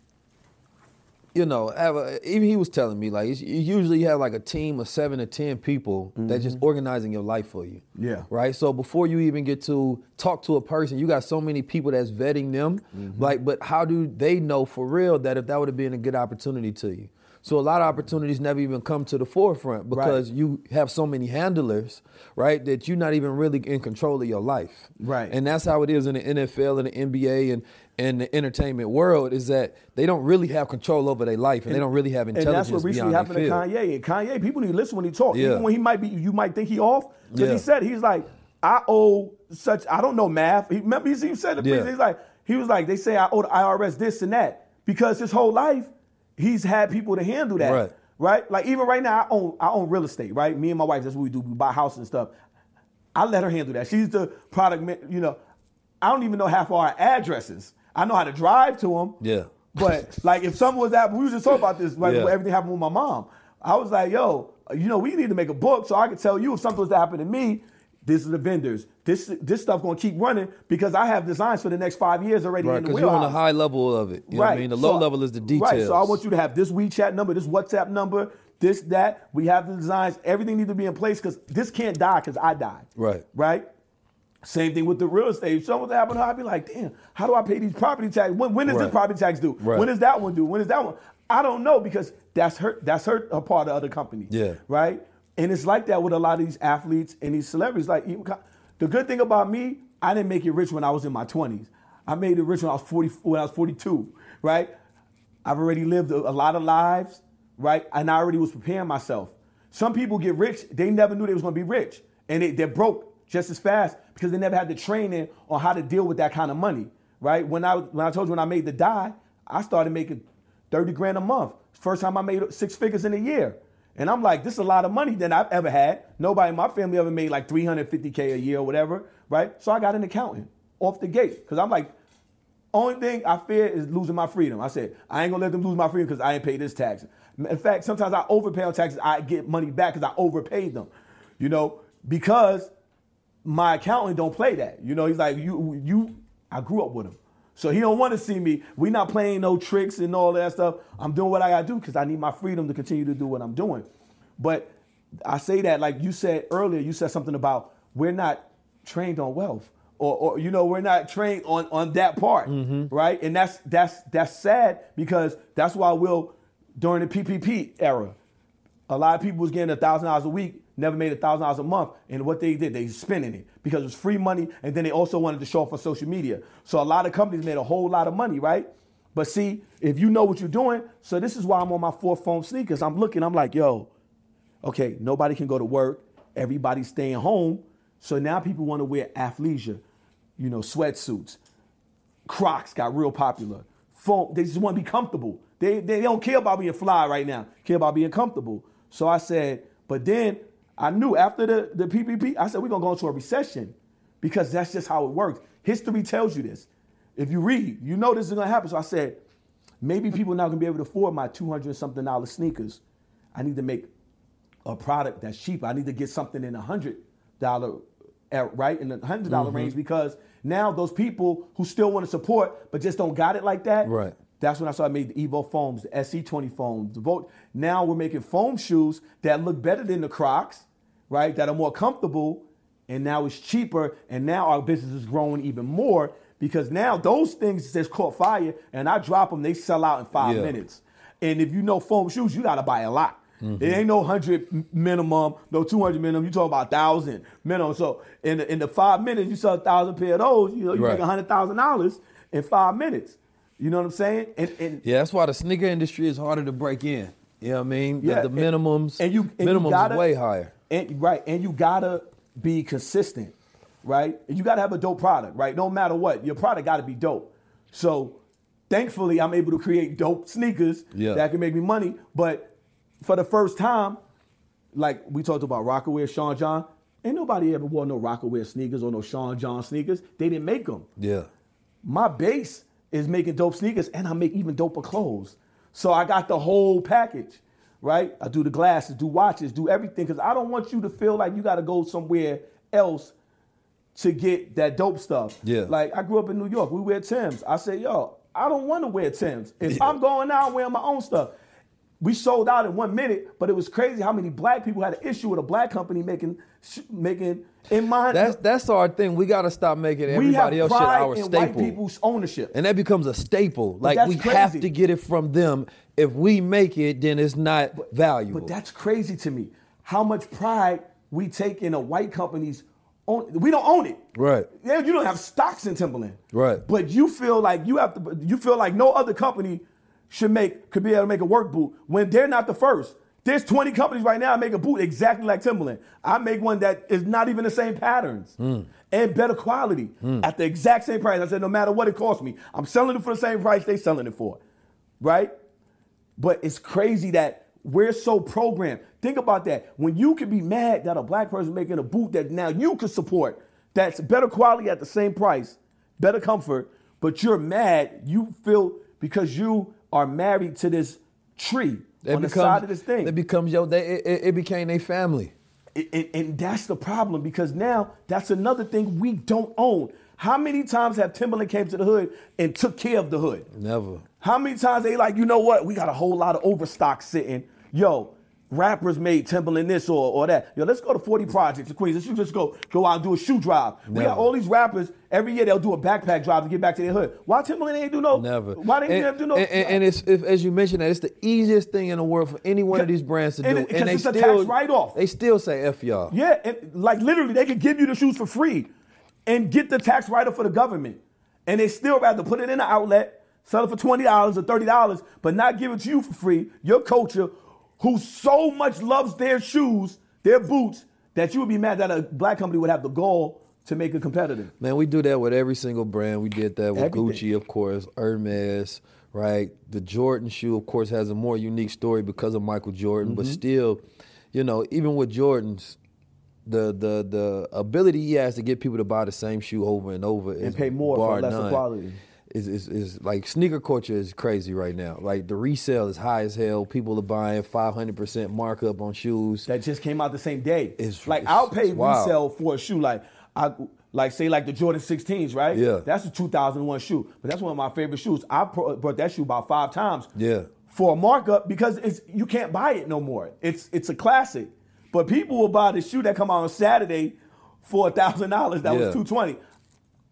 You know, have a, even he was telling me like you usually have like a team of seven to ten people that just organizing your life for you. Mm-hmm. Yeah. Right. So before you even get to talk to a person, you got so many people that's vetting them. Mm-hmm. Like, but how do they know for real that if that would have been a good opportunity to you? So a lot of opportunities never even come to the forefront because you have so many handlers, right, that you're not even really in control of your life. Right. And that's how it is in the NFL and the NBA and, and the entertainment world is that they don't really have control over their life and, they don't really have And intelligence that's what recently happened to. Kanye. And Kanye, people need to listen when he talks. Yeah. Even when he might be, you might think he off. Because Yeah. he said, he's like, I owe such, I don't know math. He, remember he, he said it. Yeah. He's like, he was like, they say I owe the IRS this and that. Because his whole life, he's had people to handle that. Right. Right? Like even right now, I own, I own real estate, right? Me and my wife, that's what we do. We buy houses and stuff. I let her handle that. She's the product, you know. I don't even know half of our addresses. I know how to drive to them. Yeah. But like if something was happening, we was just talking about this, like Yeah. everything happened with my mom. I was like, yo, you know, we need to make a book so I can tell you if something was to happen to me, this is the vendors. This this stuff gonna keep running because I have designs for the next five years already Right, in the because you're on the high level of it. You know what I mean? The low level is the details. Right. So I want you to have this WeChat number, this WhatsApp number, this, that. We have the designs. Everything needs to be in place because this can't die because I died. Right. Right? Same thing with the real estate. If something happened, I'd be like, damn, how do I pay these property taxes? When, when does this property tax due? Right. When does that one due? When is that one? I don't know because that's her that's her part of other company. Yeah. Right? And it's like that with a lot of these athletes and these celebrities. Like even the good thing about me, I didn't make it rich when I was in my 20s. I made it rich when I was 40 when I was 42, right? I've already lived a, a lot of lives, right? And I already was preparing myself. Some people get rich, they never knew they was gonna be rich. And they, they're broke just as fast because they never had the training on how to deal with that kind of money, right? When I when I told you when I made the die, I started making 30 grand a month. First time I made six figures in a year. And I'm like, this is a lot of money than I've ever had. Nobody in my family ever made like 350K a year or whatever, right? So I got an accountant off the gate. Cause I'm like, only thing I fear is losing my freedom. I said, I ain't gonna let them lose my freedom because I ain't paid this tax. In fact, sometimes I overpay on taxes, I get money back because I overpaid them. You know, because my accountant don't play that. You know, he's like, you you I grew up with him. So he don't want to see me. We not playing no tricks and all that stuff. I'm doing what I gotta do because I need my freedom to continue to do what I'm doing. But I say that like you said earlier, you said something about we're not trained on wealth. Or, or you know, we're not trained on, on that part. Mm-hmm. Right? And that's that's that's sad because that's why we'll during the PPP era, a lot of people was getting a thousand dollars a week, never made a thousand dollars a month, and what they did, they spending it because it was free money, and then they also wanted to show off on social media. So a lot of companies made a whole lot of money, right? But see, if you know what you're doing, so this is why I'm on my four foam sneakers. I'm looking, I'm like, yo, okay, nobody can go to work, everybody's staying home, so now people want to wear athleisure, you know, sweatsuits. Crocs got real popular. Foam, they just want to be comfortable. They, they don't care about being fly right now, care about being comfortable. So I said, but then I knew after the, the PPP, I said, we're going to go into a recession because that's just how it works. History tells you this. If you read, you know this is going to happen. So I said, maybe people not going to be able to afford my 200 something dollar sneakers. I need to make a product that's cheap. I need to get something in a hundred dollar, uh, right in the hundred dollar Mhm. range because now those people who still want to support but just don't got it like that. Right. That's when I started made the Evo foams, the SC20 foams, the Volt. Now we're making foam shoes that look better than the Crocs, right? That are more comfortable, and now it's cheaper. And now our business is growing even more because now those things just caught fire, and I drop them, they sell out in five Yeah. minutes. And if you know foam shoes, you got to buy a lot. Mm-hmm. It ain't no hundred minimum, no two hundred minimum. You talk about thousand minimum. So in the, in the five minutes, you sell a thousand pair of those. You know, you Right. make a hundred thousand dollars in five minutes. You know what I'm saying? And, and Yeah, that's why the sneaker industry is harder to break in. You know what I mean? The- Yeah, the, and- minimums, and you and minimums you gotta, way higher. And right, and you gotta be consistent, right? And you gotta have a dope product, right? No matter what, your product gotta be dope. So thankfully, I'm able to create dope sneakers Yeah. that can make me money. But for the first time, like we talked about Rocawear, Sean John, ain't nobody ever wore no Rocawear sneakers or no Sean John sneakers. They didn't make them Yeah. my base is making dope sneakers and I make even doper clothes. So I got the whole package, right? I do the glasses, do watches, do everything because I don't want you to feel like you got to go somewhere else to get that dope stuff. Yeah. Like I grew up in New York, we wear Tims. I said, yo, I don't want to wear Tims. If I'm going out, I'm wearing my own stuff. We sold out in one minute, but it was crazy how many black people had an issue with a black company making making in mind. That's that's our thing. We gotta stop making everybody else shit our in staple. white people's ownership. And that becomes a staple. Like we have to get it from them. If we make it, then it's not valuable. But that's crazy to me. How much pride we take in a white company's own. We don't own it. right. Yeah, you don't have stocks in Timberland. Right. But you feel like you have to. You feel like no other company should make could be able to make a work boot when they're not the first. There's 20 companies right now that make a boot exactly like Timberland. I make one that is not even the same patterns Mm. and better quality at the exact same price. I said, no matter what it costs me, I'm selling it for the same price they selling it for, right? But it's crazy that we're so programmed. Think about that. When you can be mad that a black person making a boot that now you can support, that's better quality at the same price, better comfort, but you're mad, you feel because you are married to this tree That on the becomes- side of this thing. It becomes yo. They, it, it- it became their family. And that's the problem because now that's another thing we don't own. How many times have Timberland came to the hood and took care of the hood? Never. How many times they like, you know what? We got a whole lot of overstock sitting. Yo, rappers made Timberland this or, or that. Yo, let's go to 40 Projects in Queens. Let's just go go out and do a shoe drive. We got all these rappers, every year they'll do a backpack drive to get back to their hood. Why Timberland ain't do no? Never. Why they and, never do no? And, and- and it's if, as you mentioned that it's the easiest thing in the world for any one of these brands to do, it- and they it's a still tax write-off. They still say f y'all. Yeah, and like literally, they could give you the shoes for free and get the tax write off for the government. And they still rather put it in the outlet, sell it for $20 or $30, but not give it to you for free, your culture, who so much loves their shoes, their boots, that you would be mad that a black company would have the goal to make it competitive. Man, we do that with every single brand. We did that with Everything. Gucci, of course, Hermes, right? The Jordan shoe, of course, has a more unique story because of Michael Jordan, but Mhm. still, you know, even with Jordans, the the the ability he has to get people to buy the same shoe over and over is pay more for lesser none. quality. Is, is, is like sneaker culture is crazy right now. Like the resale is high as hell. People are buying 500% markup on shoes. That just came out the same day. It's like it's- I'll pay resale for a shoe like I like say like the Jordan 16s, right? Yeah. That's a 2001 shoe, but that's one of my favorite shoes. I brought that shoe about five times Yeah. for a markup because it's you can't buy it no more. It's it's a classic, but people will buy the shoe that come out on Saturday for a thousand dollars. That Yeah. was 220.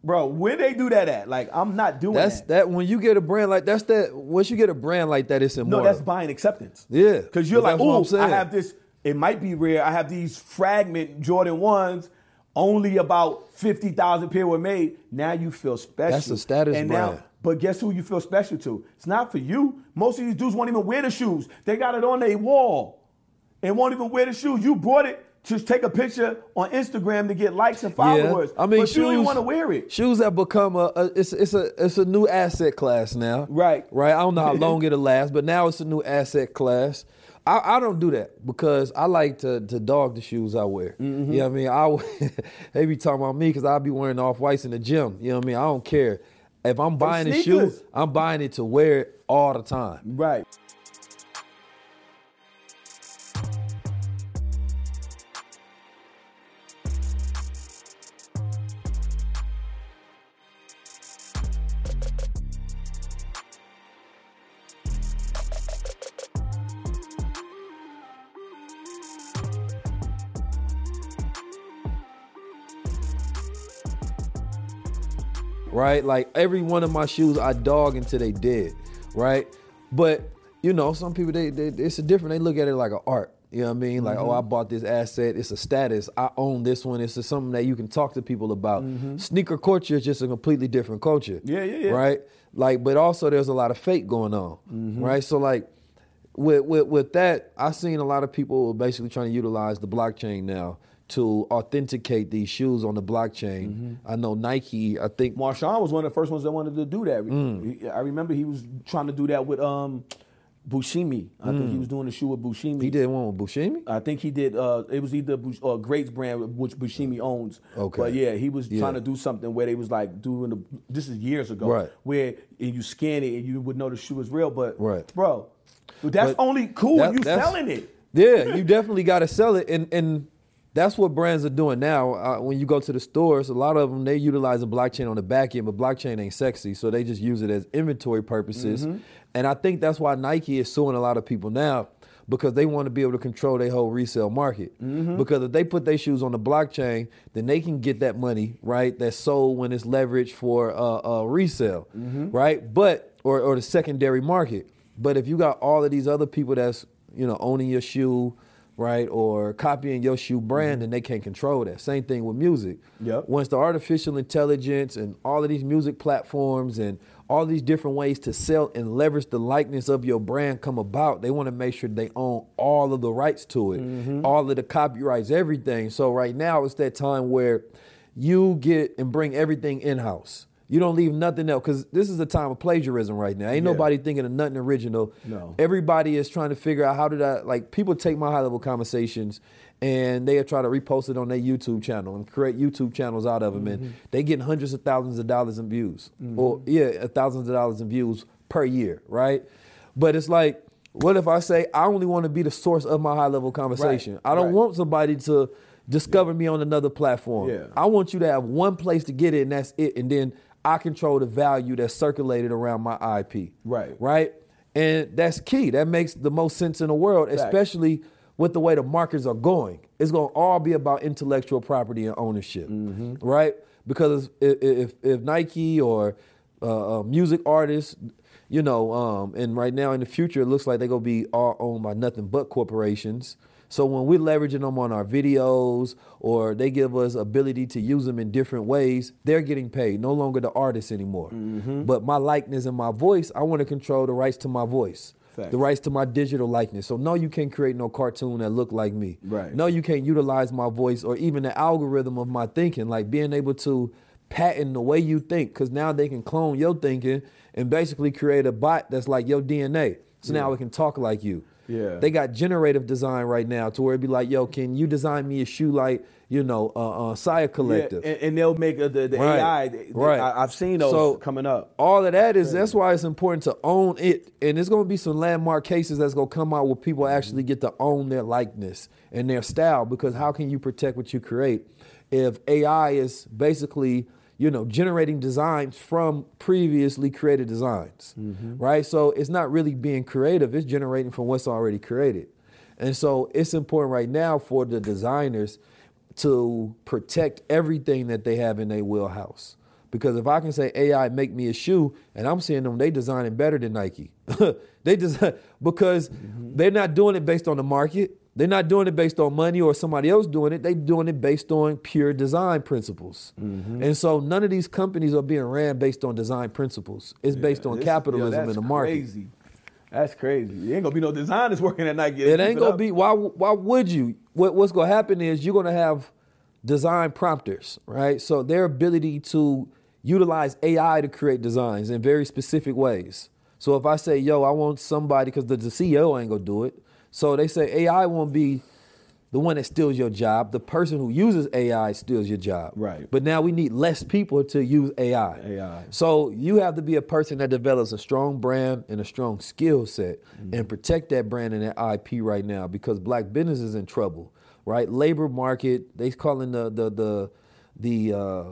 Bro, where they do that at? Like I'm not doing that. That's that. that when you get a brand like that's that once you get a brand like that, it's No, that's buying acceptance. Yeah, Because you're like, that's what I'm oh. I have this. It might be rare. I have these fragment Jordan ones. Only about fifty thousand pair were made. Now you feel special. That's a status and brand. Now, but guess who you feel special to? It's not for you. Most of these dudes won't even wear the shoes. They got it on their wall, and won't even wear the shoes. You brought it to take a picture on Instagram to get likes and followers. Yeah. I mean, but shoes, you don't want to wear it. Shoes have become a, a it's it's a it's a new asset class now. Right. Right. I don't know how (laughs) long it'll last, but now it's a new asset class. I, I don't do that because I like to to dog the shoes I wear. Mm-hmm. You know what I mean? I (laughs) they be talking about me because I be wearing off whites in the gym. You know what I mean? I don't care. If I'm buying a shoe. I'm buying it to wear it all the time. Right. Right? Like every one of my shoes, I dog until they dead, right? But you know, some people they, they it's a different. They look at it like an art. You know what I mean? Like, oh, Mm-hmm. I bought this asset. It's a status. I own this one. It's just something that you can talk to people about. Sneaker culture is just a completely different culture. Mm-hmm. Yeah, yeah, yeah. Right? Like, but also there's a lot of fake going on. Mm-hmm. Right? So like with, with with that, I've seen a lot of people basically trying to utilize the blockchain now to authenticate these shoes on the blockchain. Mm-hmm. I know Nike, I think Marshawn was one of the first ones that wanted to do that. Mm. I remember he was trying to do that with um, Bushimi. I think he was doing a shoe with Bushimi. Mm. he did one with Bushimi. I think he did. Uh, it was either Bush, uh, Greats brand, which Bushimi owns. Okay. But yeah, he was Yeah. trying to do something where they was like doing the. This is years ago. Right. Where and you scan it and you would know the shoe is real. But Right. bro, that's But only cool that- you selling it. Yeah, you definitely got to sell it, and and that's what brands are doing now. Uh, when you go to the stores, a lot of them they utilizing blockchain on the back end, but blockchain ain't sexy, so they just use it as inventory purposes. Mm-hmm. And I think that's why Nike is suing a lot of people now because they want to be able to control their whole resale market. Mm-hmm. Because if they put their shoes on the blockchain, then they can get that money right that's sold when it's leveraged for uh, uh, resale, Mm-hmm. right? But or or the secondary market. But if you got all of these other people that's you know owning your shoe, right, or copying your shoe brand, mm-hmm. and they can't control that. Same thing with music. Yep. Once the artificial intelligence and all of these music platforms and all these different ways to sell and leverage the likeness of your brand come about, they want to make sure they own all of the rights to it, mm-hmm. all of the copyrights, everything. So right now it's that time where you get and bring everything in house. You don't leave nothing else because this is a time of plagiarism right now. Ain't Yeah. nobody thinking of nothing original. No. Everybody is trying to figure out how did I like people take my high level conversations and they try to repost it on their YouTube channel and create YouTube channels out of them and mm-hmm. they getting hundreds of thousands of dollars in views mm-hmm. or yeah, thousands of dollars in views per year, right? But it's like, what if I say I only want to be the source of my high level conversation? I don't right. want somebody to discover me on another platform. Yeah. I want you to have one place to get it and that's it, and then I control the value that's circulated around my IP. Right. Right. And that's key. That makes the most sense in the world, Fact. especially with the way the markets are going. It's going to all be about intellectual property and ownership, right? Because if, if, if Nike or uh, uh, music artists, you know, um, and right now in the future, it looks like they're going to be all owned by nothing but corporations. So when we're leveraging them on our videos or they give us ability to use them in different ways, they're getting paid, no longer the artist anymore. Mm-hmm. But my likeness and my voice, I want to control the rights to my voice. The rights to my digital likeness. So no, you can't create no cartoon that look like me. Right. No, you can't utilize my voice or even the algorithm of my thinking, like being able to patent the way you think, because now they can clone your thinking and basically create a bot that's like your DNA. So now Yeah. it can talk like you. Yeah. They got generative design right now to where it'd be like, yo, can you design me a shoe like, you know, uh, uh Saya Collective? Yeah, and, and they'll make a, the, the Right. AI. they- Right. I, have seen those So- coming up. All of that is that's why it's important to own it. And there's gonna be some landmark cases that's gonna come out where people actually get to own their likeness and their style. Because how can you protect what you create if AI is basically, you know, generating designs from previously created designs? Mm-hmm. Right? So it's not really being creative, it's generating from what's already created. And so it's important right now for the designers to protect everything that they have in their wheelhouse. Because if I can say AI make me a shoe, and I'm seeing them, they designing better than Nike. (laughs) they design because mm-hmm. they're not doing it based on the market. They're not doing it based on money or somebody else doing it. They're doing it based on pure design principles. Mm-hmm. And so none of these companies are being ran based on design principles. It's based on This- capitalism yo, in the market. Crazy. That's crazy. There ain't gonna be no designers (laughs) working at Nike. It ain't gonna up. be. Why? Why would you? What, what's gonna happen is you're gonna have design prompters, right? So their ability to utilize AI to create designs in very specific ways. So if I say, "Yo, I want somebody," because the, the CEO ain't gonna do it. So they say AI won't be the one that steals your job. The person who uses AI steals your job. Right. But now we need less people to use AI. AI. So you have to be a person that develops a strong brand and a strong skill set and protect that brand and that IP right now because black business is in trouble, right? Labor market, they calling the the the the uh,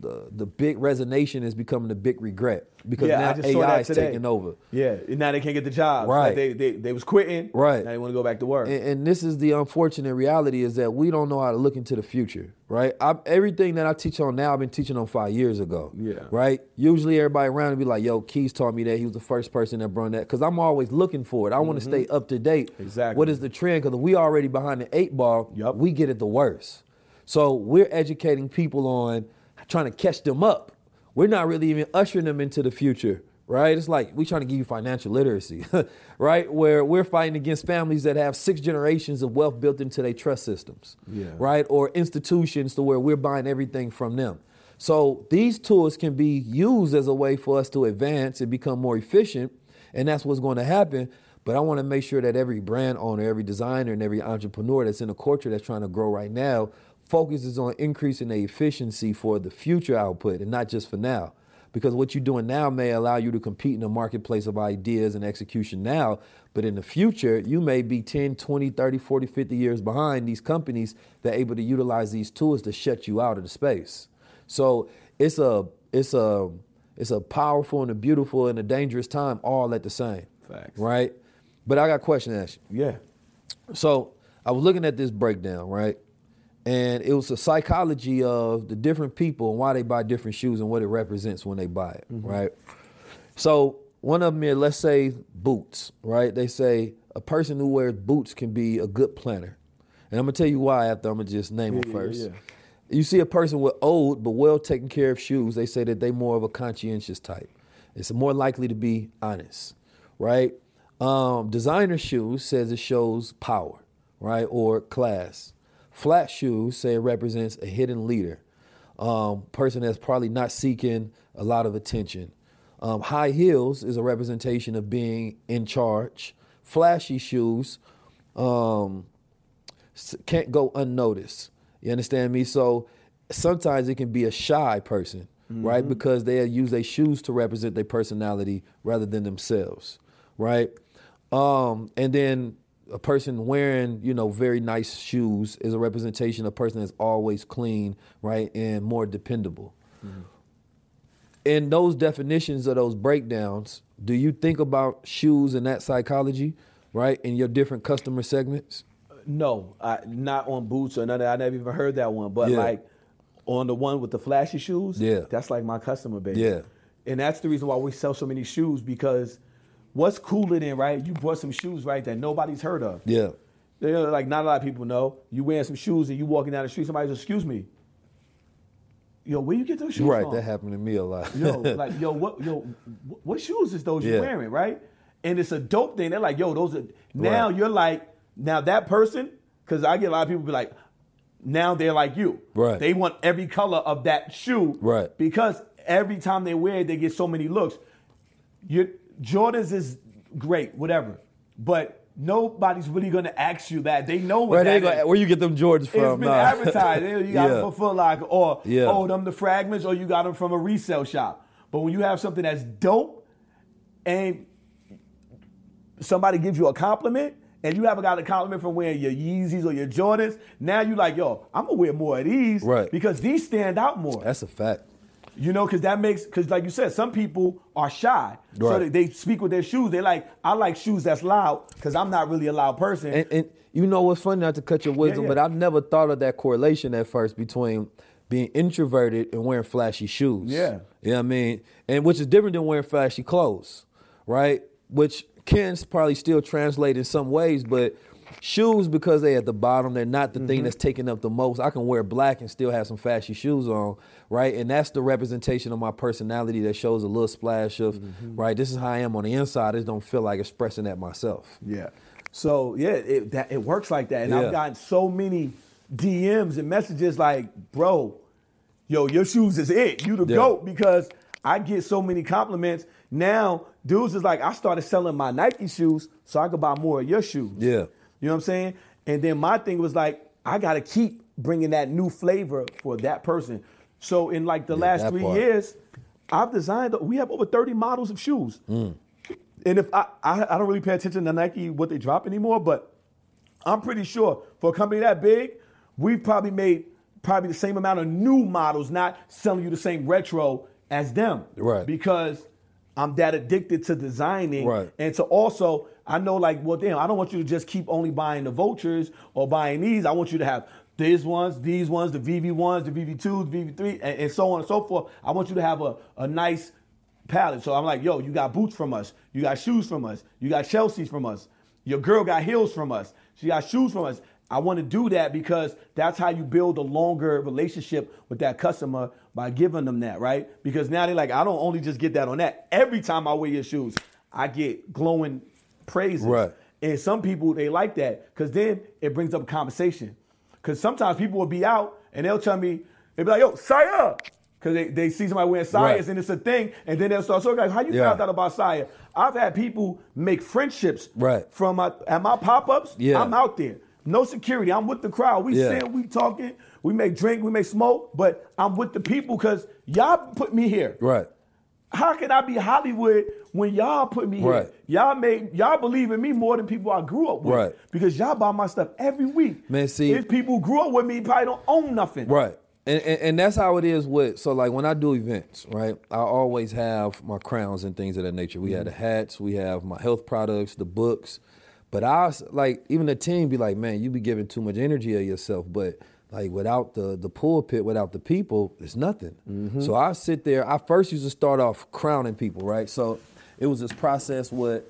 the, the big resignation is becoming the big regret because Yeah, now AI is taking over. Yeah, and now they can't get the jobs. Right. Like they, they they was quitting. Right. Now they want to go back to work. And, and this is the unfortunate reality is that we don't know how to look into the future, right? I, everything that I teach on now, I've been teaching on five years ago. Yeah. Right? Usually everybody around and be like, yo, Keys taught me that. He was the first person that brought that. Because I'm always looking for it. I want to stay up to date. Mm-hmm. Exactly. What is the trend? Because we already behind the eight ball, Yup. we get it the worst. So we're educating people on trying to catch them up. We're not really even ushering them into the future, right? It's like we're trying to give you financial literacy, (laughs) right? Where we're fighting against families that have six generations of wealth built into their trust systems, Yeah. right? Or institutions to where we're buying everything from them. So these tools can be used as a way for us to advance and become more efficient, and that's what's going to happen. But I want to make sure that every brand owner, every designer, and every entrepreneur that's in a culture that's trying to grow right now focuses on increasing the efficiency for the future output and not just for now. Because what you're doing now may allow you to compete in the marketplace of ideas and execution now, but in the future, you may be 10, 20, 30, 40, 50 years behind these companies that are able to utilize these tools to shut you out of the space. So it's a it's a it's a powerful and a beautiful and a dangerous time all at the same. Facts. Right? But I got a question to ask you. yeah. So I was looking at this breakdown, right? And it was the psychology of the different people and why they buy different shoes and what it represents when they buy it, right? So one of them is, let's say, boots, right? They say a person who wears boots can be a good planner. And I'm gonna tell you why after I'm gonna just name them yeah, first. yeah. You see a person with old but well taken care of shoes, they say that they more of a conscientious type. It's more likely to be honest, right? Um, designer shoes says it shows power, right, or class. Flat shoes say it represents a hidden leader, um, person that's probably not seeking a lot of attention. Um, high heels is a representation of being in charge. Flashy shoes um, can't go unnoticed. You understand me? So sometimes it can be a shy person, right? Because they use their shoes to represent their personality rather than themselves, right? Um, and then a person wearing, you know, very nice shoes is a representation of a person that's always clean, right, and more dependable. Mm-hmm. In those definitions of those breakdowns, do you think about shoes and that psychology, right, in your different customer segments? No, I, not on boots or none of that. I never even heard that one. But Yeah. like on the one with the flashy shoes, Yeah. that's like my customer base. Yeah. And that's the reason why we sell so many shoes because what's cooler than right? You brought some shoes right that nobody's heard of. Yeah. You know, like not a lot of people know. You wearing some shoes and you walking down the street, somebody says, "Excuse me, yo, where you get those shoes from? Right, from?" that happened to me a lot. yo, (laughs) like, yo, what, yo, what shoes is those Yeah. you wearing, right? And it's a dope thing. They're like, yo, those are. Now Right. you're like, now that person, because I get a lot of people be like, now they're like you. Right. They want every color of that shoe. Right. Because every time they wear it, they get so many looks. Your Jordans is great, whatever, but nobody's really gonna ask you that. They know what Right, they that go, is. where you get them Jordans It's from? been Nah. advertised. You got (laughs) Yeah. them from Foot Locker, or Yeah. oh, them the fragments, or you got them from a resale shop. But when you have something that's dope, and somebody gives you a compliment, and you haven't got a compliment from wearing your Yeezys or your Jordans, now you're like, yo, I'm gonna wear more of these, Right. Because these stand out more. That's a fact. You know, because that makes, because like you said, some people are shy. So they, they speak with their shoes. They like, I like shoes that's loud because I'm not really a loud person. And, and you know what's funny, not to cut your wisdom, yeah. but I've never thought of that correlation at first between being introverted and wearing flashy shoes. Yeah. You know what I mean? And which is different than wearing flashy clothes, right? Which can probably still translate in some ways, but shoes, because they at the bottom, they're not the Mm-hmm. thing that's taking up the most. I can wear black and still have some flashy shoes on, right? And that's the representation of my personality that shows a little splash of, Mm-hmm. right, this is how I am on the inside. I just don't feel like expressing that myself. Yeah. So yeah, it that it works like that, and Yeah. I've gotten so many DMs and messages like, "Bro, yo, your shoes is it. You the Yeah. goat." Because I get so many compliments. Now, dudes is like, I started selling my Nike shoes so I could buy more of your shoes. Yeah. You know what I'm saying? And then my thing was like, I got to keep bringing that new flavor for that person. So in like the Yeah, last three part. years, I've designed. We have over 30 models of shoes. Mm. And if I, I I don't really pay attention to Nike what they drop anymore, but I'm pretty sure for a company that big, we've probably made probably the same amount of new models, not selling you the same retro as them. Right. Because I'm that addicted to designing. Right. And to also, I know like, well, damn, I don't want you to just keep only buying the vultures or buying these. I want you to have these ones, these ones, the VV1s, the VV2s, the VV3, and, and so on and so forth. I want you to have a, a nice palette. So I'm like, yo, you got boots from us. You got shoes from us. You got Chelsea's from us. Your girl got heels from us. She got shoes from us. I want to do that because that's how you build a longer relationship with that customer by giving them that, right? Because now they're like, I don't only just get that on that. Every time I wear your shoes, I get glowing praises. Right. And some people they like that because then it brings up a conversation. Because sometimes people will be out and they'll tell me, they'll be like, yo, Saya. Because they, they see somebody wearing Sayas Right. and it's a thing. And then they'll start, so guys, how you Yeah. found out about Saya? I've had people make friendships Right. from my, at my pop-ups. Yeah. I'm out there. No security. I'm with the crowd. We Yeah. sitting, we talking, we make drink, we make smoke, but I'm with the people because y'all put me here. Right. How can I be Hollywood when y'all put me Right. here? Y'all made y'all believe in me more than people I grew up with. Right. Because y'all buy my stuff every week. Man, see- if people grew up with me probably don't own nothing. Right. And, and and that's how it is with so like when I do events, right? I always have my crowns and things of that nature. We have the mm-hmm. hats, we have my health products, the books. But I like even the team be like, man, you be giving too much energy of yourself. But like without the the pulpit, without the people, it's nothing. Mm-hmm. So I sit there. I first used to start off crowning people, right? So it was this process with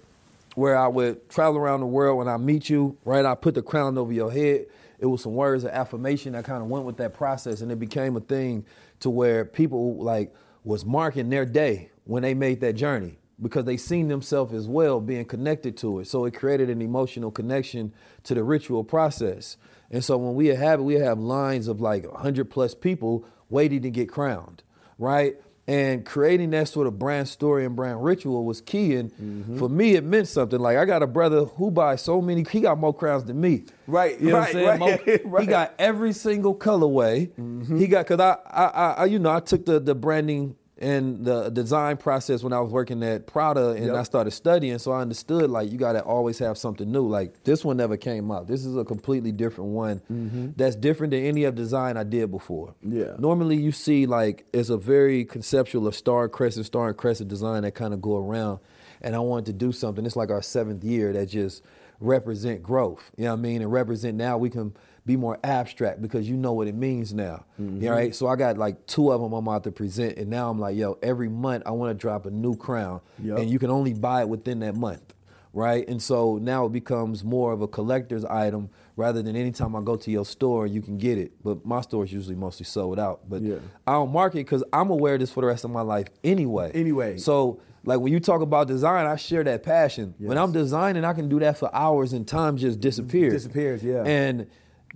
where I would travel around the world when I meet you, right? I put the crown over your head. It was some words of affirmation that kind of went with that process, and it became a thing to where people like was marking their day when they made that journey because they seen themselves as well being connected to it. So it created an emotional connection to the ritual process. And so when we have it, we have lines of like 100 plus people waiting to get crowned, right? And creating that sort of brand story and brand ritual was key. And Mm-hmm. for me, it meant something. Like I got a brother who buys so many, he got more crowns than me. Right, You know right, what I'm saying? right, Mo- right. Mm-hmm. (laughs) He got every single colorway. He got, cause I, I, I, I, you know, I took the, the branding and the design process when I was working at Prada and Yep. I started studying. So I understood like you got to always have something new. Like this one never came out. This is a completely different one that's different than any of design I did before. Mm-hmm. Yeah. Normally you see like it's a very conceptual of star crescent, star and crescent design that kind of go around. and I wanted to do something. It's like our seventh year that just represent growth. You know what I mean? And represent now we can be more abstract because you know what it means now. Mhm. Yeah, right. So I got like two of them I'm about to present, and now I'm like, yo, every month I want to drop a new crown, Yep. and you can only buy it within that month, right? And so now it becomes more of a collector's item rather than anytime I go to your store you can get it. But my store is usually mostly sold out. But I don't market because I'm aware of this for the rest of my life anyway. Anyway. So like when you talk about design, I share that passion. When I'm designing, I can do that for hours and time just disappears. Disappears, yeah. And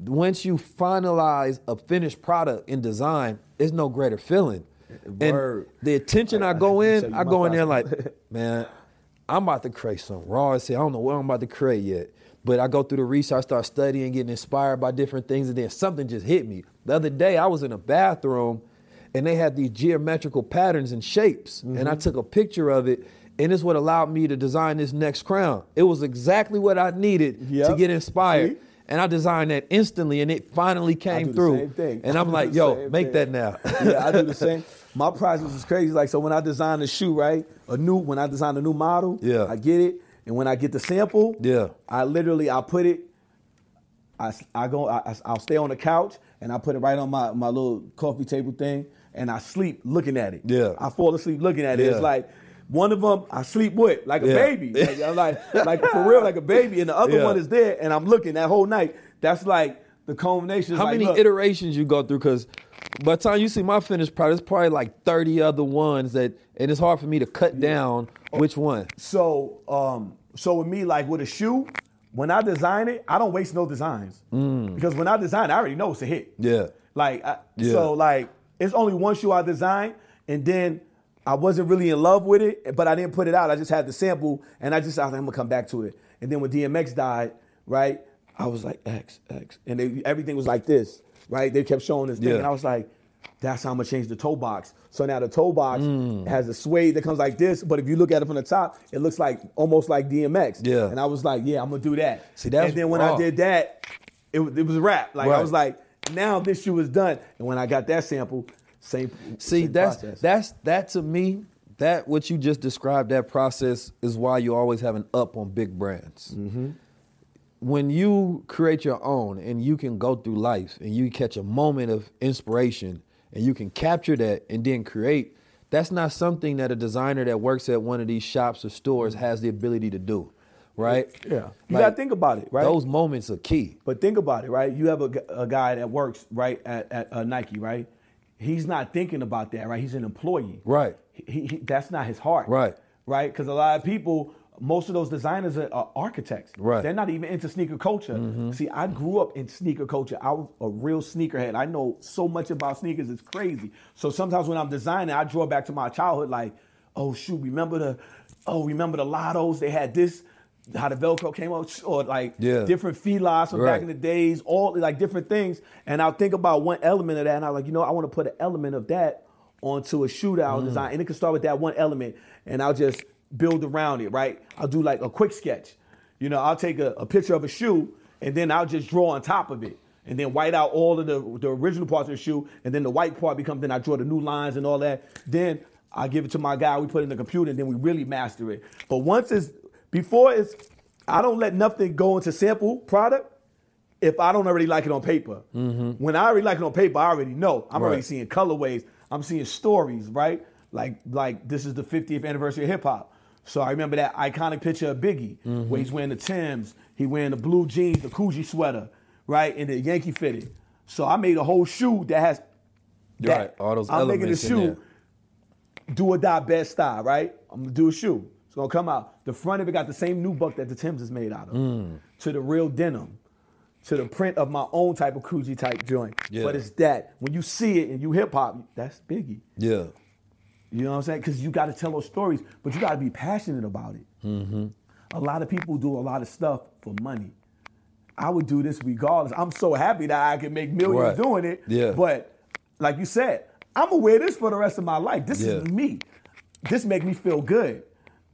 once you finalize a finished product in design, it's no greater feeling. Word. And the attention I go (laughs) in, I go in there like, (laughs) man, I'm about to create something raw as hell. I don't know what I'm about to create yet. But I go through the research, I start studying, getting inspired by different things, and then something just hit me. The other day, I was in a bathroom and they had these geometrical patterns and shapes. And I Mhm. took a picture of it, and it's what allowed me to design this next crown. It was exactly what I needed to get inspired. See? And I designed that instantly, and it finally came through. And I'm (laughs) like, yo, make thing. that now. yeah, I do the same. My process is crazy. Like so, when I design a shoe, right, a new when I design a new model, Yeah. I get it, and when I get the sample, yeah, I literally I put it. I, I go I, I'll stay on the couch and I put it right on my, my little coffee table thing and I sleep looking at it. Yeah. I fall asleep looking at it. Yeah. It's like one of them I sleep with like a Yeah. baby. Like, I'm like like for real like a (laughs) baby and the other Yeah. one is there and I'm looking that whole night. That's like the culmination. How like, many look, iterations you go through? Because by the time you see my finished product, it's probably like 30 other ones that, and it's hard for me to cut down which one. So, um, so with me, like with a shoe, when I design it, I don't waste no designs Mm. because when I design, it, I already know it's a hit. Yeah. Like, I, Yeah. so like it's only one shoe I design, and then I wasn't really in love with it, but I didn't put it out. I just had the sample, and I just I was like, I'm gonna come back to it. And then when DMX died, right, I was like X X, and they, everything was like this, right? They kept showing this thing, Yeah. and I was like, that's how I'm gonna change the toe box. So now the toe box Mm. has a suede that comes like this, but if you look at it from the top, it looks like almost like DMX. Yeah. And I was like, yeah, I'm gonna do that. See, that's and then when. I did that, it, it was a wrap. Like I was like, now this shoe is done. And when I got that sample, same. See, same that's process. that's that to me. That what you just described. That process is why you always have an up on big brands. Mm-hmm. When you create your own and you can go through life and you catch a moment of inspiration and you can capture that and then create. That's not something that a designer that works at one of these shops or stores has the ability to do, right? Yeah. You Like, gotta think about it, right? Those moments are key. But think about it, right? You have a, a guy that works right at, at uh, Nike, right? He's not thinking about that, right? He's an employee, Right. He, he, that's not his heart, Right. Right? Because a lot of people, most of those designers are, are architects, Right. They're not even into sneaker culture. Mhm. See, I grew up in sneaker culture. I was a real sneakerhead. I know so much about sneakers; it's crazy. So sometimes when I'm designing, I draw back to my childhood, like, oh shoot, remember the, oh remember the Lottos? They had this. How the Velcro came out, or like Yeah. different feelers from Right. back in the days, all like different things. And I'll think about one element of that, and I'm like, you know, I want to put an element of that onto a shootout Mm. design, and it can start with that one element, and I'll just build around it, right? I'll do like a quick sketch. You know, I'll take a, a picture of a shoe, and then I'll just draw on top of it, and then white out all of the the original parts of the shoe, and then the white part becomes. Then I draw the new lines and all that. Then I give it to my guy. We put it in the computer, and then we really master it. But once it's before it's, I don't let nothing go into sample product if I don't already like it on paper. Mm-hmm. When I already like it on paper, I already know. I'm already seeing colorways. I'm seeing stories, right? Like like this is the 50th anniversary of hip hop. So I remember that iconic picture of Biggie, mm-hmm. where he's wearing the Tims, he wearing the blue jeans, the Coogi sweater, right, and the Yankee fitted. So I made a whole shoe that has that. Right, all those elements. I'm making a shoe do or die best style, right? I'm gonna do a shoe. It's gonna come out. The front of it got the same new nubuck that the Timbs is made out of. Mm. To the real denim. To the print of my own type of Coogi type joint. Yeah. But it's that. When you see it and you hip hop, that's Biggie. Yeah. You know what I'm saying? Because you gotta tell those stories, but you gotta be passionate about it. Mm-hmm. A lot of people do a lot of stuff for money. I would do this regardless. I'm so happy that I can make millions Right. doing it. Yeah. But like you said, I'm gonna wear this for the rest of my life. This Yeah. is me. This make me feel good.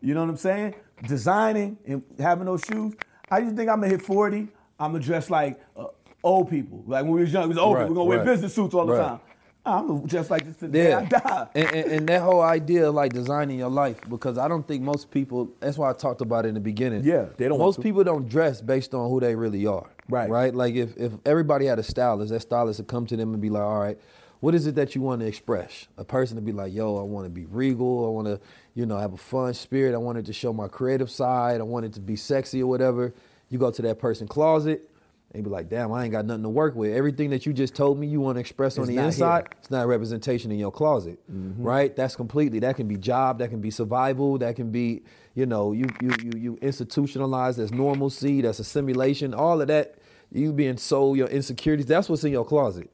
You know what I'm saying? Designing and having those shoes. I just think I'm gonna hit 40. I'm gonna dress like uh, old people. Like when we was young, we was old Right, people. We're gonna right, wear business suits all the right. time. I'm just like this the day I die. And, and, and that whole idea of like designing your life, because I don't think most people. That's why I talked about it in the beginning. Yeah, they don't Most people don't dress based on who they really are. Right. Right. Like if if everybody had a stylist, that stylist would come to them and be like, all right. What is it that you want to express? A person to be like, yo, I want to be regal. I want to, you know, have a fun spirit. I wanted to show my creative side. I wanted to be sexy or whatever. You go to that person's closet and be like, damn, I ain't got nothing to work with. Everything that you just told me you want to express on the inside, here. it's not a representation in your closet, right? That's completely. That can be job, that can be survival, that can be, you know, you you you you institutionalized as normalcy, that's a simulation. All of that, you being sold your insecurities. That's what's in your closet.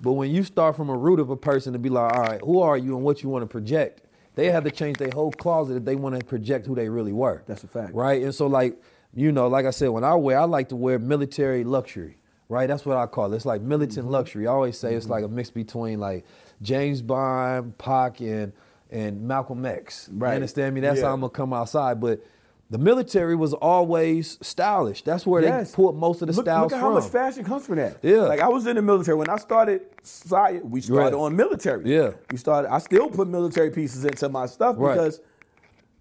But when you start from a root of a person to be like, all right, who are you and what you want to project, they have to change their whole closet if they want to project who they really were. That's a fact. Right? And so, like, you know, like I said, when I wear, I like to wear military luxury. Right? That's what I call it. It's like militant Mm-hmm. luxury. I always say it's like a mix between like James Bond, Pac, and and Malcolm X. Right. You understand me? That's Yeah. how I'm gonna come outside. But the military was always stylish. That's where Yes. they pulled most of the look, styles look at from. how much fashion comes from that. Yeah. Like I was in the military when I started. We started Right. on military. Yeah. We started. I still put military pieces into my stuff Right. because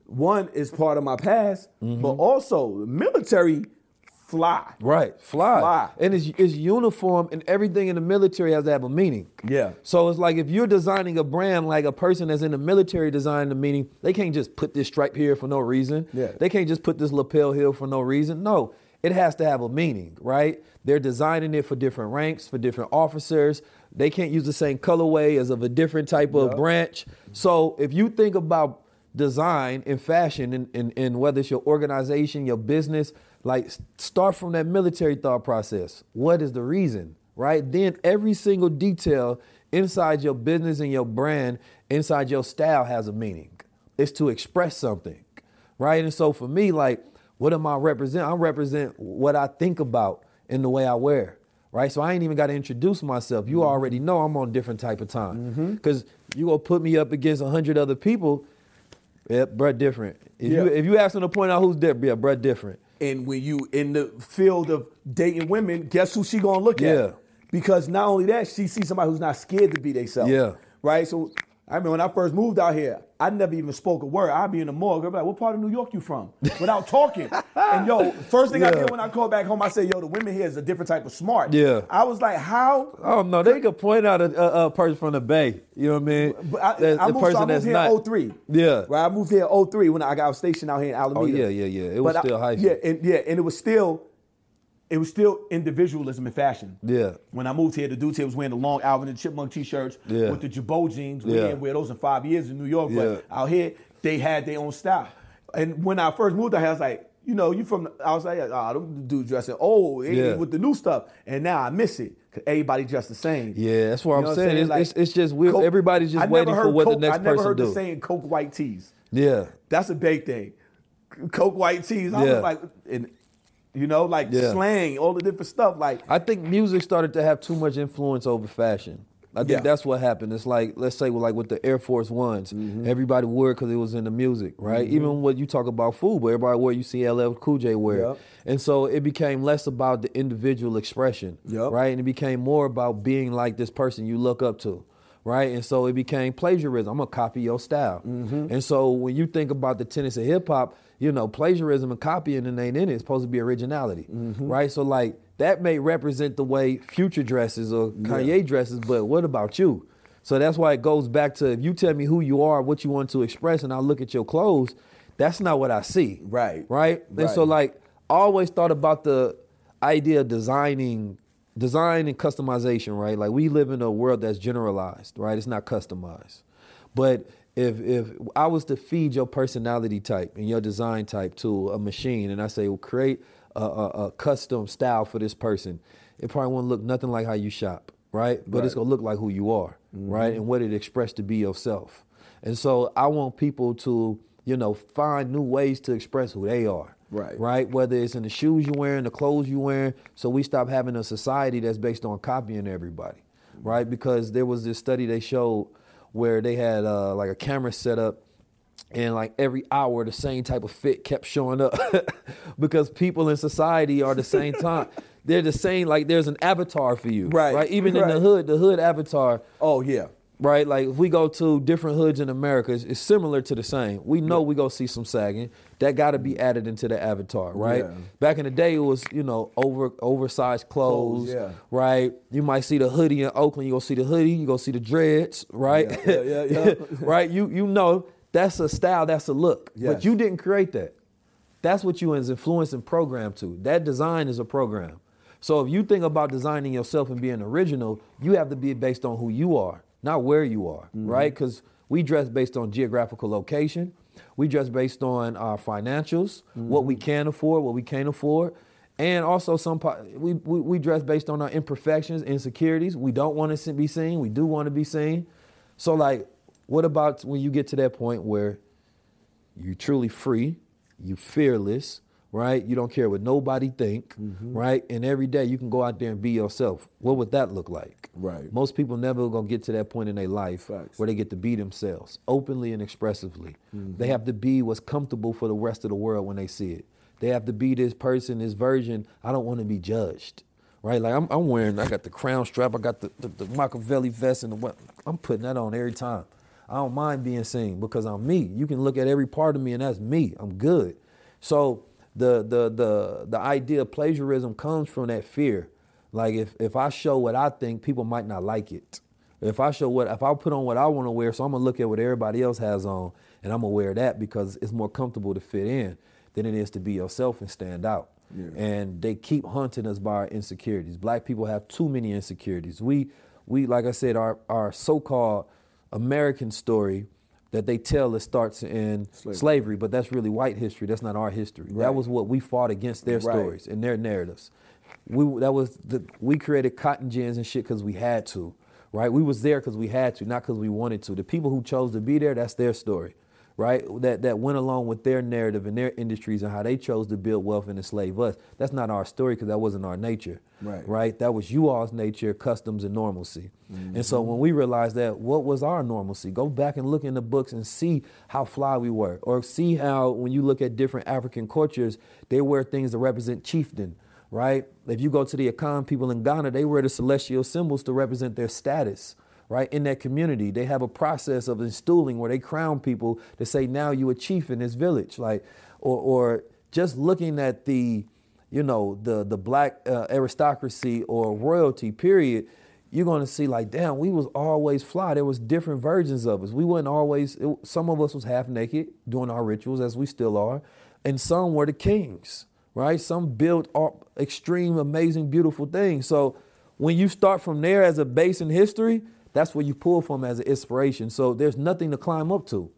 one is part of my past, Mm-hmm. but also the military fly. Right, fly. Fly. And it's, it's uniform, and everything in the military has to have a meaning. Yeah. So it's like if you're designing a brand like a person that's in the military designing the meaning, they can't just put this stripe here for no reason. Yeah. They can't just put this lapel here for no reason. No, it has to have a meaning, right? They're designing it for different ranks, for different officers. They can't use the same colorway as of a different type of branch. So if you think about design and fashion and, and, and whether it's your organization, your business, like start from that military thought process. What is the reason? Right? Then every single detail inside your business and your brand, inside your style has a meaning. It's to express something. Right? And so for me, like, what am I represent? I represent what I think about in the way I wear. Right? So I ain't even got to introduce myself. You mm-hmm. already know I'm on a different type of time. Mm-hmm. Because you gonna put me up against a hundred other people, yeah, bruh, different. If Yeah. you if you ask them to point out who's different, yeah, bruh, different. And when you in the field of dating women, guess who she gonna look Yeah. at? Because not only that, she sees somebody who's not scared to be themselves. Yeah. Right. So I remember when I first moved out here, I never even spoke a word. I'd be in the morgue, I'd be like, "What part of New York you from?" Without talking. (laughs) and yo, first thing I did when I called back home, I said, "Yo, the women here is a different type of smart." Yeah. I was like, "How?" Oh no, they could point out a, a, a person from the Bay. You know what I mean? But I, The- I moved, so I person moved that's here not- in 03. Yeah. Right. I moved here in 03 when I got stationed out here in oh, Alameda. Oh, yeah, yeah, yeah. It was But I- still hyphy. Yeah, and yeah, and it was still it was still individualism in fashion. Yeah. When I moved here, the dudes here was wearing the long Alvin and Chipmunk t-shirts Yeah. with the Girbaud jeans. We Yeah. didn't wear those in five years in New York, Yeah. but out here they had their own style. And when I first moved out here, I was like, you know, you from I was like, oh, them dudes dressing old eh, Yeah. with the new stuff. And now I miss it because everybody dressed the same. Yeah, that's what You I'm know saying. It's- it's- it's just we- everybody's just waiting for what the Coke- next I never person heard the do. saying Coke white tees. Yeah. That's a big thing. Coke white tees. I Yeah. was like, and, you know, like Yeah. slang, all the different stuff. Like, I think music started to have too much influence over fashion. I think Yeah. that's what happened. It's like let's say like with the Air Force Ones, Mm-hmm. everybody wore because it was in the music, right? Even what you talk about food, but everybody wore you see LL Cool J wear, Yep. and so it became less about the individual expression, Yep. right? And it became more about being like this person you look up to. Right, and so it became plagiarism. I'm gonna copy your style, Mm-hmm. and so when you think about the tenets of hip hop, you know plagiarism and copying and ain't in it. It's supposed to be originality, Mm-hmm. right? So like that may represent the way Future dresses or Kanye dresses, but what about you? So that's why it goes back to if you tell me who you are, what you want to express, and I look at your clothes, that's not what I see. Right. Right. And so like I always thought about the idea of designing design and customization, right? Like we live in a world that's generalized, right? It's not customized. But if if I was to feed your personality type and your design type to a machine, and I say, well, create a, a, a custom style for this person, it probably won't look nothing like how you shop, right? But it's gonna look like who you are, mm-hmm. right? And what it expressed to be yourself. And so I want people to, you know, find new ways to express who they are Right. right? Whether it's in the shoes you're wearing, the clothes you're wearing. So we stop having a society that's based on copying everybody, right? Because there was this study they showed where they had uh, like a camera set up and like every hour the same type of fit kept showing up (laughs) because people in society are the same (laughs) time they're the same. Like there's an avatar for you, Right, Right. Even in the hood, the hood avatar. Oh yeah. Right. Like if we go to different hoods in America, it's, it's similar to the same. We know we go see some sagging. That got to be added into the avatar, right? Yeah. Back in the day, it was you know over oversized clothes, yeah. right? You might see the hoodie in Oakland. You go see the hoodie. You go see the dreads, right? Yeah, yeah, yeah, yeah. (laughs) right. You you know that's a style. That's a look. Yes. But you didn't create that. That's what you was influenced and programmed to. That design is a program. So if you think about designing yourself and being original, you have to be based on who you are, not where you are, Mm-hmm. right? Because we dress based on geographical location. We dress based on our financials, what Mm-hmm. we can afford, what we can't afford. And also some we, we we dress based on our imperfections, insecurities. We don't want to be seen. We do want to be seen. So like, what about when you get to that point where you're truly free, you fearless, right? You don't care what nobody think, mm-hmm. right? And every day you can go out there and be yourself. What would that look like? Right. Most people never gonna get to that point in their life Facts. where they get to be themselves openly and expressively. Mm-hmm. They have to be what's comfortable for the rest of the world when they see it. They have to be this person, this version. I don't want to be judged. Right, like I'm, I'm wearing, I got the crown strap, I got the, the, the Machiavelli vest, and the what? I'm putting that on every time. I don't mind being seen because I'm me. You can look at every part of me, and that's me. I'm good. So the the the the idea of plagiarism comes from that fear. Like if if I show what I think, people might not like it. If I show what if I put on what I want to wear, so I'm gonna look at what everybody else has on, and I'm gonna wear that because it's more comfortable to fit in than it is to be yourself and stand out. And they keep hunting us by our insecurities. Black people have too many insecurities. We we like I said, our our so-called American story that they tell it starts in slavery. but that's really white history. That's not our history. That was what we fought against their Right. stories and their narratives. We that was the we created cotton gins and shit because we had to, right? We was there because we had to, not because we wanted to. The people who chose to be there, that's their story, right? That that went along with their narrative and their industries and how they chose to build wealth and enslave us. That's not our story because that wasn't our nature, Right. Right? That was you all's nature, customs, and normalcy. And so Mm-hmm. when we realized that, what was our normalcy? Go back and look in the books and see how fly we were, or see how when you look at different African cultures, they wear things that represent chieftain, right? If you go to the Akan people in Ghana, they wear the celestial symbols to represent their status. Right in that community, they have a process of instilling where they crown people to say, "Now you a chief in this village." Like, or, or just looking at the, you know, the the black uh, aristocracy or royalty. Period. You're gonna see like, damn, we was always fly. There was different versions of us. We wasn't always. It, some of us was half naked doing our rituals, as we still are, and some were the kings. Right? Some built extreme, amazing, beautiful things. So when you start from there as a base in history, that's where you pull from as an inspiration. So there's nothing to climb up to.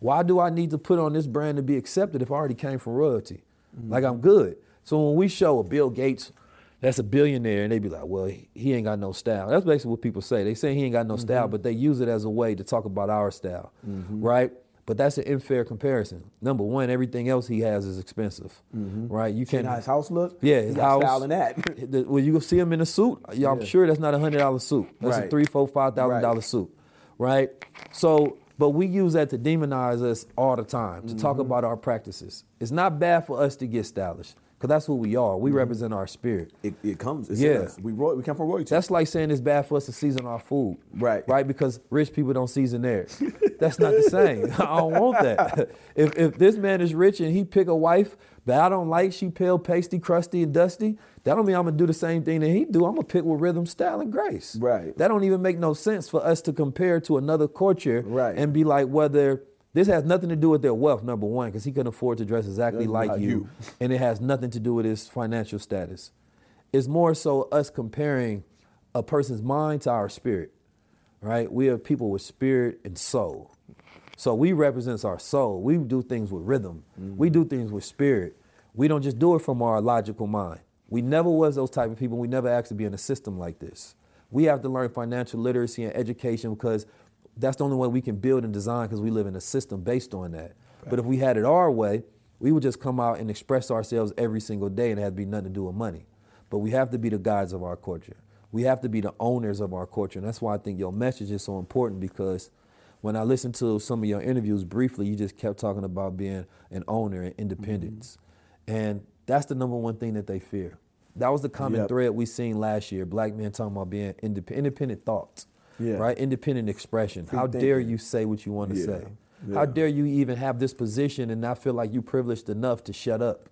Why do I need to put on this brand to be accepted if I already came from royalty? Like I'm good. So when we show a Bill Gates that's a billionaire, and they be like, well, he, he ain't got no style. That's basically what people say. They say he ain't got no style, mm-hmm. but they use it as a way to talk about our style, mm-hmm. right? But that's an unfair comparison. Number one, everything else he has is expensive, right? You See can't. how his house look? Yeah, his house. style in that. (laughs) The- When you go see him in a suit, yeah, I'm Yeah. sure that's not a hundred dollar suit. That's a three, four, five thousand dollar Right. suit, right? So, but we use that to demonize us all the time to Mm-hmm. talk about our practices. It's not bad for us to get stylish because that's who we are. We mm-hmm. represent our spirit. It, it comes. It's Yeah. us. We roy, we come from royalty. That's like saying it's bad for us to season our food. Right. Right? Because rich people don't season theirs. (laughs) That's not the same. (laughs) I don't want that. (laughs) If, if this man is rich and he pick a wife that I don't like, she pale, pasty, crusty, and dusty, that don't mean I'm gonna do the same thing that he do. I'm gonna pick with rhythm, style, and grace. Right. That don't even make no sense for us to compare to another culture Right. and be like whether this has nothing to do with their wealth, number one, because he couldn't afford to dress exactly Doesn't like you. you. and it has nothing to do with his financial status. It's more so us comparing a person's mind to our spirit, right? We are people with spirit and soul. So we represents our soul. We do things with rhythm. We do things with spirit. We don't just do it from our logical mind. We never was those type of people. We never asked to be in a system like this. We have to learn financial literacy and education because that's the only way we can build and design because we live in a system based on that. But if we had it our way, we would just come out and express ourselves every single day and it had to be nothing to do with money. But we have to be the guides of our culture. We have to be the owners of our culture. And that's why I think your message is so important because when I listened to some of your interviews briefly, you just kept talking about being an owner and independence. Mm-hmm. And that's the number one thing that they fear. That was the common Yep. thread we seen last year. Black men talking about being indep- independent thoughts, Yeah. right? Independent expression. Free How dare you say what you want to Yeah. say? Yeah. How dare you even have this position and not feel like you're privileged enough to shut up?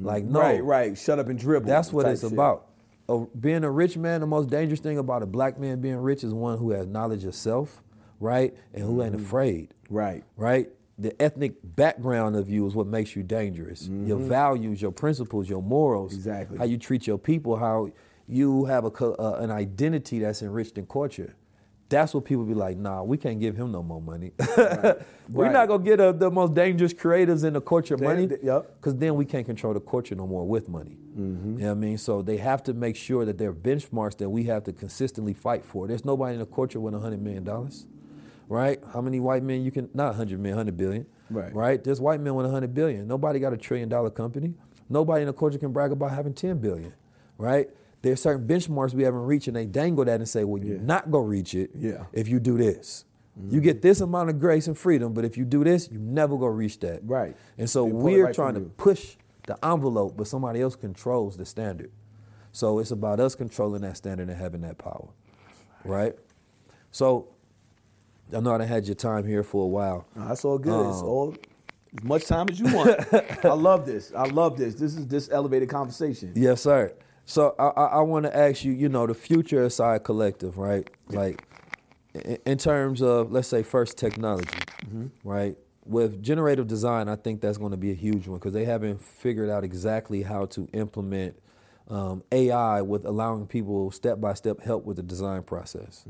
Like no, Right, right. Shut up and dribble. That's what it's shit. about. A, being a rich man, the most dangerous thing about a black man being rich is one who has knowledge of self, right, and who ain't afraid. Mm-hmm. Right. Right. The ethnic background of you is what makes you dangerous. Your values, your principles, your morals, Mm-hmm. Exactly. how you treat your people, how you have a uh, an identity that's enriched in culture. That's what people be like. Nah, we can't give him no more money. We're (laughs) Right. not gonna get uh, the most dangerous creators in the culture money. yep. Because then we can't control the culture no more with money. Mm-hmm. You know what I mean? So they have to make sure that there are benchmarks that we have to consistently fight for. There's nobody in the culture with $100 million, right? How many white men you can, not 100 million, 100 billion, Right. right? There's white men with 100 billion. Nobody got a trillion dollar company. Nobody in the culture can brag about having 10 billion, right? There's certain benchmarks we haven't reached and they dangle that and say, well, you're not gonna reach it Yeah. if you do this. You get this amount of grace and freedom, but if you do this, you never gonna reach that. Right. And so They pull it we're right trying to push the envelope, but somebody else controls the standard. So it's about us controlling that standard and having that power, right? So I know I done had your time here for a while. No, that's all good. it's Um, all as much time as you want. (laughs) I love this. I love this. This is this elevated conversation. Yes, sir. So I, I, I want to ask you, you know, the future of Side Collective, right? Like, in, in terms of, let's say, first technology, right? With generative design, I think that's going to be a huge one because they haven't figured out exactly how to implement um, AI with allowing people step by step help with the design process.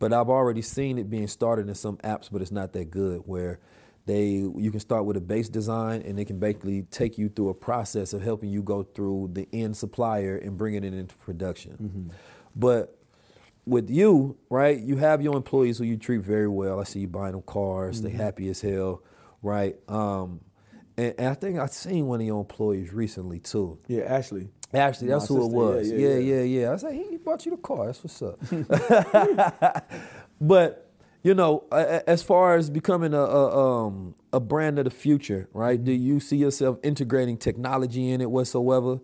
But I've already seen it being started in some apps, but it's not that good where they you can start with a base design and they can basically take you through a process of helping you go through the end supplier and bringing it into production. But with you, right, you have your employees who you treat very well. I see you buying them cars, they Mhm. happy as hell, right? Um, and, and I think I've seen one of your employees recently too. Yeah, Ashley. Ashley, that's who it was. yeah, Yeah, yeah, yeah, yeah. I said, he bought you the car. That's what's up. (laughs) (laughs) but you know, as far as becoming a, a um a brand of the future, right? Do you see yourself integrating technology in it whatsoever?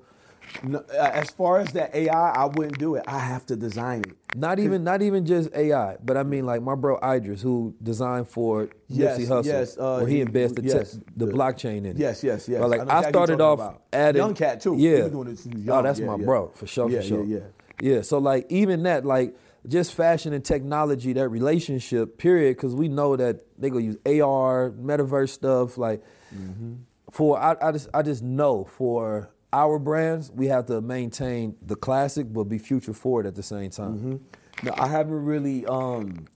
No, uh, as far as that AI, I wouldn't do it. I have to design it. Not even not even just AI, but I mean like my bro Iddris, who designed for Yes, Nipsey Hussle, yes, uh, where he, he- embeds the, te- the the- blockchain in it. Yes, yes, yes. But like I I, started off about. adding Young cat, too. Yeah, doing it since oh, that's Yeah, my yeah. bro for sure, Yeah, for sure. yeah, yeah. So like even that, like just fashion and technology, that relationship, period, because we know that they gonna use AR, metaverse stuff. Like Mm-hmm. for I, I just I just know for our brands, we have to maintain the classic but be future forward at the same time. Mm-hmm. No, I haven't really um,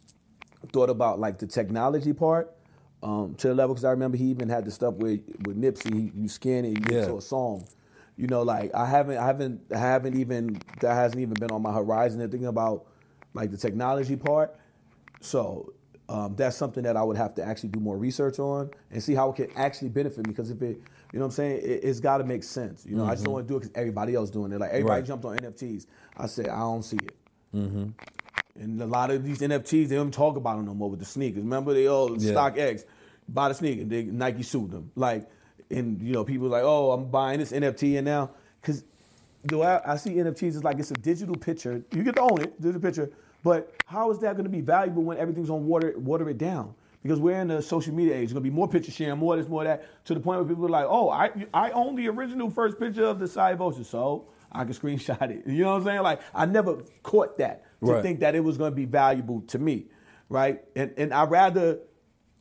thought about like the technology part um, to the level because I remember he even had the stuff with with Nipsey. He, you scan it, you get Yeah. to a song. You know, like I haven't, I haven't, I haven't even that hasn't even been on my horizon. And thinking about like the technology part. So um, that's something that I would have to actually do more research on and see how it can actually benefit me. Because if it, you know what I'm saying, it, it's got to make sense. You know, I just don't Mhm. want to do it because everybody else doing it. Like everybody Right. jumped on NFTs. I said I don't see it. Mm-hmm. And a lot of these NFTs, they don't talk about them no more with the sneakers. Remember, they all Yeah. StockX, buy the sneaker, they Nike sued them. Like, and you know, people like, oh, I'm buying this NFT and now, because way I, I see NFTs is like it's a digital picture. You get to own it, digital picture, but how is that going to be valuable when everything's on water, water it down? Because we're in the social media age. There's going to be more picture sharing, more this, more that, to the point where people are like, oh, I I own the original first picture of the side Vulture, so I can screenshot it. You know what I'm saying? Like, I never caught that to Right. think that it was going to be valuable to me, right? And and I rather,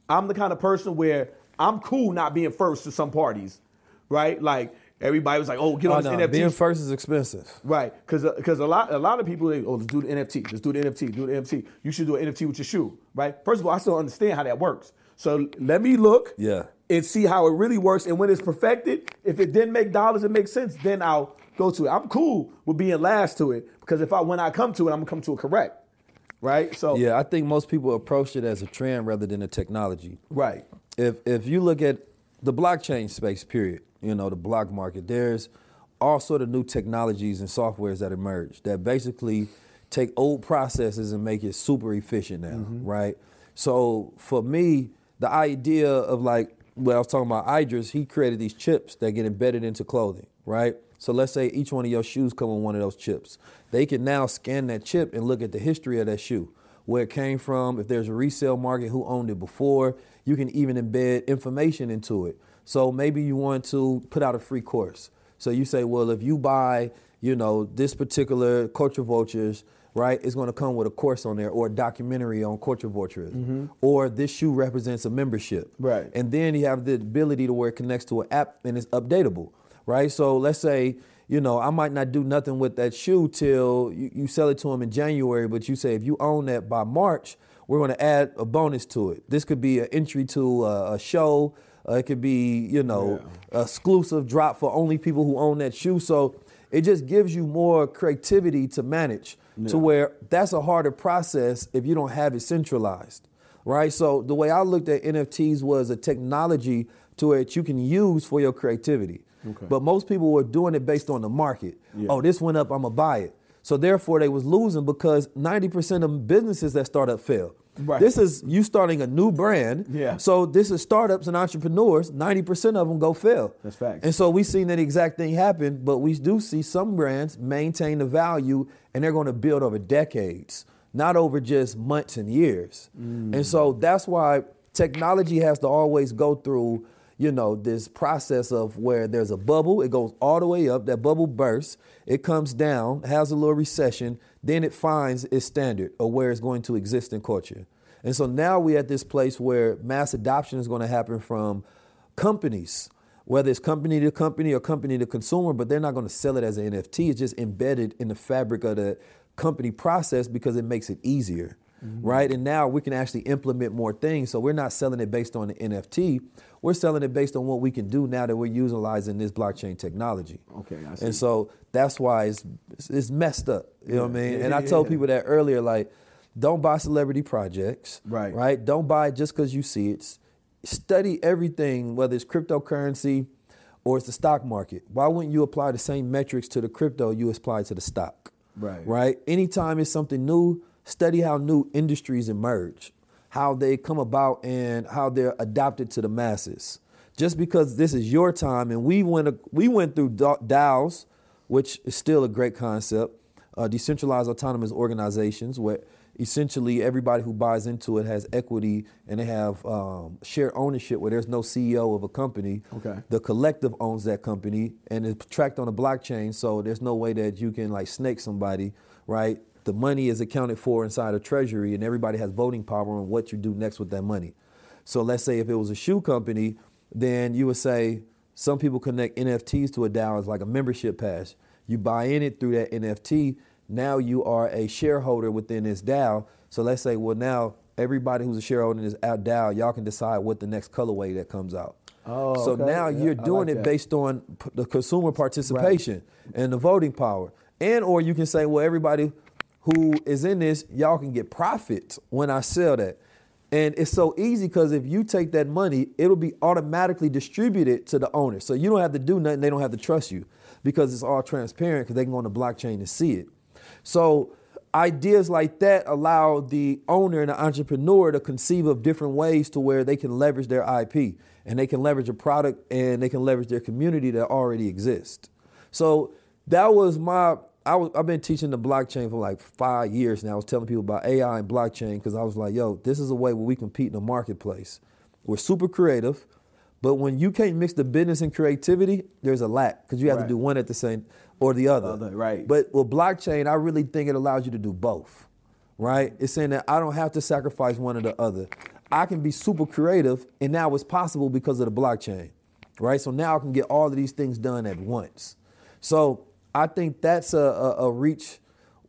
I'm the kind of person where I'm cool not being first to some parties, right? Like everybody was like, oh, get Oh, on this no, NFT. being first is expensive. Right, because because a lot a lot of people they, oh let's do the NFT, let's do the NFT, do the NFT. You should do an NFT with your shoe, right? First of all, I still understand how that works. So let me look Yeah. and see how it really works. And when it's perfected, if it didn't make dollars, it makes sense. Then I'll go to it. I'm cool with being last to it because if I when I come to it, I'm gonna come to it correct, right? So Yeah, I think most people approach it as a trend rather than a technology. Right. If if you look at the blockchain space, period, you know, the block market, there's all sort of new technologies and softwares that emerge that basically take old processes and make it super efficient now, mm-hmm. right? So for me, the idea of like, well, I was talking about Iddris, he created these chips that get embedded into clothing, right? So let's say each one of your shoes come with one of those chips. They can now scan that chip and look at the history of that shoe, where it came from, if there's a resale market, who owned it before. You can even embed information into it. So maybe you want to put out a free course. So you say, well, if you buy, you know, this particular culture vultures, right, it's going to come with a course on there or a documentary on culture vulturism. Mm-hmm. Or this shoe represents a membership. Right. And then you have the ability to where it connects to an app and it's updatable, right? So let's say, you know, I might not do nothing with that shoe till you, you sell it to them in January, but you say if you own that by March, we're going to add a bonus to it. This could be an entry to a, a show. Uh, it could be, you know, exclusive drop for only people who own that shoe. So it just gives you more creativity to manage to where that's a harder process if you don't have it centralized, right? So the way I looked at NFTs was a technology to where you can use for your creativity. But most people were doing it based on the market. Oh, this went up, I'm gonna buy it. So therefore, they was losing because 90% of businesses that start up fail. Right. This is you starting a new brand. Yeah. So this is startups and entrepreneurs. 90% of them go fail. That's facts. And so we've seen that exact thing happen, but we do see some brands maintain the value and they're going to build over decades, not over just months and years. Mm. And so that's why technology has to always go through, you know, this process of where there's a bubble, it goes all the way up, that bubble bursts, it comes down, has a little recession, then it finds its standard or where it's going to exist in culture. And so now we're at this place where mass adoption is going to happen from companies, whether it's company to company or company to consumer, but they're not going to sell it as an NFT. It's just embedded in the fabric of the company process because it makes it easier. Mm-hmm. Right. And now we can actually implement more things. So we're not selling it based on the NFT. We're selling it based on what we can do now that we're utilizing this blockchain technology. Okay, I see. And so that's why it's it's messed up. You know what I mean? Yeah, and I told yeah. people that earlier, like, don't buy celebrity projects. Right. Right. Don't buy it just because you see it. Study everything, whether it's cryptocurrency or it's the stock market. Why wouldn't you apply the same metrics to the crypto you apply to the stock? Right. Right. Anytime it's something new, study how new industries emerge, how they come about, and how they're adopted to the masses. Just because this is your time, and we went we went through DAOs, which is still a great concept, uh, decentralized autonomous organizations, where essentially everybody who buys into it has equity and they have um, shared ownership, where there's no CEO of a company. Okay. The collective owns that company, and it's tracked on a blockchain, so there's no way that you can like snake somebody, right? The money is accounted for inside a treasury, and everybody has voting power on what you do next with that money. So let's say if it was a shoe company, then you would say some people connect NFTs to a DAO as like a membership pass. You buy in it through that NFT. Now you are a shareholder within this DAO. So let's say, well, now everybody who's a shareholder in this DAO, y'all can decide what the next colorway that comes out. Oh, so okay. now Yeah, you're doing like it that. based on p- the consumer participation and the voting power. And or you can say, well, everybody who is in this, y'all can get profit when I sell that. And it's so easy because if you take that money, it'll be automatically distributed to the owner. So you don't have to do nothing, they don't have to trust you because it's all transparent because they can go on the blockchain and see it. So ideas like that allow the owner and the entrepreneur to conceive of different ways to where they can leverage their IP and they can leverage a product and they can leverage their community that already exists. So that was my I was, I've been teaching the blockchain for like five years now. I was telling people about AI and blockchain because I was like, yo, this is a way where we compete in the marketplace. We're super creative, but when you can't mix the business and creativity, there's a lack because you have Right. to do one at the same or the other. Other, right. But with blockchain, I really think it allows you to do both. Right? It's saying that I don't have to sacrifice one or the other. I can be super creative, and now it's possible because of the blockchain. Right? So now I can get all of these things done at once. So I think that's a, a, a reach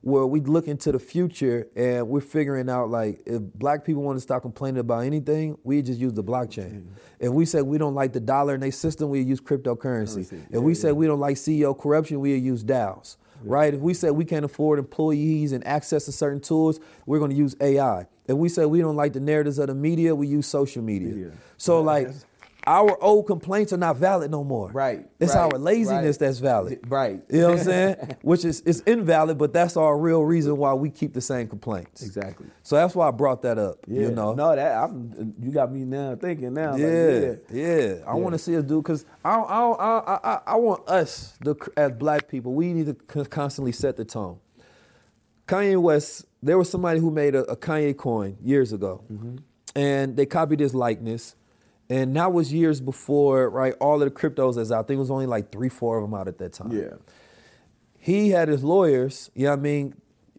where we look into the future and we're figuring out like if black people want to stop complaining about anything, we just use the blockchain. If we say we don't like the dollar in their system, we use cryptocurrency. If we say we don't like CEO corruption, we use DAOs. Right? If we say we can't afford employees and access to certain tools, we're going to use AI. If we say we don't like the narratives of the media, we use social media. So like our old complaints are not valid no more. Right. It's right, our laziness right. that's valid. Right. You know what I'm saying? (laughs) Which is it's invalid, but that's our real reason why we keep the same complaints. Exactly. So that's why I brought that up. Yeah. You know. No, that I'm, you got me now thinking now. like, Yeah, yeah. yeah. I want to see us do because I, I, I, I, I want us, the, as black people, we need to constantly set the tone. Kanye West, there was somebody who made a, a Kanye coin years ago, Mm-hmm. and they copied his likeness. And that was years before, right? All of the cryptos that's out. I think it was only like three, four of them out at that time. Yeah. He had his lawyers, you know what I mean,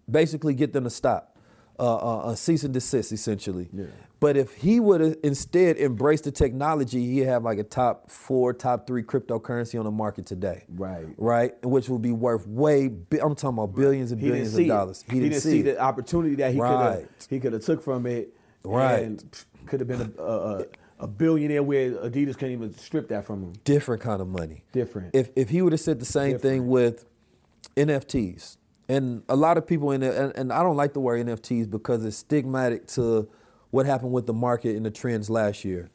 basically get them to stop, uh, uh, uh, cease and desist, essentially. Yeah. But if he would have instead embraced the technology, he'd have like a top four, top three cryptocurrency on the market today. Right. Right? Which would be worth way, I'm talking about billions and He billions of dollars. It. He, didn't, see, it. the opportunity that he could Right. have he could have took from it. Right. And could have been a, a, a, a billionaire where Adidas can't even strip that from him. different kind of money. Different. If if he would have said the same thing with NFTs, and a lot of people in it, and, and I don't like the word NFTs because it's stigmatic to what happened with the market and the trends last year.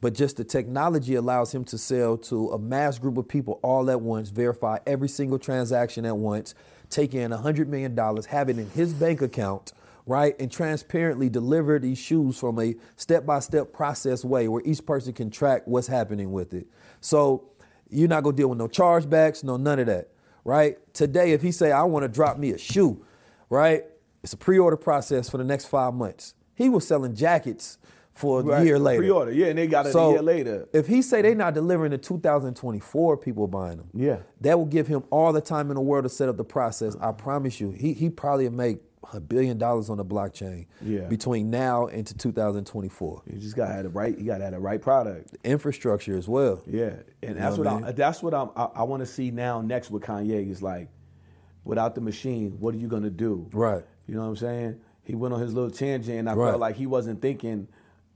But just the technology allows him to sell to a mass group of people all at once, verify every single transaction at once, take in $100 million, have it in his bank account, right? And transparently deliver these shoes from a step by step process way where each person can track what's happening with it. So you're not gonna deal with no chargebacks, no none of that, right? Today, if he say, I wanna drop me a shoe, right? It's a pre-order process for the next five months. He was selling jackets for a year later. pre-order, yeah, and they got it a so year later. If he say they not delivering the 2024, people buying them. Yeah. That will give him all the time in the world to set up the process. I promise you, he he probably make a billion dollars on the blockchain Yeah. between now and to 2024. You just gotta have the right. You gotta have the right product. Infrastructure as well. Yeah, and that's what, what I I, that's what I'm, I, I want to see now. Next with Kanye is like, without the machine, what are you gonna do? Right. You know what I'm saying? He went on his little tangent, and I Right. felt like he wasn't thinking.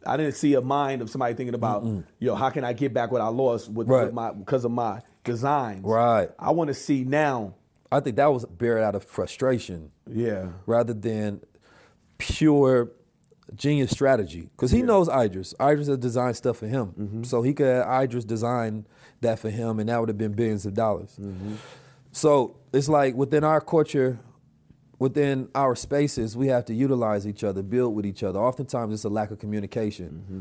I didn't see a mind of somebody thinking about, yo, how can I get back what I lost with, Right. with my because of my designs? Right. I want to see now. I think that was buried out of frustration. Yeah. Rather than pure genius strategy. Because he knows Iddris. Iddris has designed stuff for him. Mm-hmm. So he could have Iddris design that for him and that would have been billions of dollars. Mm-hmm. So it's like within our culture, within our spaces, we have to utilize each other, build with each other. Oftentimes it's a lack of communication. Mm-hmm.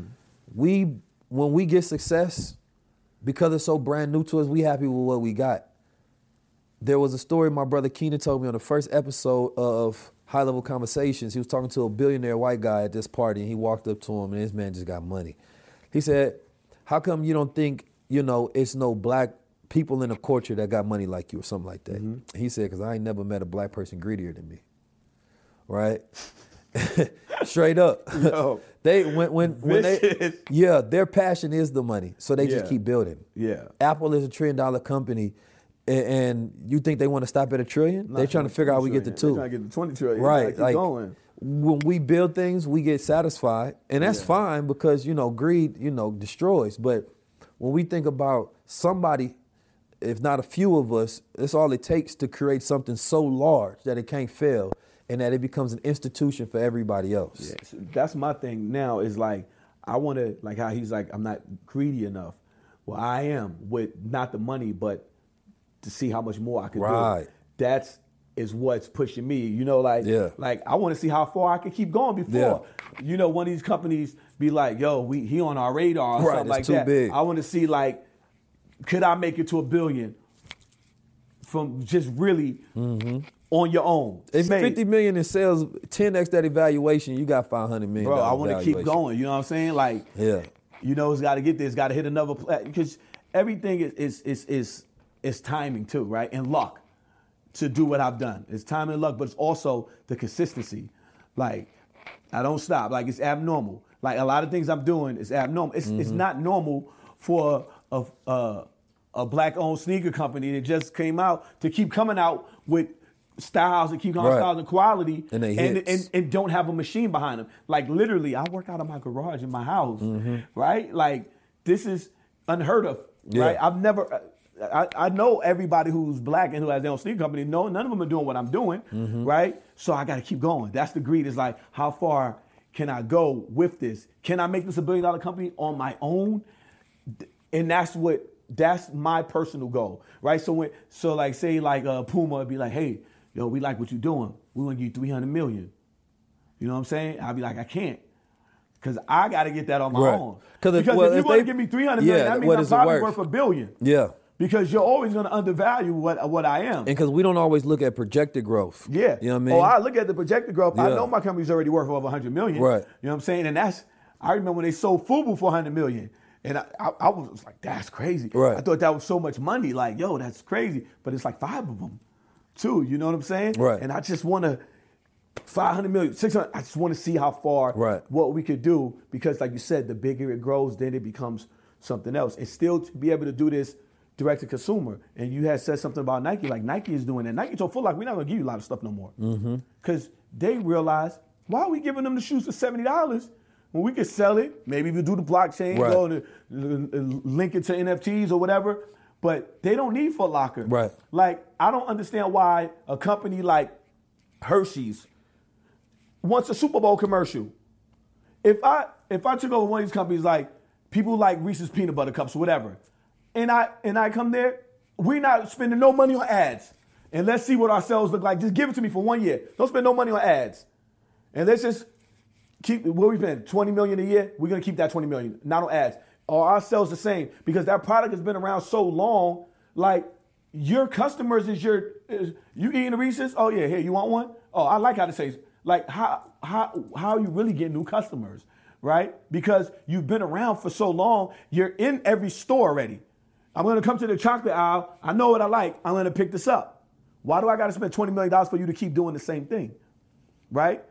We when we get success, because it's so brand new to us, we happy with what we got. There was a story my brother Keenan told me on the first episode of High Level Conversations. He was talking to a billionaire white guy at this party, and he walked up to him, and this man just got money. He said, "How come you don't think you know it's no black people in the culture that got money like you, or something like that?" Mm-hmm. He said, "Cause I ain't never met a black person greedier than me." Right? (laughs) Straight up. (laughs) Yo. (laughs) they when when when they yeah, their passion is the money, so they just keep building. Yeah. Apple is a trillion dollar company, a- and you think they want to stop at a trillion? They're trying to figure out how we get to They're two. trying to get to 20 trillion. Right, like going. when we build things, we get satisfied, and that's Yeah. fine because you know greed, you know, destroys. But when we think about somebody, if not a few of us, that's all it takes to create something so large that it can't fail, and that it becomes an institution for everybody else. That's my thing now is like I want to like how he's like I'm not greedy enough. Well, I am with not the money, but to see how much more I can Right. do. That's is what's pushing me. You know, like Yeah. like I want to see how far I can keep going before you know one of these companies be like, yo, we he on our radar or Right, something it's like too that. big. I want to see like, could I make it to a billion from just really on your own? Mm-hmm. If Made. 50 million in sales, 10x that evaluation, you got 500 million. Bro, I want to keep going. You know what I'm saying? Like, Yeah. you know, it's got to get there. It's got to hit another because everything is is is is is timing too, right? And luck to do what I've done. It's time and luck, but it's also the consistency. Like, I don't stop. Like it's abnormal. Like a lot of things I'm doing is abnormal. It's it's Mm-hmm. not normal for a a, a black-owned sneaker company that just came out to keep coming out with styles and keep out Right. styles and quality And they and, and and don't have a machine behind them. Like literally, I work out of my garage in my house, right? Like this is unheard of, Yeah. right? I've never. I, I know everybody who's black and who has their own sneaker company. No, none of them are doing what I'm doing, right? So I got to keep going. That's the greed. Is like, how far can I go with this? Can I make this a billion dollar company on my own? and that's what that's my personal goal, right? So when so like say like uh, Puma would be like, hey, yo, we like what you're doing. We want to give you 300 million. You know what I'm saying? I'd be like, I can't. Cause I got to get that on my Right. own. 'Cause if- because well, if you want to give me 300 million, Yeah, that means I'm probably worth? worth a billion. Yeah. Because you're always going to undervalue what what I am. And because we don't always look at projected growth. Yeah. You know what I mean? Oh, I look at the projected growth. I know my company's already worth over 100 million. Right. You know what I'm saying? And that's, I remember when they sold Fubu for 100 million. And I, I, I was like, that's crazy. Right. I thought that was so much money. Like, yo, that's crazy. But it's like five of them, too. You know what I'm saying? Right. And I just want to, 500 million, 600, I just want to see how far, Right. what we could do. Because, like you said, the bigger it grows, then it becomes something else. And still to be able to do this direct to consumer. And you had said something about Nike, like Nike is doing that. Nike told Foot Locker, we're not going to give you a lot of stuff no more. Mm-hmm. Because they realize, why are we giving them the shoes for $70 when we could sell it? Maybe if we do the blockchain, Right. go to, link it to NFTs or whatever. But they don't need Foot Locker. Right. Like, I don't understand why a company like Hershey's wants a Super Bowl commercial. If I if I took over one of these companies like people like Reese's peanut butter cups whatever, and I and I come there, we're not spending no money on ads. And let's see what our sales look like. Just give it to me for one year. Don't spend no money on ads. And let's just keep what we spend 20 million a year. We're gonna keep that 20 million, not on ads. Are our sales the same? Because that product has been around so long, like your customers is your is, you eating the Reese's? Oh yeah, here, you want one? Oh, I like how to say like how how how you really getting new customers, right? Because you've been around for so long, you're in every store already. I'm gonna come to the chocolate aisle. I know what I like. I'm gonna pick this up. Why do I gotta spend $20 million for you to keep doing the same thing? Right?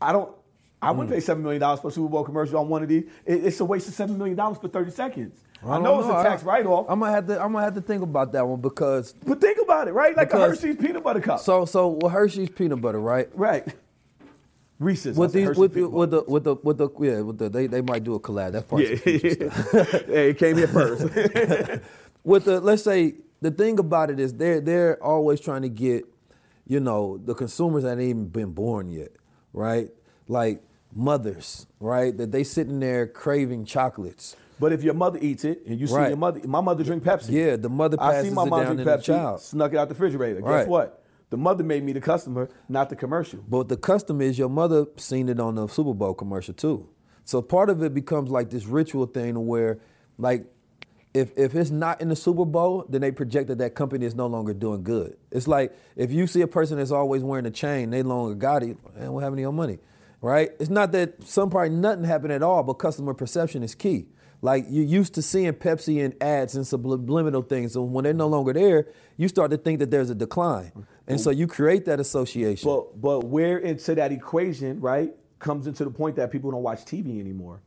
I don't I wouldn't hmm. pay seven million dollars for a Super Bowl commercial on one of these. It- it's a waste of seven million dollars for 30 seconds. I, don't know it's a tax write-off. I'm gonna have to. I'm gonna have to think about that one because. But think about it, right? Like a Hershey's peanut butter cup. So so with Hershey's peanut butter, right? Right. Reese's. With these, with the, with the, with the, with the, yeah, with the, they, they might do a collab. That's part Yeah. of the stuff. hey, (laughs) (laughs) it came here first. (laughs) with the let's say the thing about it is they're they're always trying to get you know the consumers that ain't even been born yet right like mothers right that they sitting there craving chocolates But if your mother eats it and you see Right. your mother, my mother drink Pepsi. Yeah, the mother I see my it mom down drink Pepsi, snuck it out the refrigerator. Guess Right. what? The mother made me the customer, not the commercial. But the customer is your mother seen it on the Super Bowl commercial too. So part of it becomes like this ritual thing where, like, if if it's not in the Super Bowl, then they project that that company is no longer doing good. It's like if you see a person that's always wearing a chain, they no longer got it, and happened to your money, right? It's not that some probably nothing happened at all, but customer perception is key. Like you're used to seeing Pepsi in ads and subliminal things, so when they're no longer there, you start to think that there's a decline, and so you create that association. But but where into that equation, right, comes into the point that people don't watch TV anymore.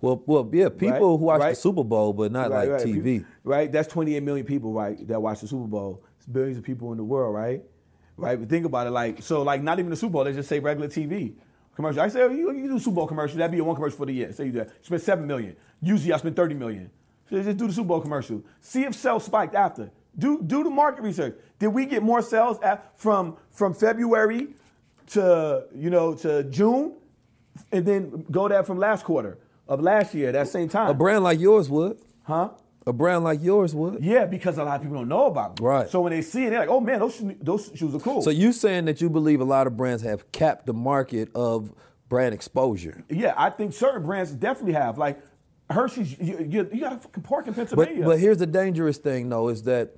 Well, well, yeah, people Right, who watch the. Super Bowl, but not Right, like right. TV. Peop- right? That's 28 million people, right, that watch the Super Bowl. It's billions of people in the world, right? Right? But think about it, like so, like not even the Super Bowl. They just say regular TV commercial. I say, oh, you, you do Super Bowl commercial. That'd be your one commercial for the year. Say you do that. Spend seven million. Usually, I spend 30 million. So just do the Super Bowl commercial. See if sales spiked after. Do do the market research. Did we get more sales at, from from February to you know to June, and then go that from last quarter of last year, that same time? A brand like yours would. Huh? A brand like yours would. Yeah, because a lot of people don't know about them. Right. So when they see it, they're like, "Oh man, those shoes, those shoes are cool." So you saying that you believe a lot of brands have capped the market of brand exposure? yeah, I think certain brands definitely have. Like Hershey's, you, you, you got fucking park in But Pennsylvania. but here's the dangerous thing though is that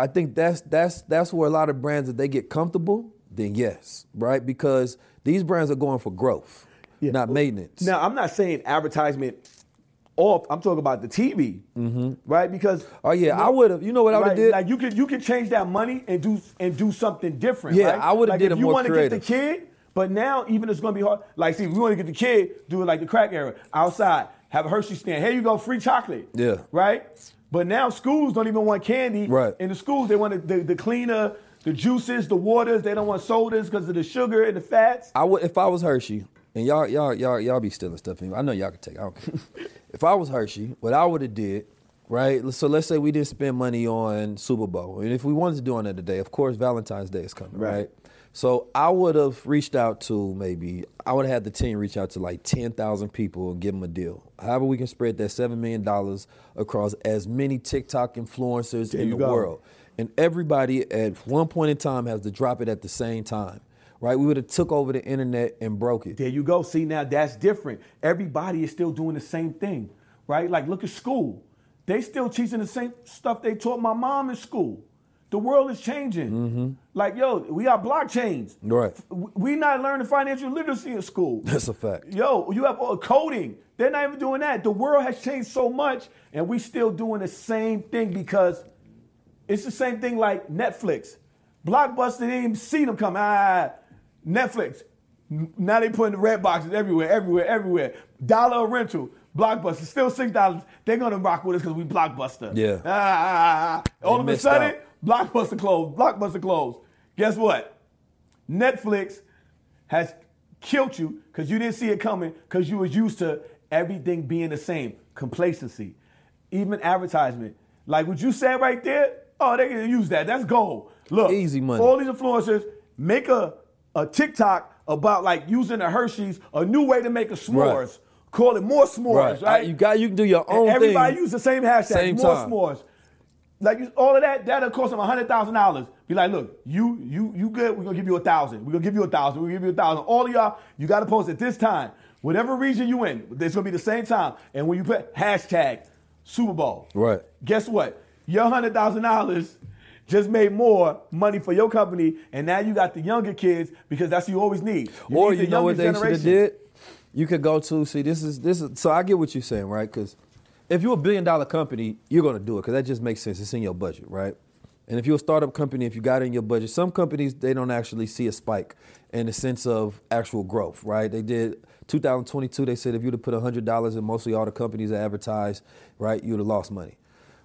I think that's that's that's where a lot of brands if they get comfortable, then yes, right? Because these brands are going for growth, not maintenance. now I'm not saying advertisement off. I'm talking about the TV, right? Because Mm-hmm. Oh, yeah, I would've- you know what I would've right, did? Like you could you could change that money and do and do something different. Yeah, right? I would've like did if it you wanna creative. get the kid, but now even it's gonna be hard. Like, see, if we want to get the kid, do it like the crack era outside. Have a Hershey stand. Here you go, free chocolate. Yeah. Right. But now schools don't even want candy. Right. In the schools, they want the, the, the cleaner, the juices, the waters. They don't want sodas because of the sugar and the fats. I would if I was Hershey, and y'all y'all y'all y'all be stealing stuff. Anyway. I know y'all can take. It. I don't care. (laughs) if I was Hershey, what I would have did right? So let's say we didn't spend money on Super Bowl, and if we wanted to do on that today, of course Valentine's Day is coming, right? Right. So I would have reached out to maybe I would have had the team reach out to like ten thousand people and give them a deal. However, we can spread that seven million dollars across as many TikTok influencers There in the go. world, and everybody at one point in time has to drop it at the same time, right? We would have took over the internet and broke it. There you go. See, now that's different. Everybody is still doing the same thing, right? Like, look at school. They still teaching the same stuff they taught my mom in school. The world is changing. Like, yo, we got blockchains. Right. We not learning financial literacy in school. (laughs) That's a fact. Yo, you have uh, coding. They're not even doing that. The world has changed so much, and we still doing the same thing because it's the same thing like Netflix. Blockbuster didn't even see them come. Ah, Netflix. Now they putting the red boxes everywhere, everywhere, everywhere. Dollar rental. Blockbuster still six dollars. They're gonna rock with us because we Blockbuster. Yeah. Ah, ah, ah, ah. All They of a sudden, out. Blockbuster closed. Blockbuster closed. Guess what? Netflix has killed you because you didn't see it coming because you was used to everything being the same. Complacency. Even advertisement. Like what you said right there, oh, they can use that. That's gold. Look, Easy money. all these influencers make a, a TikTok about like using the Hershey's, a new way to make a s'mores. Right. Call it more s'mores, right? I- you got you can do your own. And everybody thing. use the same hashtag, Same more time. s'mores. Like you- all of that, that'll cost them hundred thousand dollars. Be like, look, you you you good? We're gonna give you a thousand. We're gonna give you a thousand. We're gonna give you a thousand. All of y'all, you gotta post at this time. Whatever region you in, it's gonna be the same time. And when you put hashtag Super Bowl, Right. guess what? Your hundred thousand dollars just made more money for your company, and now you got the younger kids because that's what you always need. You or need you know what they should have generation. did? You could go to see this is this is so I get what you're saying, right? Because if you're a billion dollar company, you're gonna do it because that just makes sense. It's in your budget, right? And if you're a startup company, if you got it in your budget, some companies they don't actually see a spike in the sense of actual growth, right? They did 2022. They said if you'd have put hundred dollars in mostly all the companies that advertise, right, you'd have lost money,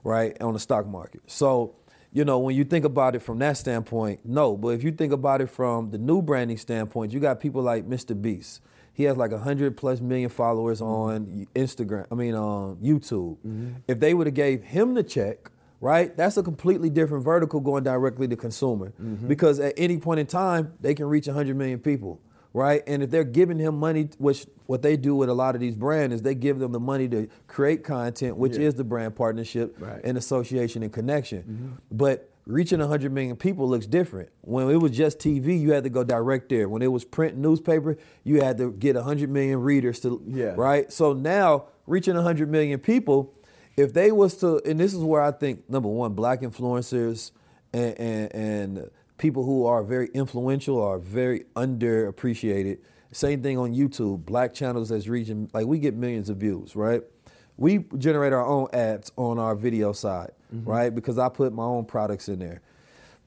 right, on the stock market. So you know, when you think about it from that standpoint, no. But if you think about it from the new branding standpoint, you got people like Mr. Beast. He has like hundred plus million followers mm-hmm. on Instagram. I mean, on YouTube. Mm-hmm. If they would have gave him the check, right? That's a completely different vertical going directly to consumer. Mm-hmm. Because at any point in time, they can reach hundred million people, right? And if they're giving him money, which what they do with a lot of these brands is they give them the money to create content, which Yeah. is the brand partnership Right. and association and connection. But reaching 100 million people looks different. When it was just TV, you had to go direct there. When it was print newspaper, you had to get 100 million readers to Yeah. right? So now reaching 100 million people, if they was to and this is where I think number one, black influencers and and, and people who are very influential are very underappreciated. Same thing on YouTube. Black channels that's reaching like we get millions of views, right? We generate our own ads on our video side, Mm-hmm. right? Because I put my own products in there.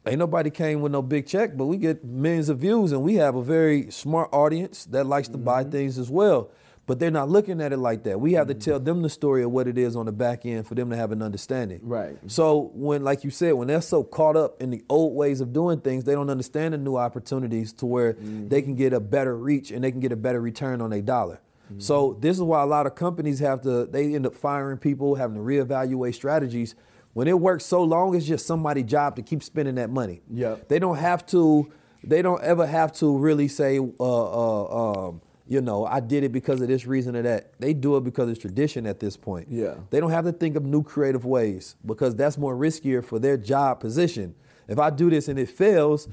Ain't nobody came with no big check, but we get millions of views, and we have a very smart audience that likes to buy mm-hmm. things as well. But they're not looking at it like that. We have to tell mm-hmm. them the story of what it is on the back end for them to have an understanding. Right. So when, like you said, when they're so caught up in the old ways of doing things, they don't understand the new opportunities to where they can get a better reach and they can get a better return on their dollar. So this is why a lot of companies have to they end up firing people, having to reevaluate strategies. When it works so long, it's just somebody's job to keep spending that money. Yep. They don't have to. They don't ever have to really say, uh, uh, um, you know, I did it because of this reason or that. They do it because it's tradition at this point. Yeah. They don't have to think of new creative ways because that's more riskier for their job position. If I do this and it fails,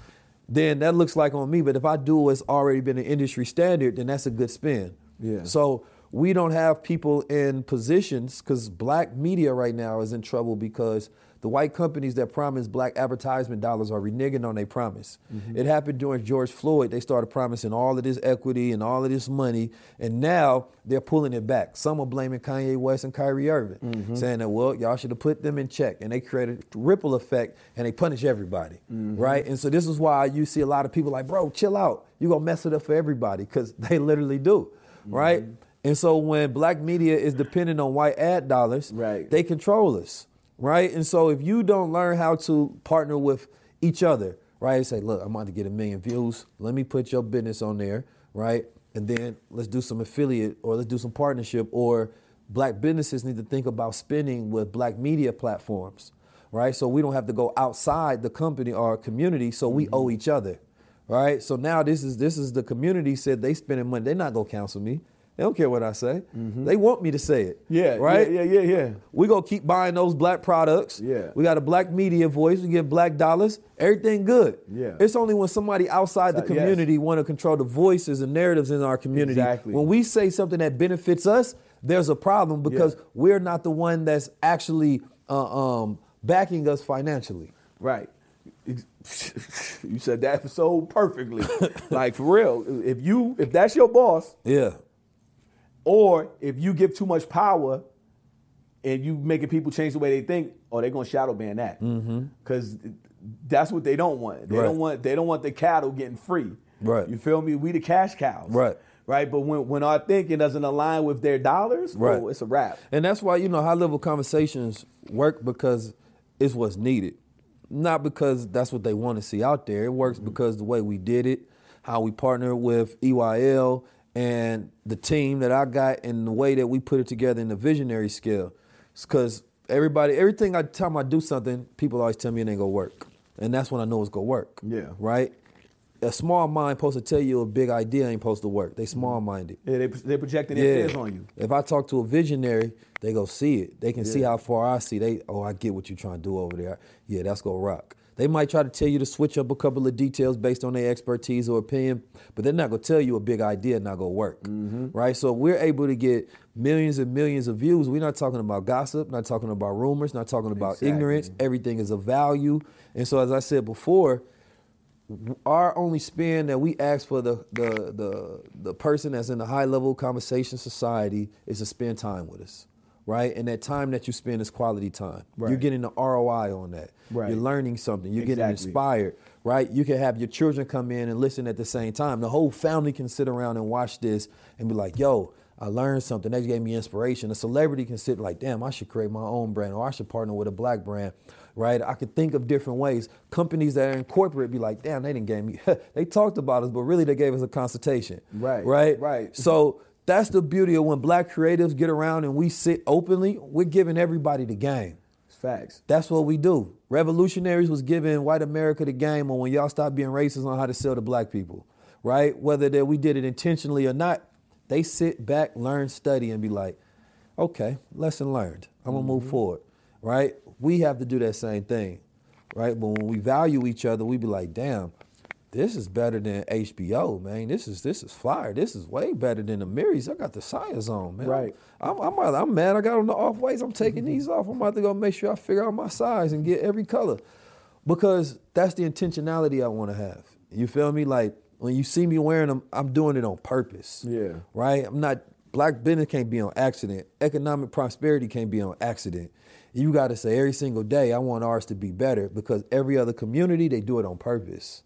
then that looks like on me. But if I do what's already been an industry standard, then that's a good spin. Yeah. So we don't have people in positions because black media right now is in trouble because the white companies that promise black advertisement dollars are reneging on their promise. Mm-hmm. It happened during George Floyd. They started promising all of this equity and all of this money, and now they're pulling it back. Some are blaming Kanye West and Kyrie Irving, mm-hmm. saying that, well, y'all should have put them in check. And they created a ripple effect and they punish everybody, mm-hmm. right? And so this is why you see a lot of people like, bro, chill out. You're going to mess it up for everybody because (laughs) they literally do, right? And so when black media is dependent on white ad dollars, Right. they control us, right? And so if you don't learn how to partner with each other, right? Say, look, I'm about to get a million views. Let me put your business on there, right? And then let's do some affiliate or let's do some partnership or black businesses need to think about spending with black media platforms, right? So we don't have to go outside the company or community, so we Mm-hmm. owe each other, right? So now this is this is the community said they spending money. They're not gonna cancel me. They don't care what I say. They want me to say it. Mm-hmm. Yeah, right. yeah, yeah, yeah, yeah. We gonna keep buying those black products. Yeah. We got a black media voice. We get black dollars. Everything good. Yeah. It's only when somebody outside the Yes. community want to control the voices and narratives in our community. Exactly. When we say something that benefits us, there's a problem because Yeah. we're not the one that's actually uh, um, backing us financially. Right. (laughs) You said that so perfectly. (laughs) like for real. If you if that's your boss, Yeah. Or if you give too much power and you making people change the way they think, oh, they're gonna shadow ban that. Mm-hmm. Because that's what they don't want. They Right. don't want they don't want the cattle getting free. Right. You feel me? We the cash cows. Right. Right. But when, when our thinking doesn't align with their dollars, oh, Right. oh, it's a wrap. And that's why, you know, high level conversations work because it's what's needed. Not because that's what they want to see out there. It works mm-hmm. because the way we did it, how we partnered with EYL and the team that I got and the way that we put it together in the visionary scale. Because everybody, everything I time I do something, people always tell me it ain't gonna work. And that's when I know it's gonna work. Yeah. Right? A small mind supposed to tell you a big idea ain't supposed to work. They small minded. Yeah, they they projecting their fears on you. If I talk to a visionary, they go see it. They can see how far I see. They, oh, I get what you're trying to do over there. Yeah, that's gonna rock. They might try to tell you to switch up a couple of details based on their expertise or opinion, but they're not gonna tell you a big idea not gonna work, Mm-hmm. right? So we're able to get millions and millions of views. We're not talking about gossip, not talking about rumors, not talking about Exactly. ignorance. Everything is of value. And so, as I said before, our only spin that we ask for the the the the person that's in the high level conversation society is to spend time with us, right? And that time that you spend is quality time. You're getting the ROI on that. Right. You're learning something. You're getting inspired, right? You can have your children come in and listen at the same time. The whole family can sit around and watch this and be like, "Yo." I learned something. That gave me inspiration. A celebrity can sit like, damn, I should create my own brand or I should partner with a black brand, right? I could think of different ways. Companies that are in corporate be like, damn, they didn't give me, (laughs) they talked about us, but really they gave us a consultation. Right, Right? right. So that's the beauty of when black creatives get around and we sit openly, we're giving everybody the game. It's facts. That's what we do. Revolutionaries was giving white America the game on when y'all stop being racist on how to sell to black people, right? Whether that we did it intentionally or not, they sit back, learn, study, and be like, okay, lesson learned. I'm gonna move mm-hmm. forward, right? We have to do that same thing, right? But when we value each other, we be like, damn, this is better than HBO, man. This is this is fire. This is way better than the Amiris. I got the science on, man. Right. I'm, I'm, I'm mad. I got on the off whites. I'm taking mm-hmm. these off. I'm about to go make sure I figure out my size and get every color, because that's the intentionality I want to have. You feel me? Like when you see me wearing them, I'm doing it on purpose. Yeah. Right. I'm not. Black business can't be on accident. Economic prosperity can't be on accident. You got to say every single day, I want ours to be better because every other community they do it on purpose,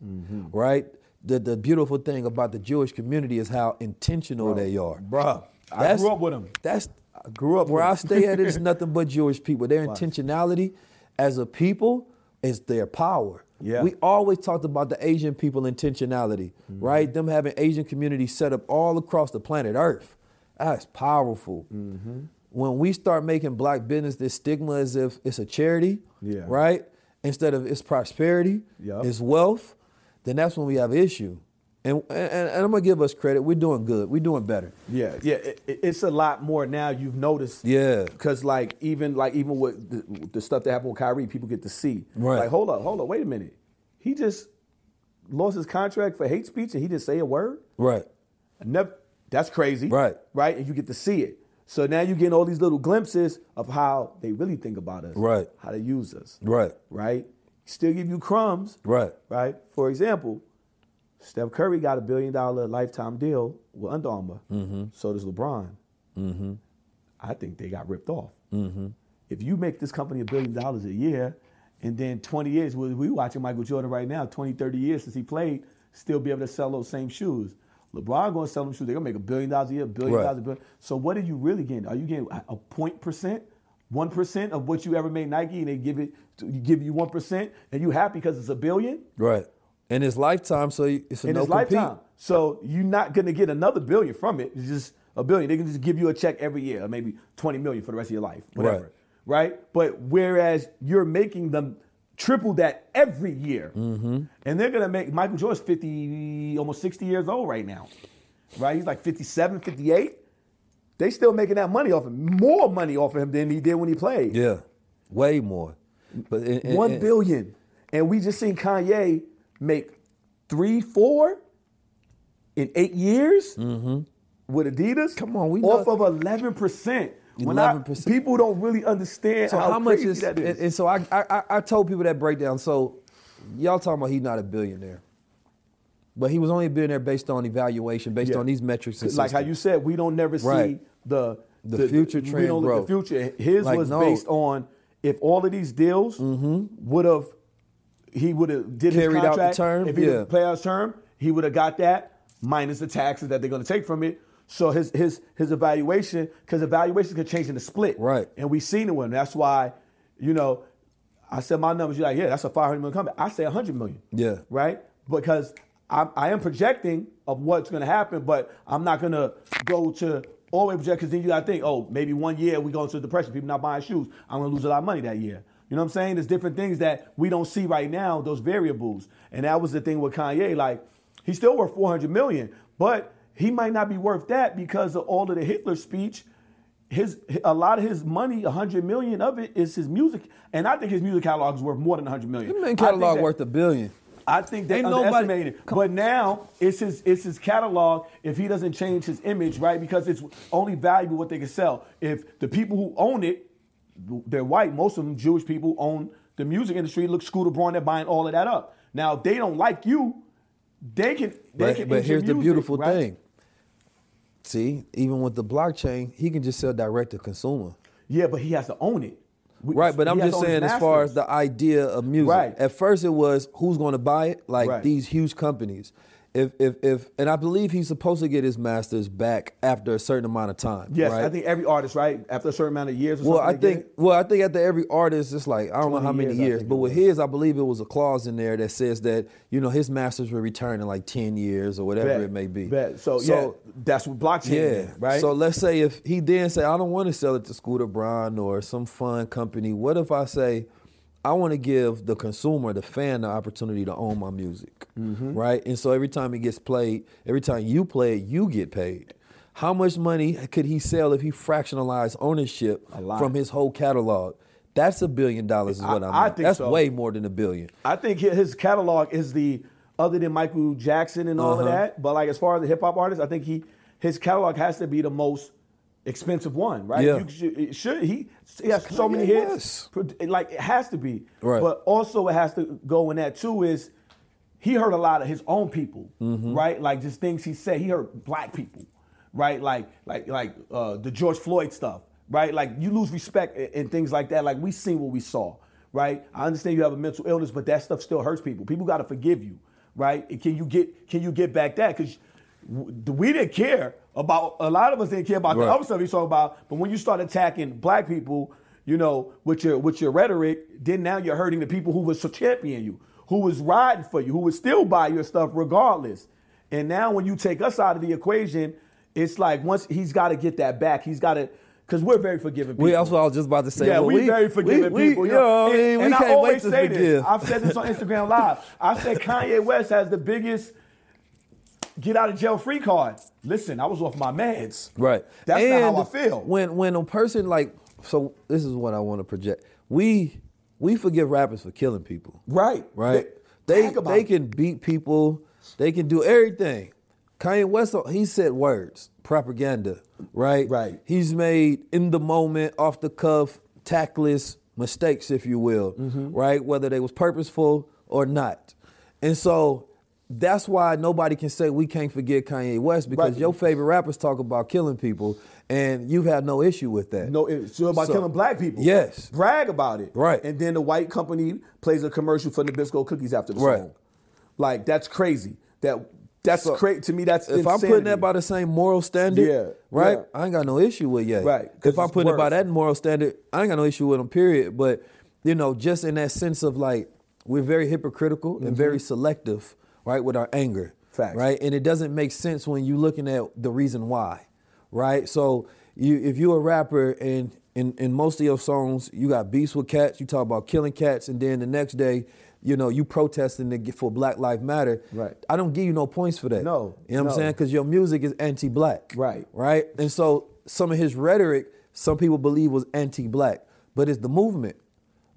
right? The the beautiful thing about the Jewish community is how intentional they are. Bruh, I grew up with 'em. That's I grew up where I stay at. It's (laughs) nothing but Jewish people. Their intentionality as a people is their power. Yeah. We always talked about the Asian people intentionality, Mm-hmm. right? Them having Asian communities set up all across the planet Earth. That's powerful. Mm-hmm. When we start making black business this stigma as if it's a charity, Yeah. right? Instead of it's prosperity, Yup. it's wealth, then that's when we have issue. And, and, and I'm gonna give us credit. We're doing good. We're doing better. Yeah, yeah, it- it's a lot more now. You've noticed, Yeah. because like even like even with the, the stuff that happened with Kyrie, people get to see. Right. Like, hold up, hold up, wait a minute. He just lost his contract for hate speech, and he didn't say a word. Right. Never. That's crazy. Right. Right, and you get to see it. So now you're getting all these little glimpses of how they really think about us. Right. How they use us. Right. Right. Still give you crumbs. Right. Right. For example, Steph Curry got a billion dollar lifetime deal with Under Armour. Mm-hmm. So does LeBron. I think they got ripped off. Mm-hmm. If you make this company a billion dollars a year, and then 20 years, we're watching Michael Jordan right now, 20, 30 years since he played, still be able to sell those same shoes. LeBron going to sell them shoes. They're going to make a billion dollars a year, billion Right. dollars a billion. So what are you really getting? Are you getting a point percent? One percent of what you ever made Nike, and they give it, give you one percent, and you happy because it's a billion Right. In his lifetime, so it's a in no his compete. lifetime. So you're not gonna get another billion from it. It's just a billion. They can just give you a check every year, or maybe 20 million for the rest of your life, whatever. Right. Right. But whereas you're making them triple that every year, Mm-hmm. and they're gonna make Michael Jordan's 50, almost 60 years old right now, right? He's like 57, 58. They still making that money off him, more money off of him than he did when he played. Yeah, way more. But and- and- billion, and we just seen Kanye make three, four in eight years with Adidas. Come on, we off know- of eleven percent. I- 11%. people don't really understand So how, how, much is, that and, is. and so I, I I- told people that breakdown. So y'all talking about he's not a billionaire, but he was only a billionaire based on evaluation, based Yeah. on these metrics. And like how you said, we don't never see Right. the The future we trend don't look at. The future. His Like, was no. Mm-hmm. based on if all of these deals would have, he would have did Carried his out the term, If he yeah. didn't play out his term, he would have got that minus the taxes that they're going to take from it. So his his his evaluation, because evaluations can change in the split, Right. And we've seen it when that's why, you know, I said my numbers. You're like, yeah, that's a 500 million company. I say 100 million Yeah. right? Because I'm, I am projecting of what's going to happen, but I'm not going to go to way project because then you got to think, oh, maybe one year we go into a depression, people not buying shoes. I'm going to lose a lot of money that year. You know what I'm saying? There's different things that we don't see right now, those variables. And that was the thing with Kanye. Like, he's still worth 400 million, but he might not be worth that because of all of the Hitler speech. His a lot of his money, a 100 million of it is his music, and I think his music catalog is worth more than a 100 million. His catalog that- worth a billion. I think they Ain't nobody- underestimated. But now it's his it's his catalog. If he doesn't change his image, right? Because it's only valuable what they can sell. If the people who own it, they're white. Most of them Jewish people own the music industry. Look, Scooter Braun, they're buying all of that up. Now if they don't like you, they can. They But, can but here's the music, beautiful right? thing. See, even with the blockchain, he can just sell direct to consumer. Yeah, but he has to own it. We- Right, but I'm just to own his saying, as far as the idea of music, Right. at first it was who's going to buy it, like Right. these huge companies. If, if, if, and I believe he's supposed to get his masters back after a certain amount of time. Yes, right? I think every artist, right, after a certain amount of years. Or Well, something, I think. Well, I think after every artist, it's like I don't know how many years, years, but with his, I believe it was a clause in there that says that you know his masters will return in like ten years or whatever Bet, it may be. bet. So, yeah, that's what blockchain yeah, is, right? So let's say if he then say I don't want to sell it to Scooter Braun or some fun company. What if I say I want to give the consumer, the fan, the opportunity to own my music, Mm-hmm. right? And so every time it gets played, every time you play it, you get paid. How much money could he sell if he fractionalized ownership from his whole catalog? That's a billion dollars, is what I, I- mean. I think That's so. way more than a billion. I think his catalog is the other than Michael Jackson and all of Uh-huh. that. But like as far as the hip hop artist, I think he his catalog has to be the most expensive one, right? Yeah. You should, he, he has so many hits. Like it has to be. Right. But also it has to go in that too is he hurt a lot of his own people, Mm-hmm. right? Like just things he said. He hurt black people, right? Like like like uh, the George Floyd stuff, right? Like you lose respect and, and things like that. Like we seen what we saw, right? I understand you have a mental illness, but that stuff still hurts people. People got to forgive you, right? Can you get can you get back that? Because we didn't care about a lot of us didn't care about Right. the other stuff he's talking about. But when you start attacking black people, you know, with your with your rhetoric, then now you're hurting the people who was championing you, who was riding for you, who would still buy your stuff regardless. And now when you take us out of the equation, it's like once he's got to get that back, he's got to. Because we're very forgiving people. We, that's what I was just about to say. Yeah, Well, we, very forgiving we- people. we- you know? you I mean? and, We and I can't wait always to say forgive. this. I've said this on Instagram Live. I said Kanye West has the biggest get out of jail free card. Listen, I was off my meds. Right. That's not how I feel. When when a person like so this is what I want to project. We we forgive rappers for killing people. Right. Right. They- They they can beat people. They can do everything. Kanye West he said words, propaganda, right? Right. He's made in the moment, off the cuff, tactless mistakes, if you will, Mm-hmm. right? Whether they was purposeful or not. And so that's why nobody can say we can't forget Kanye West because Right. your favorite rappers talk about killing people and you've had no issue with that. No, it's about So- killing black people. Yes. Brag about it. Right. And then the white company plays a commercial for Nabisco cookies after the Right. song. Like that's crazy. That that's So, crazy to me. That's if I'm putting that by the same moral standard, Yeah, right? yeah. I ain't got no issue with yet. Right. If I'm putting it by that moral standard, I ain't got no issue with them. Period. But you know, just in that sense of like, we're very hypocritical and mm-hmm. very selective, right, with our anger. Facts. Right, and it doesn't make sense when you're looking at the reason why. right? So you if you're a rapper and in, in most of your songs you got beefs with cats, you talk about killing cats, and then the next day, you know, you protesting to for Black Lives Matter. Right. I don't give you no points for that. No, You know what no. I'm saying? Because your music is anti-black. Right. Right? And so some of his rhetoric, some people believe was anti-black, but it's the movement,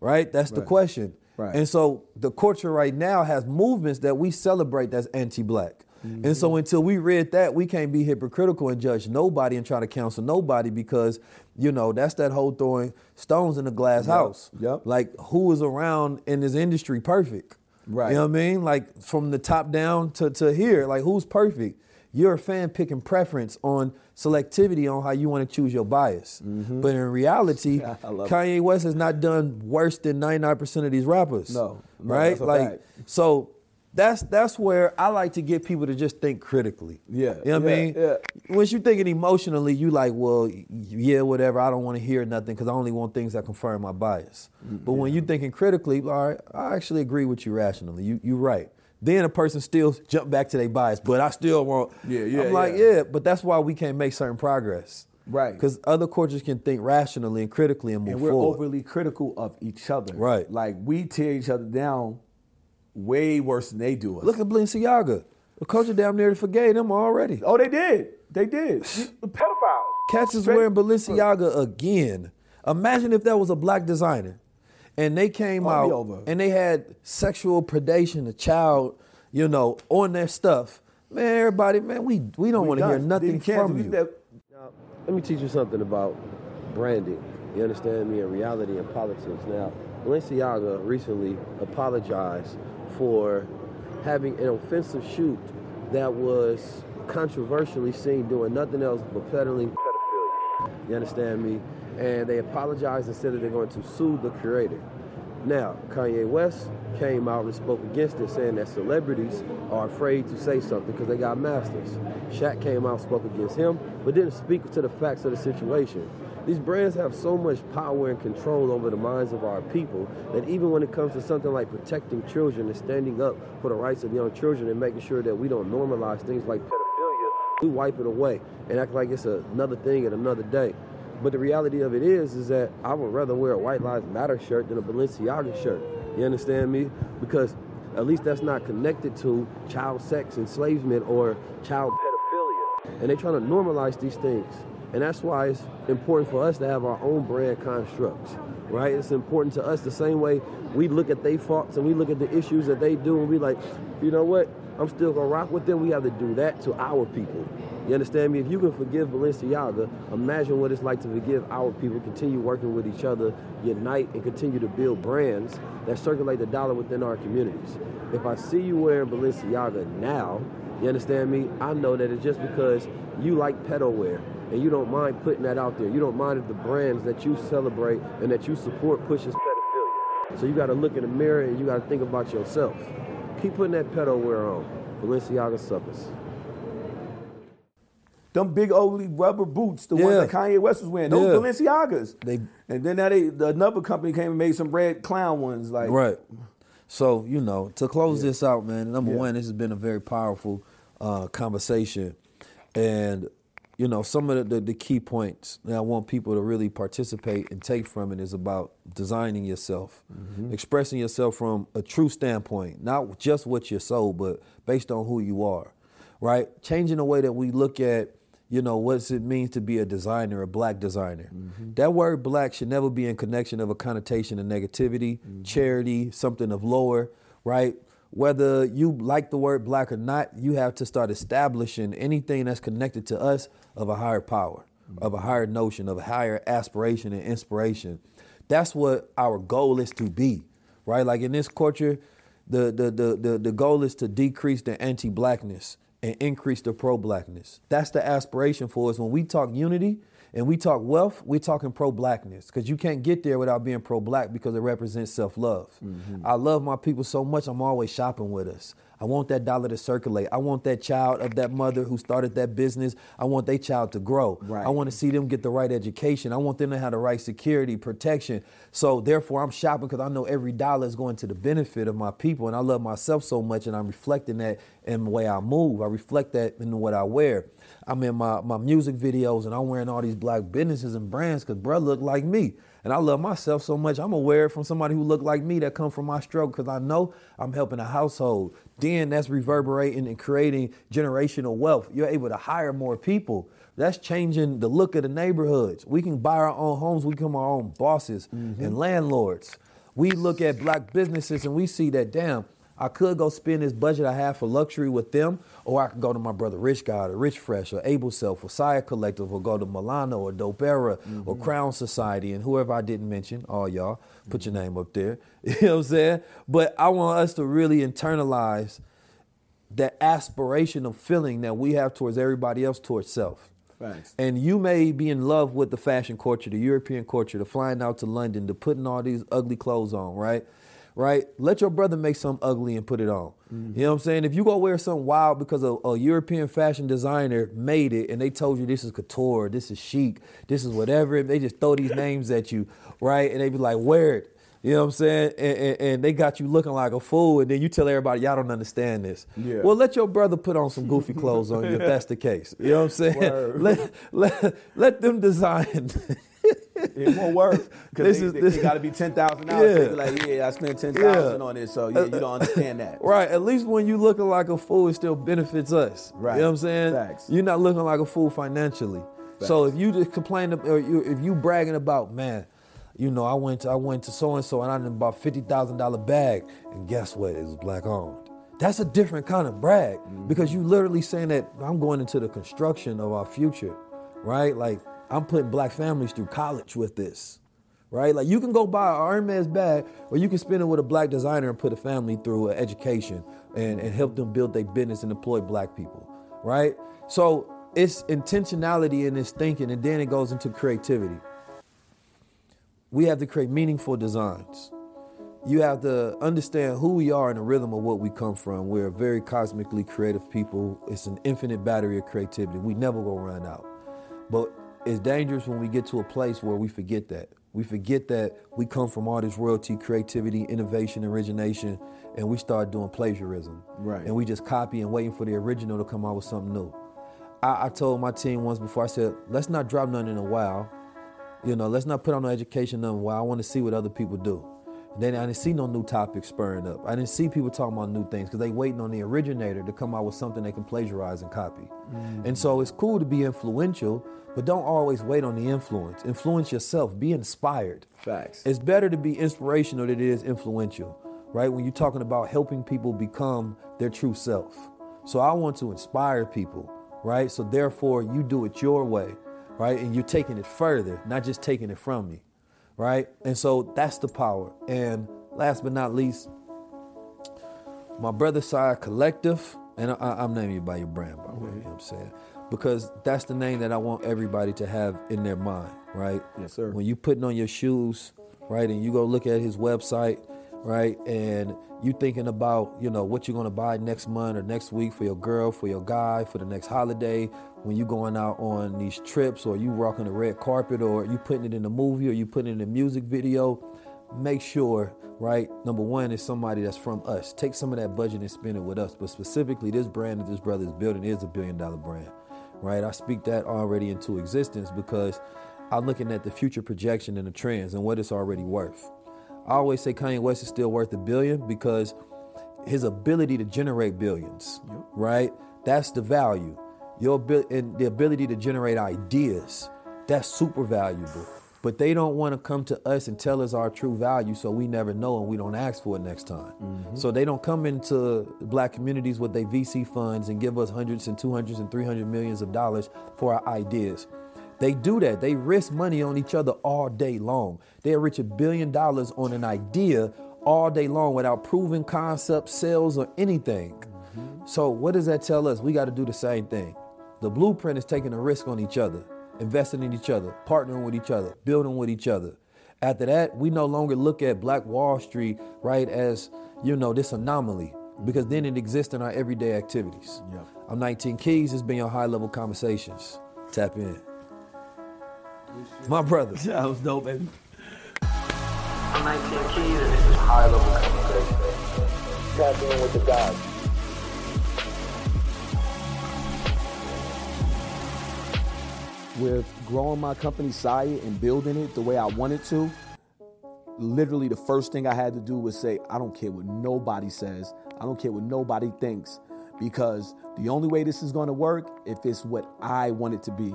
right? That's the question. Right. And so the culture right now has movements that we celebrate that's anti-black. And Mm-hmm. so until we read that, we can't be hypocritical and judge nobody and try to counsel nobody because, you know, that's that whole throwing stones in the glass Yep. house. Yep. Like who is around in this industry perfect? Right. You know what I mean? Like from the top down to, to here, like who's perfect? You're a fan picking preference on selectivity on how you want to choose your bias. But in reality, Mm-hmm. (laughs) I love it. Kanye West has not done worse than 99% of these rappers. No, no, right? like fact. so that's that's where I like to get people to just think critically. Yeah, You know what I mean? yeah. Once you're thinking emotionally, you like, well, yeah, whatever. I don't want to hear nothing because I only want things that confirm my bias. Mm, But when you're thinking critically, all right, I actually agree with you rationally. You you're right. Then a person still jump back to their bias, but I still want. Yeah, yeah, I'm like, yeah. yeah, but that's why we can't make certain progress. Right. Because other cultures can think rationally and critically and move and we're forward. overly critical of each other. Right. Like we tear each other down way worse than they do us. Look at Balenciaga. The culture down there forgave them already. Oh, they did. They did. (sighs) the pedophiles. Cats is wearing Balenciaga again. Imagine if that was a black designer, and they came Oh, out over. and they had sexual predation, a child, you know, on their stuff. Man, everybody, man, we we don't want to hear nothing They can't from you. that. Let me teach you something about branding. You understand me? And reality and politics. Now, Balenciaga recently apologized for having an offensive shoot that was controversially seen doing nothing else but peddling pedophilia. You understand me? And they apologized and said that they're going to sue the creator. Now, Kanye West came out and spoke against it, saying that celebrities are afraid to say something because they got masters. Shaq came out, and spoke against him, but didn't speak to the facts of the situation. These brands have so much power and control over the minds of our people that even when it comes to something like protecting children and standing up for the rights of young children and making sure that we don't normalize things like we wipe it away and act like it's another thing at another day. But the reality of it is, is that I would rather wear a White Lives Matter shirt than a Balenciaga shirt. You understand me? Because at least that's not connected to child sex, enslavement, or child pedophilia. And they're trying to normalize these things. And that's why it's important for us to have our own brand constructs, right? It's important to us the same way we look at their faults and we look at the issues that they do and we like, you know what? I'm still gonna rock with them. We have to do that to our people. You understand me? If you can forgive Balenciaga, imagine what it's like to forgive our people, continue working with each other, unite, and continue to build brands that circulate the dollar within our communities. If I see you wearing Balenciaga now, you understand me? I know that it's just because you like pedo wear and you don't mind putting that out there. You don't mind if the brands that you celebrate and that you support pushes pedophilia. So you got to look in the mirror and you got to think about yourself. Keep putting that pedo wear on. Balenciaga suckers. Them big old rubber boots, the Yeah. ones that Kanye West was wearing, those Yeah. Balenciagas. They- and then now they the, another company came and made some red clown ones. Like Right. So, you know, to close this out, man, number Yeah. one, this has been a very powerful uh, conversation. And, you know, some of the, the, the key points that I want people to really participate and take from it is about designing yourself, mm-hmm. expressing yourself from a true standpoint, not just what you're sold, but based on who you are, right? Changing the way that we look at you know, what it means to be a designer, a black designer. Mm-hmm. That word black should never be in connection of a connotation of negativity, mm-hmm. charity, something of lower, right? Whether you like the word black or not, you have to start establishing anything that's connected to us of a higher power, of a higher notion, of a higher aspiration and inspiration. That's what our goal is to be, right? Like in this culture, the the the the, the goal is to decrease the anti-blackness and increase the pro-blackness. That's the aspiration for us. When we talk unity and we talk wealth, we're talking pro-blackness because you can't get there without being pro-black because it represents self-love. Mm-hmm. I love my people so much. I'm always shopping with us. I want that dollar to circulate. I want that child of that mother who started that business. I want their child to grow. Right. I want to see them get the right education. I want them to have the right security, protection. So therefore, I'm shopping because I know every dollar is going to the benefit of my people, and I love myself so much, and I'm reflecting that in the way I move. I reflect that in what I wear. I'm in my, my music videos, and I'm wearing all these black businesses and brands because bruh look like me. And I love myself so much. I'm aware from somebody who look like me that come from my struggle because I know I'm helping a household. Then that's reverberating and creating generational wealth. You're able to hire more people. That's changing the look of the neighborhoods. We can buy our own homes. We become our own bosses and mm-hmm. landlords. We look at black businesses and we see that, damn, I could go spend this budget I have for luxury with them, or I could go to my brother Rich God or Rich Fresh or Able Self or Sire Collective or go to Milano or Dope Era or mm-hmm. Crown Society and whoever I didn't mention, all y'all, put your name up there. (laughs) You know what I'm saying? But I want us to really internalize that aspirational feeling that we have towards everybody else, towards self. Facts. And you may be in love with the fashion culture, the European culture, the flying out to London, the putting all these ugly clothes on, right? Right? Let your brother make something ugly and put it on. Mm-hmm. You know what I'm saying? If you go wear something wild because a, a European fashion designer made it and they told you this is couture, this is chic, this is whatever, they just throw these names at you, right? And they be like, wear it. You know what I'm saying? And, and, and they got you looking like a fool, and then you tell everybody, y'all don't understand this. Yeah. Well, let your brother put on some goofy clothes on you if that's the case. You know what I'm saying? (laughs) Word. (laughs) Let, let, let them design. (laughs) It won't work This because they, is- they, this- got to be ten thousand Yeah. dollars. Be like, yeah, I spent ten thousand Yeah. on this, so yeah, you don't understand that. (laughs) Right. At least when you looking like a fool, it still benefits us. Right. You know what I'm saying? Facts. You're not looking like a fool financially. So if you just complain or you, if you bragging about, man, you know, I went to I went to so and so and I done bought fifty thousand dollar bag, and guess what? It was black owned. That's a different kind of brag mm-hmm. because you literally saying that I'm going into the construction of our future, right? Like I'm putting black families through college with this, right? Like you can go buy a Hermes bag, or you can spend it with a black designer and put a family through an education and, and help them build their business and employ black people, right? So it's intentionality in this thinking, and then it goes into creativity. We have to create meaningful designs. You have to understand who we are and the rhythm of what we come from. We're a very cosmically creative people. It's an infinite battery of creativity. We never go run out. But it's dangerous when we get to a place where we forget that. We forget that we come from all this royalty, creativity, innovation, origination, and we start doing plagiarism. Right. And we just copy and waiting for the original to come out with something new. I, I told my team once before, I said, let's not drop nothing in a while. You know, let's not put on no education nothing while I want to see what other people do. Then I didn't see no new topics spurring up. I didn't see people talking about new things because they waiting on the originator to come out with something they can plagiarize and copy. Mm. And so it's cool to be influential, but don't always wait on the influence. Influence yourself. Be inspired. Facts. It's better to be inspirational than it is influential, right? When you're talking about helping people become their true self. So I want to inspire people, right? So therefore, you do it your way, right? And you're taking it further, not just taking it from me, right? And so that's the power. And last but not least, my brother side collective, and I, I'm naming you by your brand, by the way, you know what I'm mm-hmm. saying? Because that's the name that I want everybody to have in their mind, right? Yes, sir. When you putting on your shoes, right, and you go look at his website, right, and you thinking about, you know, what you're gonna buy next month or next week for your girl, for your guy, for the next holiday, when you going out on these trips or you rocking the red carpet or you putting it in a movie or you putting it in a music video, make sure, right, number one is somebody that's from us. Take some of that budget and spend it with us. But specifically, this brand that this brother is building is a billion dollar brand, right? I speak that already into existence because I'm looking at the future projection and the trends and what it's already worth. I always say Kanye West is still worth a billion because his ability to generate billions, right? That's the value. Your and the ability to generate ideas, that's super valuable. But they don't want to come to us and tell us our true value, so we never know and we don't ask for it next time. Mm-hmm. So they don't come into black communities with their VC funds and give us hundreds and two hundreds and three hundred millions of dollars for our ideas. They do that. They risk money on each other all day long. They'll reach a billion dollars on an idea all day long without proving concept, sales, or anything. Mm-hmm. So what does that tell us? We got to do the same thing. The blueprint is taking a risk on each other, investing in each other, partnering with each other, building with each other. After that, we no longer look at Black Wall Street, right, as, you know, this anomaly. because then it exists in our everyday activities. I'm 19 Keys. It's been your high level conversations. Tap in. My brother. Yeah, (laughs) that was dope, baby. I'm 19 Keys, and this is high level conversation. Tap in with the guys. with growing my company Saya and building it the way I wanted to, literally the first thing I had to do was say, I don't care what nobody says. I don't care what nobody thinks. Because the only way this is gonna work if it's what I want it to be.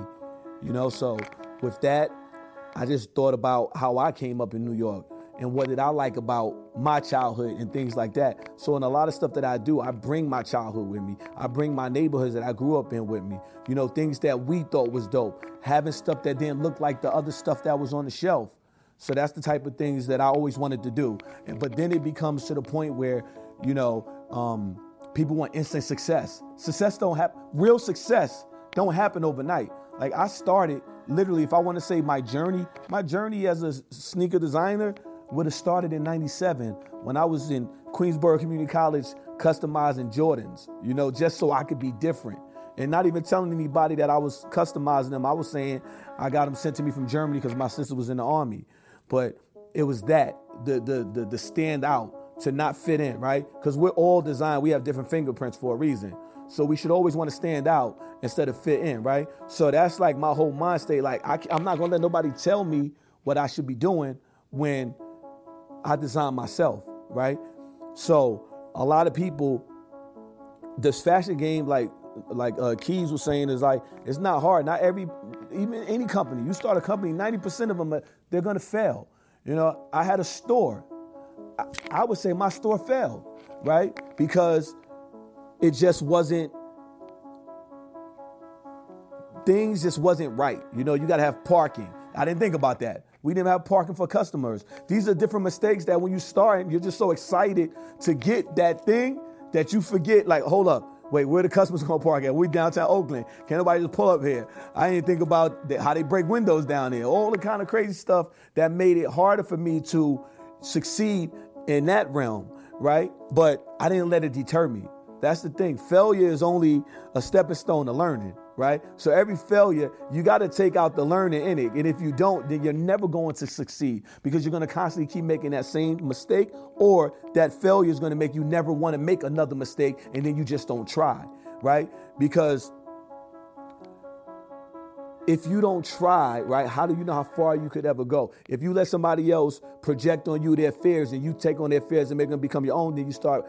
You know, so with that, I just thought about how I came up in New York and what did I like about my childhood and things like that. So in a lot of stuff that I do, I bring my childhood with me. I bring my neighborhoods that I grew up in with me. You know, things that we thought was dope. Having stuff that didn't look like the other stuff that was on the shelf. So that's the type of things that I always wanted to do. But then it becomes to the point where, you know, um, people want instant success. Success don't happen. Real success don't happen overnight. Like I started literally, if I want to say my journey, my journey as a sneaker designer would have started in 97 when I was in Queensborough Community College customizing Jordans, you know, just so I could be different. And not even telling anybody that I was customizing them. I was saying I got them sent to me from Germany because my sister was in the army. But it was that, the the the, the stand out, to not fit in, right? Because we're all designed, we have different fingerprints for a reason. So we should always want to stand out instead of fit in, right? So that's like my whole mind state. Like I, I'm not gonna let nobody tell me what I should be doing when I design myself, right? So a lot of people, this fashion game, like like uh, Keys was saying, is like it's not hard. Not every, even any company. You start a company, ninety percent of them they're gonna fail. You know, I had a store. I, I would say my store failed, right? Because it just wasn't. Things just wasn't right. You know, you gotta have parking. I didn't think about that. We didn't have parking for customers. These are different mistakes that when you start, you're just so excited to get that thing that you forget, like, hold up, wait, where the customers (laughs) gonna park at? We downtown Oakland. Can nobody just pull up here? I didn't think about how they break windows down there. All the kind of crazy stuff that made it harder for me to succeed in that realm, right? But I didn't let it deter me. That's the thing. Failure is only a stepping stone to learning, right? So every failure, you got to take out the learning in it. And if you don't, then you're never going to succeed because you're going to constantly keep making that same mistake, or that failure is going to make you never want to make another mistake, and then you just don't try, right? Because if you don't try, right, how do you know how far you could ever go? If you let somebody else project on you their fears and you take on their fears and make them become your own, then you start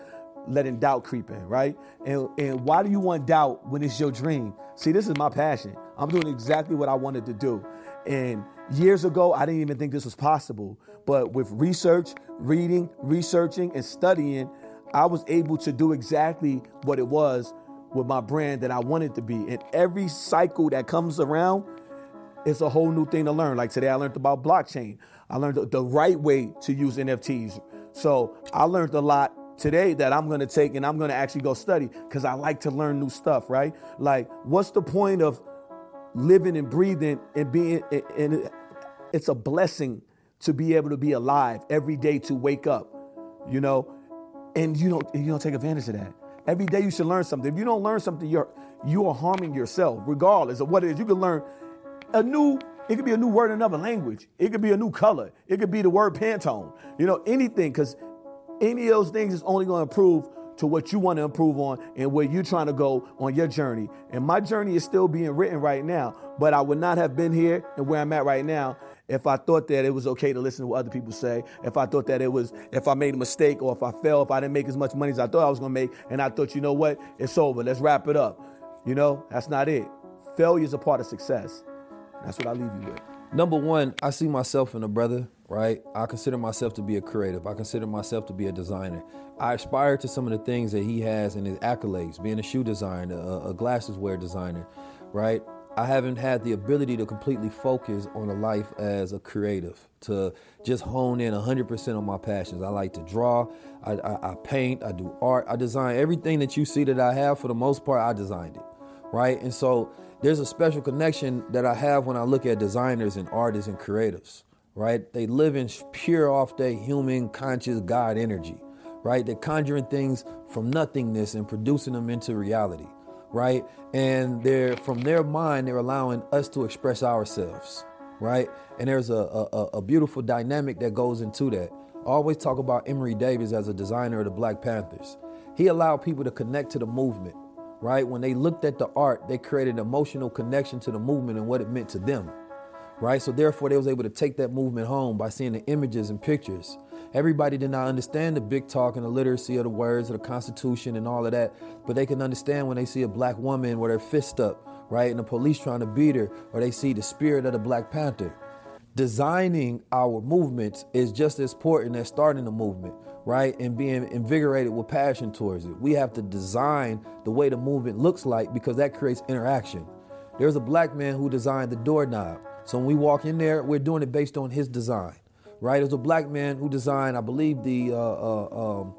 letting doubt creep in, right? And and why do you want doubt when it's your dream? See, this is my passion. I'm doing exactly what I wanted to do. And years ago, I didn't even think this was possible. But with research, reading, researching, and studying, I was able to do exactly what it was with my brand that I wanted to be. And every cycle that comes around, it's a whole new thing to learn. Like today, I learned about blockchain. I learned the, the right way to use NFTs. So I learned a lot today that I'm going to take and I'm going to actually go study because I like to learn new stuff, right? Like, what's the point of living and breathing and being, and it's a blessing to be able to be alive every day to wake up, you know, and you don't, you don't take advantage of that. Every day you should learn something. If you don't learn something, you're, you are harming yourself, regardless of what it is. You can learn a new it could be a new word in another language. It could be a new color. It could be the word Pantone. You know, anything, because any of those things is only going to improve to what you want to improve on and where you're trying to go on your journey. And my journey is still being written right now, but I would not have been here and where I'm at right now if I thought that it was okay to listen to what other people say, if I thought that it was, if I made a mistake or if I fell, if I didn't make as much money as I thought I was going to make, and I thought, you know what, it's over, let's wrap it up. You know, that's not it. Failure is a part of success. That's what I leave you with. Number one, I see myself in a brother, right? I consider myself to be a creative. I consider myself to be a designer. I aspire to some of the things that he has in his accolades, being a shoe designer, a, a glasses wear designer, right? I haven't had the ability to completely focus on a life as a creative, to just hone in 100% on my passions. I like to draw, I, I, I paint, I do art, I design everything that you see that I have. For the most part, I designed it, right? And so there's a special connection that I have when I look at designers and artists and creatives, right? They live in pure off their human conscious God energy, right? They're conjuring things from nothingness and producing them into reality, right? And they're from their mind, they're allowing us to express ourselves, right? And there's a, a, a beautiful dynamic that goes into that. I always talk about Emory Davis as a designer of the Black Panthers. He allowed people to connect to the movement, right? When they looked at the art, they created an emotional connection to the movement and what it meant to them, right? So therefore, they was able to take that movement home by seeing the images and pictures. Everybody did not understand the big talk and the literacy of the words of the Constitution and all of that, but they can understand when they see a black woman with her fist up, right, and the police trying to beat her, or they see the spirit of the Black Panther. Designing our movements is just as important as starting a movement, right, and being invigorated with passion towards it. We have to design the way the movement looks like because that creates interaction. There's a black man who designed the doorknob. So when we walk in there, we're doing it based on his design right? There's a black man who designed, I believe, the, uh, uh, um,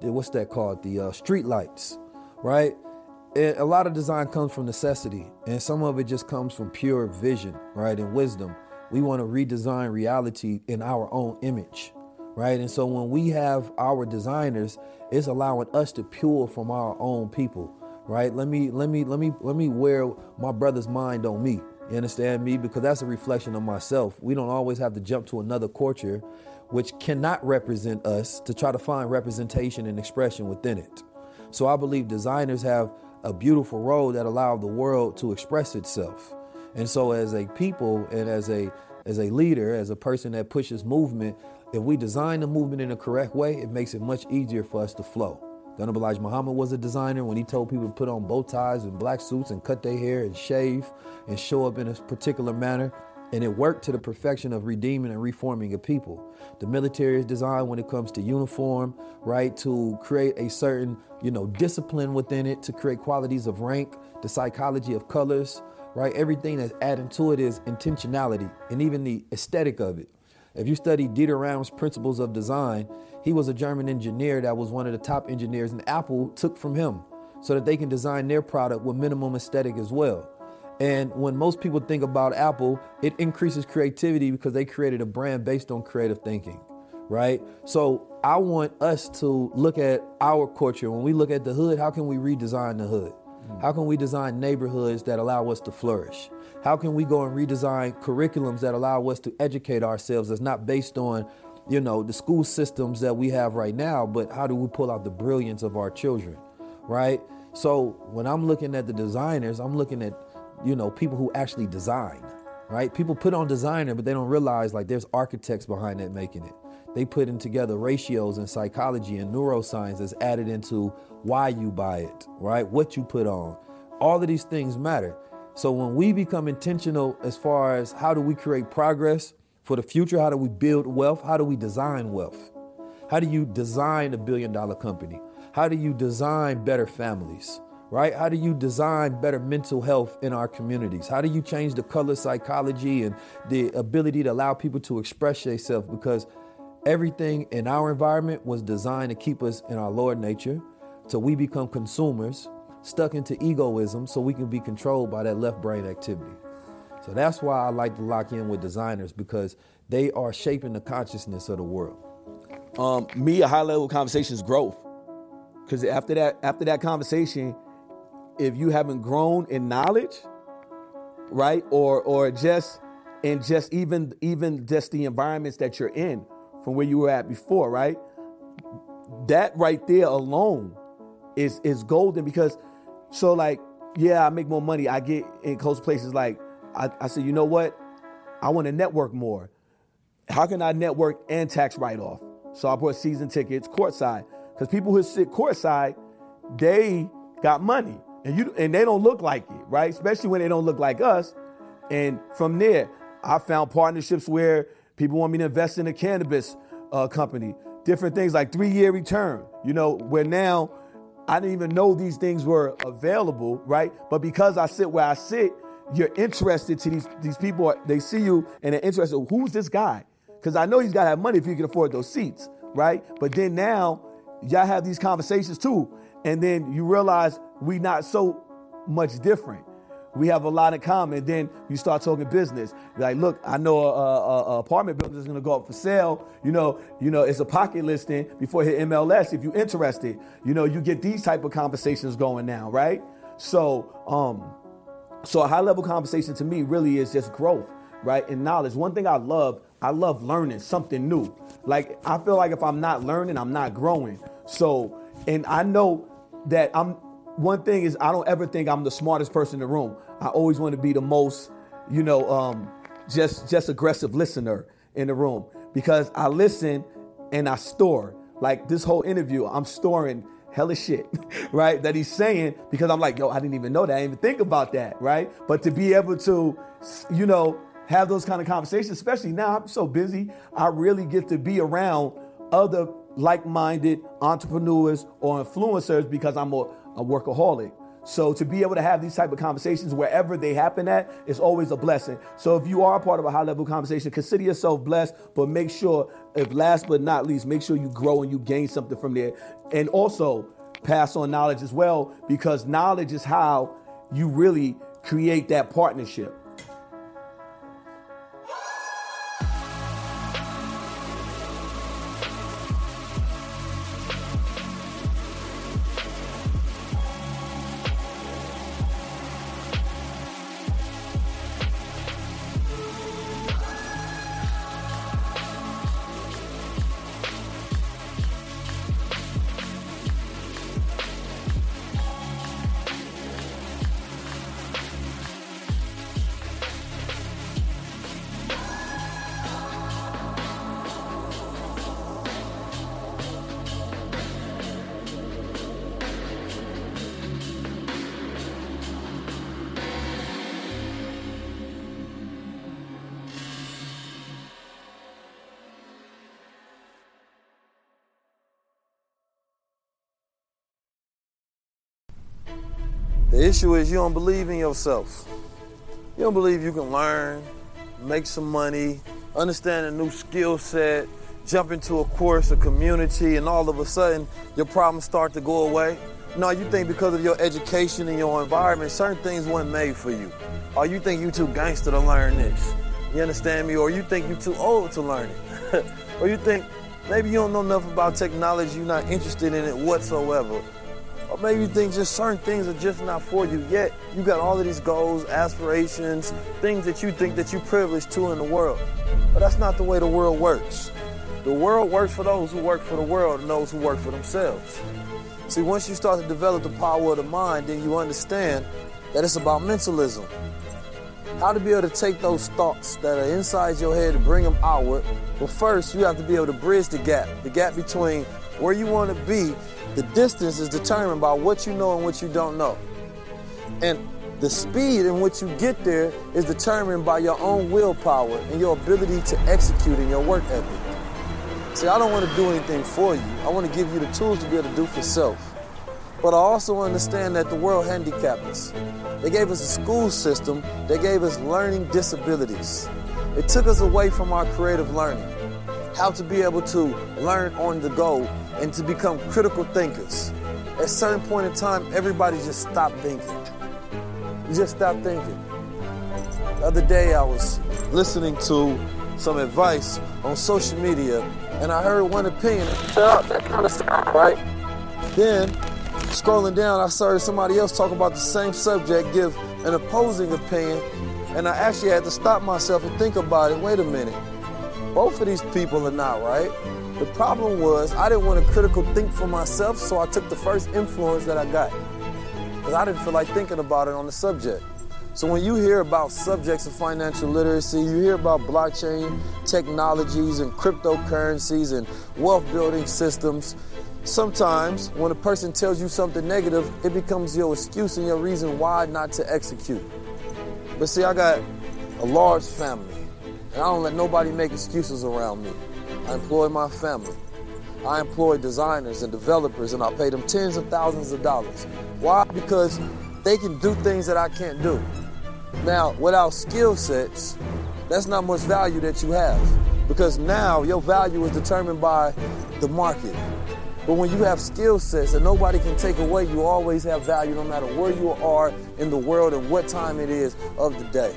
the what's that called? The uh, street lights, right? A lot of design comes from necessity, and some of it just comes from pure vision, right, and wisdom. We want to redesign reality in our own image, right? And so when we have our designers, it's allowing us to pure from our own people, right? Let me let me let me let me wear my brother's mind on me you understand me? Because that's a reflection of myself. We don't always have to jump to another culture which cannot represent us to try to find representation and expression within it. So I believe designers have a beautiful role that allow the world to express itself. And so as a people and as a as a leader, as a person that pushes movement, if we design the movement in the correct way, it makes it much easier for us to flow. Elijah Muhammad was a designer when he told people to put on bow ties and black suits and cut their hair and shave and show up in a particular manner. And it worked to the perfection of redeeming and reforming a people. The military is designed when it comes to uniform, right, to create a certain, you know, discipline within it, to create qualities of rank, the psychology of colors, right? Everything that's added to it is intentionality and even the aesthetic of it. If you study Dieter Rams' principles of design, he was a German engineer that was one of the top engineers, and Apple took from him so that they can design their product with minimum aesthetic as well. And when most people think about Apple, it increases creativity because they created a brand based on creative thinking, right? So I want us to look at our culture. When we look at the hood, how can we redesign the hood? How can we design neighborhoods that allow us to flourish? How can we go and redesign curriculums that allow us to educate ourselves that's not based on you know, the school systems that we have right now, but how do we pull out the brilliance of our children, right? So when I'm looking at the designers, I'm looking at, you know, people who actually design, right? People put on designer, but they don't realize like there's architects behind that making it. They put in together ratios and psychology and neuroscience that's added into why you buy it, right? What you put on. All of these things matter. So when we become intentional as far as how do we create progress, for the future, how do we build wealth? How do we design wealth? How do you design a billion dollar company? How do you design better families? Right? How do you design better mental health in our communities? How do you change the color psychology and the ability to allow people to express themselves? Because everything in our environment was designed to keep us in our lower nature. So we become consumers, stuck into egoism, so we can be controlled by that left brain activity. So that's why I like to lock in with designers because they are shaping the consciousness of the world. Um, me, a high level conversation is growth. Because after that, after that conversation, if you haven't grown in knowledge, right, or or just and just even even just the environments that you're in from where you were at before, right? That right there alone is is golden because so like yeah, I make more money. I get in close places like I, I said, you know what? I want to network more. How can I network and tax write off? So I bought season tickets courtside because people who sit courtside, they got money and you and they don't look like it, right? Especially when they don't look like us. And from there, I found partnerships where people want me to invest in a cannabis uh, company, different things like three year return. You know, where now I didn't even know these things were available, right? But because I sit where I sit, you're interested to these these people. They see you and they're interested. Who's this guy? Because I know he's got to have money if he can afford those seats, right? But then now y'all have these conversations too, and then you realize we not so much different. we have a lot in common. Then you start talking business. Like, look, I know a, a, a apartment building is going to go up for sale. You know, you know, it's a pocket listing before hit MLS. If you're interested, you know, you get these type of conversations going now, right? So, um, so a high level conversation to me really is just growth, right? And knowledge. One thing I love, I love learning something new. Like I feel like if I'm not learning, I'm not growing. So, and I know that I'm one thing is I don't ever think I'm the smartest person in the room. I always want to be the most, you know, um, just just aggressive listener in the room because I listen and I store. Like this whole interview, I'm storing hella shit, (laughs) right? That he's saying because I'm like, yo, I didn't even know that. I didn't even think about that, right? But to be able to, you know, have those kind of conversations, especially now I'm so busy, I really get to be around other like-minded entrepreneurs or influencers because I'm a, a workaholic. So to be able to have these type of conversations wherever they happen at is always a blessing. So if you are a part of a high level conversation, consider yourself blessed, but make sure, if last but not least, make sure you grow and you gain something from there. And also pass on knowledge as well, because knowledge is how you really create that partnership. Issue is you don't believe in yourself. You don't believe you can learn, make some money, understand a new skill set, jump into a course, a community, and all of a sudden your problems start to go away. No, you think because of your education and your environment, certain things weren't made for you. Or you think you too gangster to learn this. You understand me? Or you think you're too old to learn it. (laughs) or you think maybe you don't know enough about technology, you're not interested in it whatsoever. Or maybe you think just certain things are just not for you. Yet you got all of these goals, aspirations, things that you think that you're privileged to in the world. But that's not the way the world works. The world works for those who work for the world and those who work for themselves. See, once you start to develop the power of the mind, then you understand that it's about mentalism. How to be able to take those thoughts that are inside your head and bring them outward. But first, you have to be able to bridge the gap, the gap between where you want to be the distance is determined by what you know and what you don't know. And the speed in which you get there is determined by your own willpower and your ability to execute in your work ethic. See, I don't want to do anything for you. I want to give you the tools to be able to do for self. But I also understand that the world handicapped us. They gave us a school system, they gave us learning disabilities. It took us away from our creative learning. How to be able to learn on the go and to become critical thinkers. At a certain point in time, everybody just stopped thinking. You just stopped thinking. The other day, I was listening to some advice on social media, and I heard one opinion. Shut up, that kind of sound right. Then, scrolling down, I saw somebody else talk about the same subject give an opposing opinion, and I actually had to stop myself and think about it. Wait a minute. Both of these people are not right. The problem was I didn't want to critical think for myself, so I took the first influence that I got. Because I didn't feel like thinking about it on the subject. So when you hear about subjects of financial literacy, you hear about blockchain technologies and cryptocurrencies and wealth building systems, sometimes when a person tells you something negative, it becomes your excuse and your reason why not to execute. But see, I got a large family, and I don't let nobody make excuses around me. I employ my family. I employ designers and developers, and I pay them tens of thousands of dollars. Why? Because they can do things that I can't do. Now, without skill sets, that's not much value that you have. Because now your value is determined by the market. But when you have skill sets that nobody can take away, you always have value no matter where you are in the world and what time it is of the day.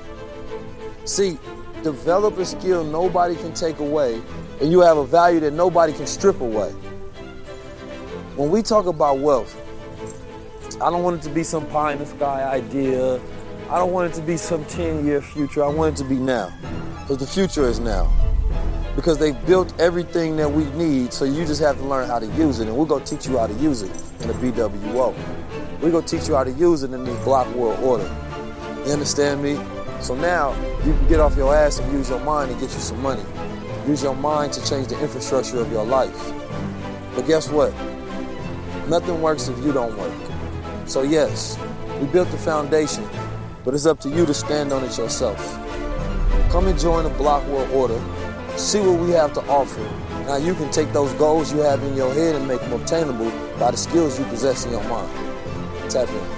See, develop a skill nobody can take away, and you have a value that nobody can strip away. When we talk about wealth, I don't want it to be some pie in the sky idea. I don't want it to be some 10 year future. I want it to be now. Because the future is now because they've built everything that we need, so you just have to learn how to use it. And we're going to teach you how to use it in a BWO. We're going to teach you how to use it in this block world order. You understand me? So now you can get off your ass and use your mind and get you some money. Use your mind to change the infrastructure of your life. But guess what? Nothing works if you don't work. So, yes, we built the foundation, but it's up to you to stand on it yourself. Come and join the Block World Order see what we have to offer. Now you can take those goals you have in your head and make them obtainable by the skills you possess in your mind. Tap in.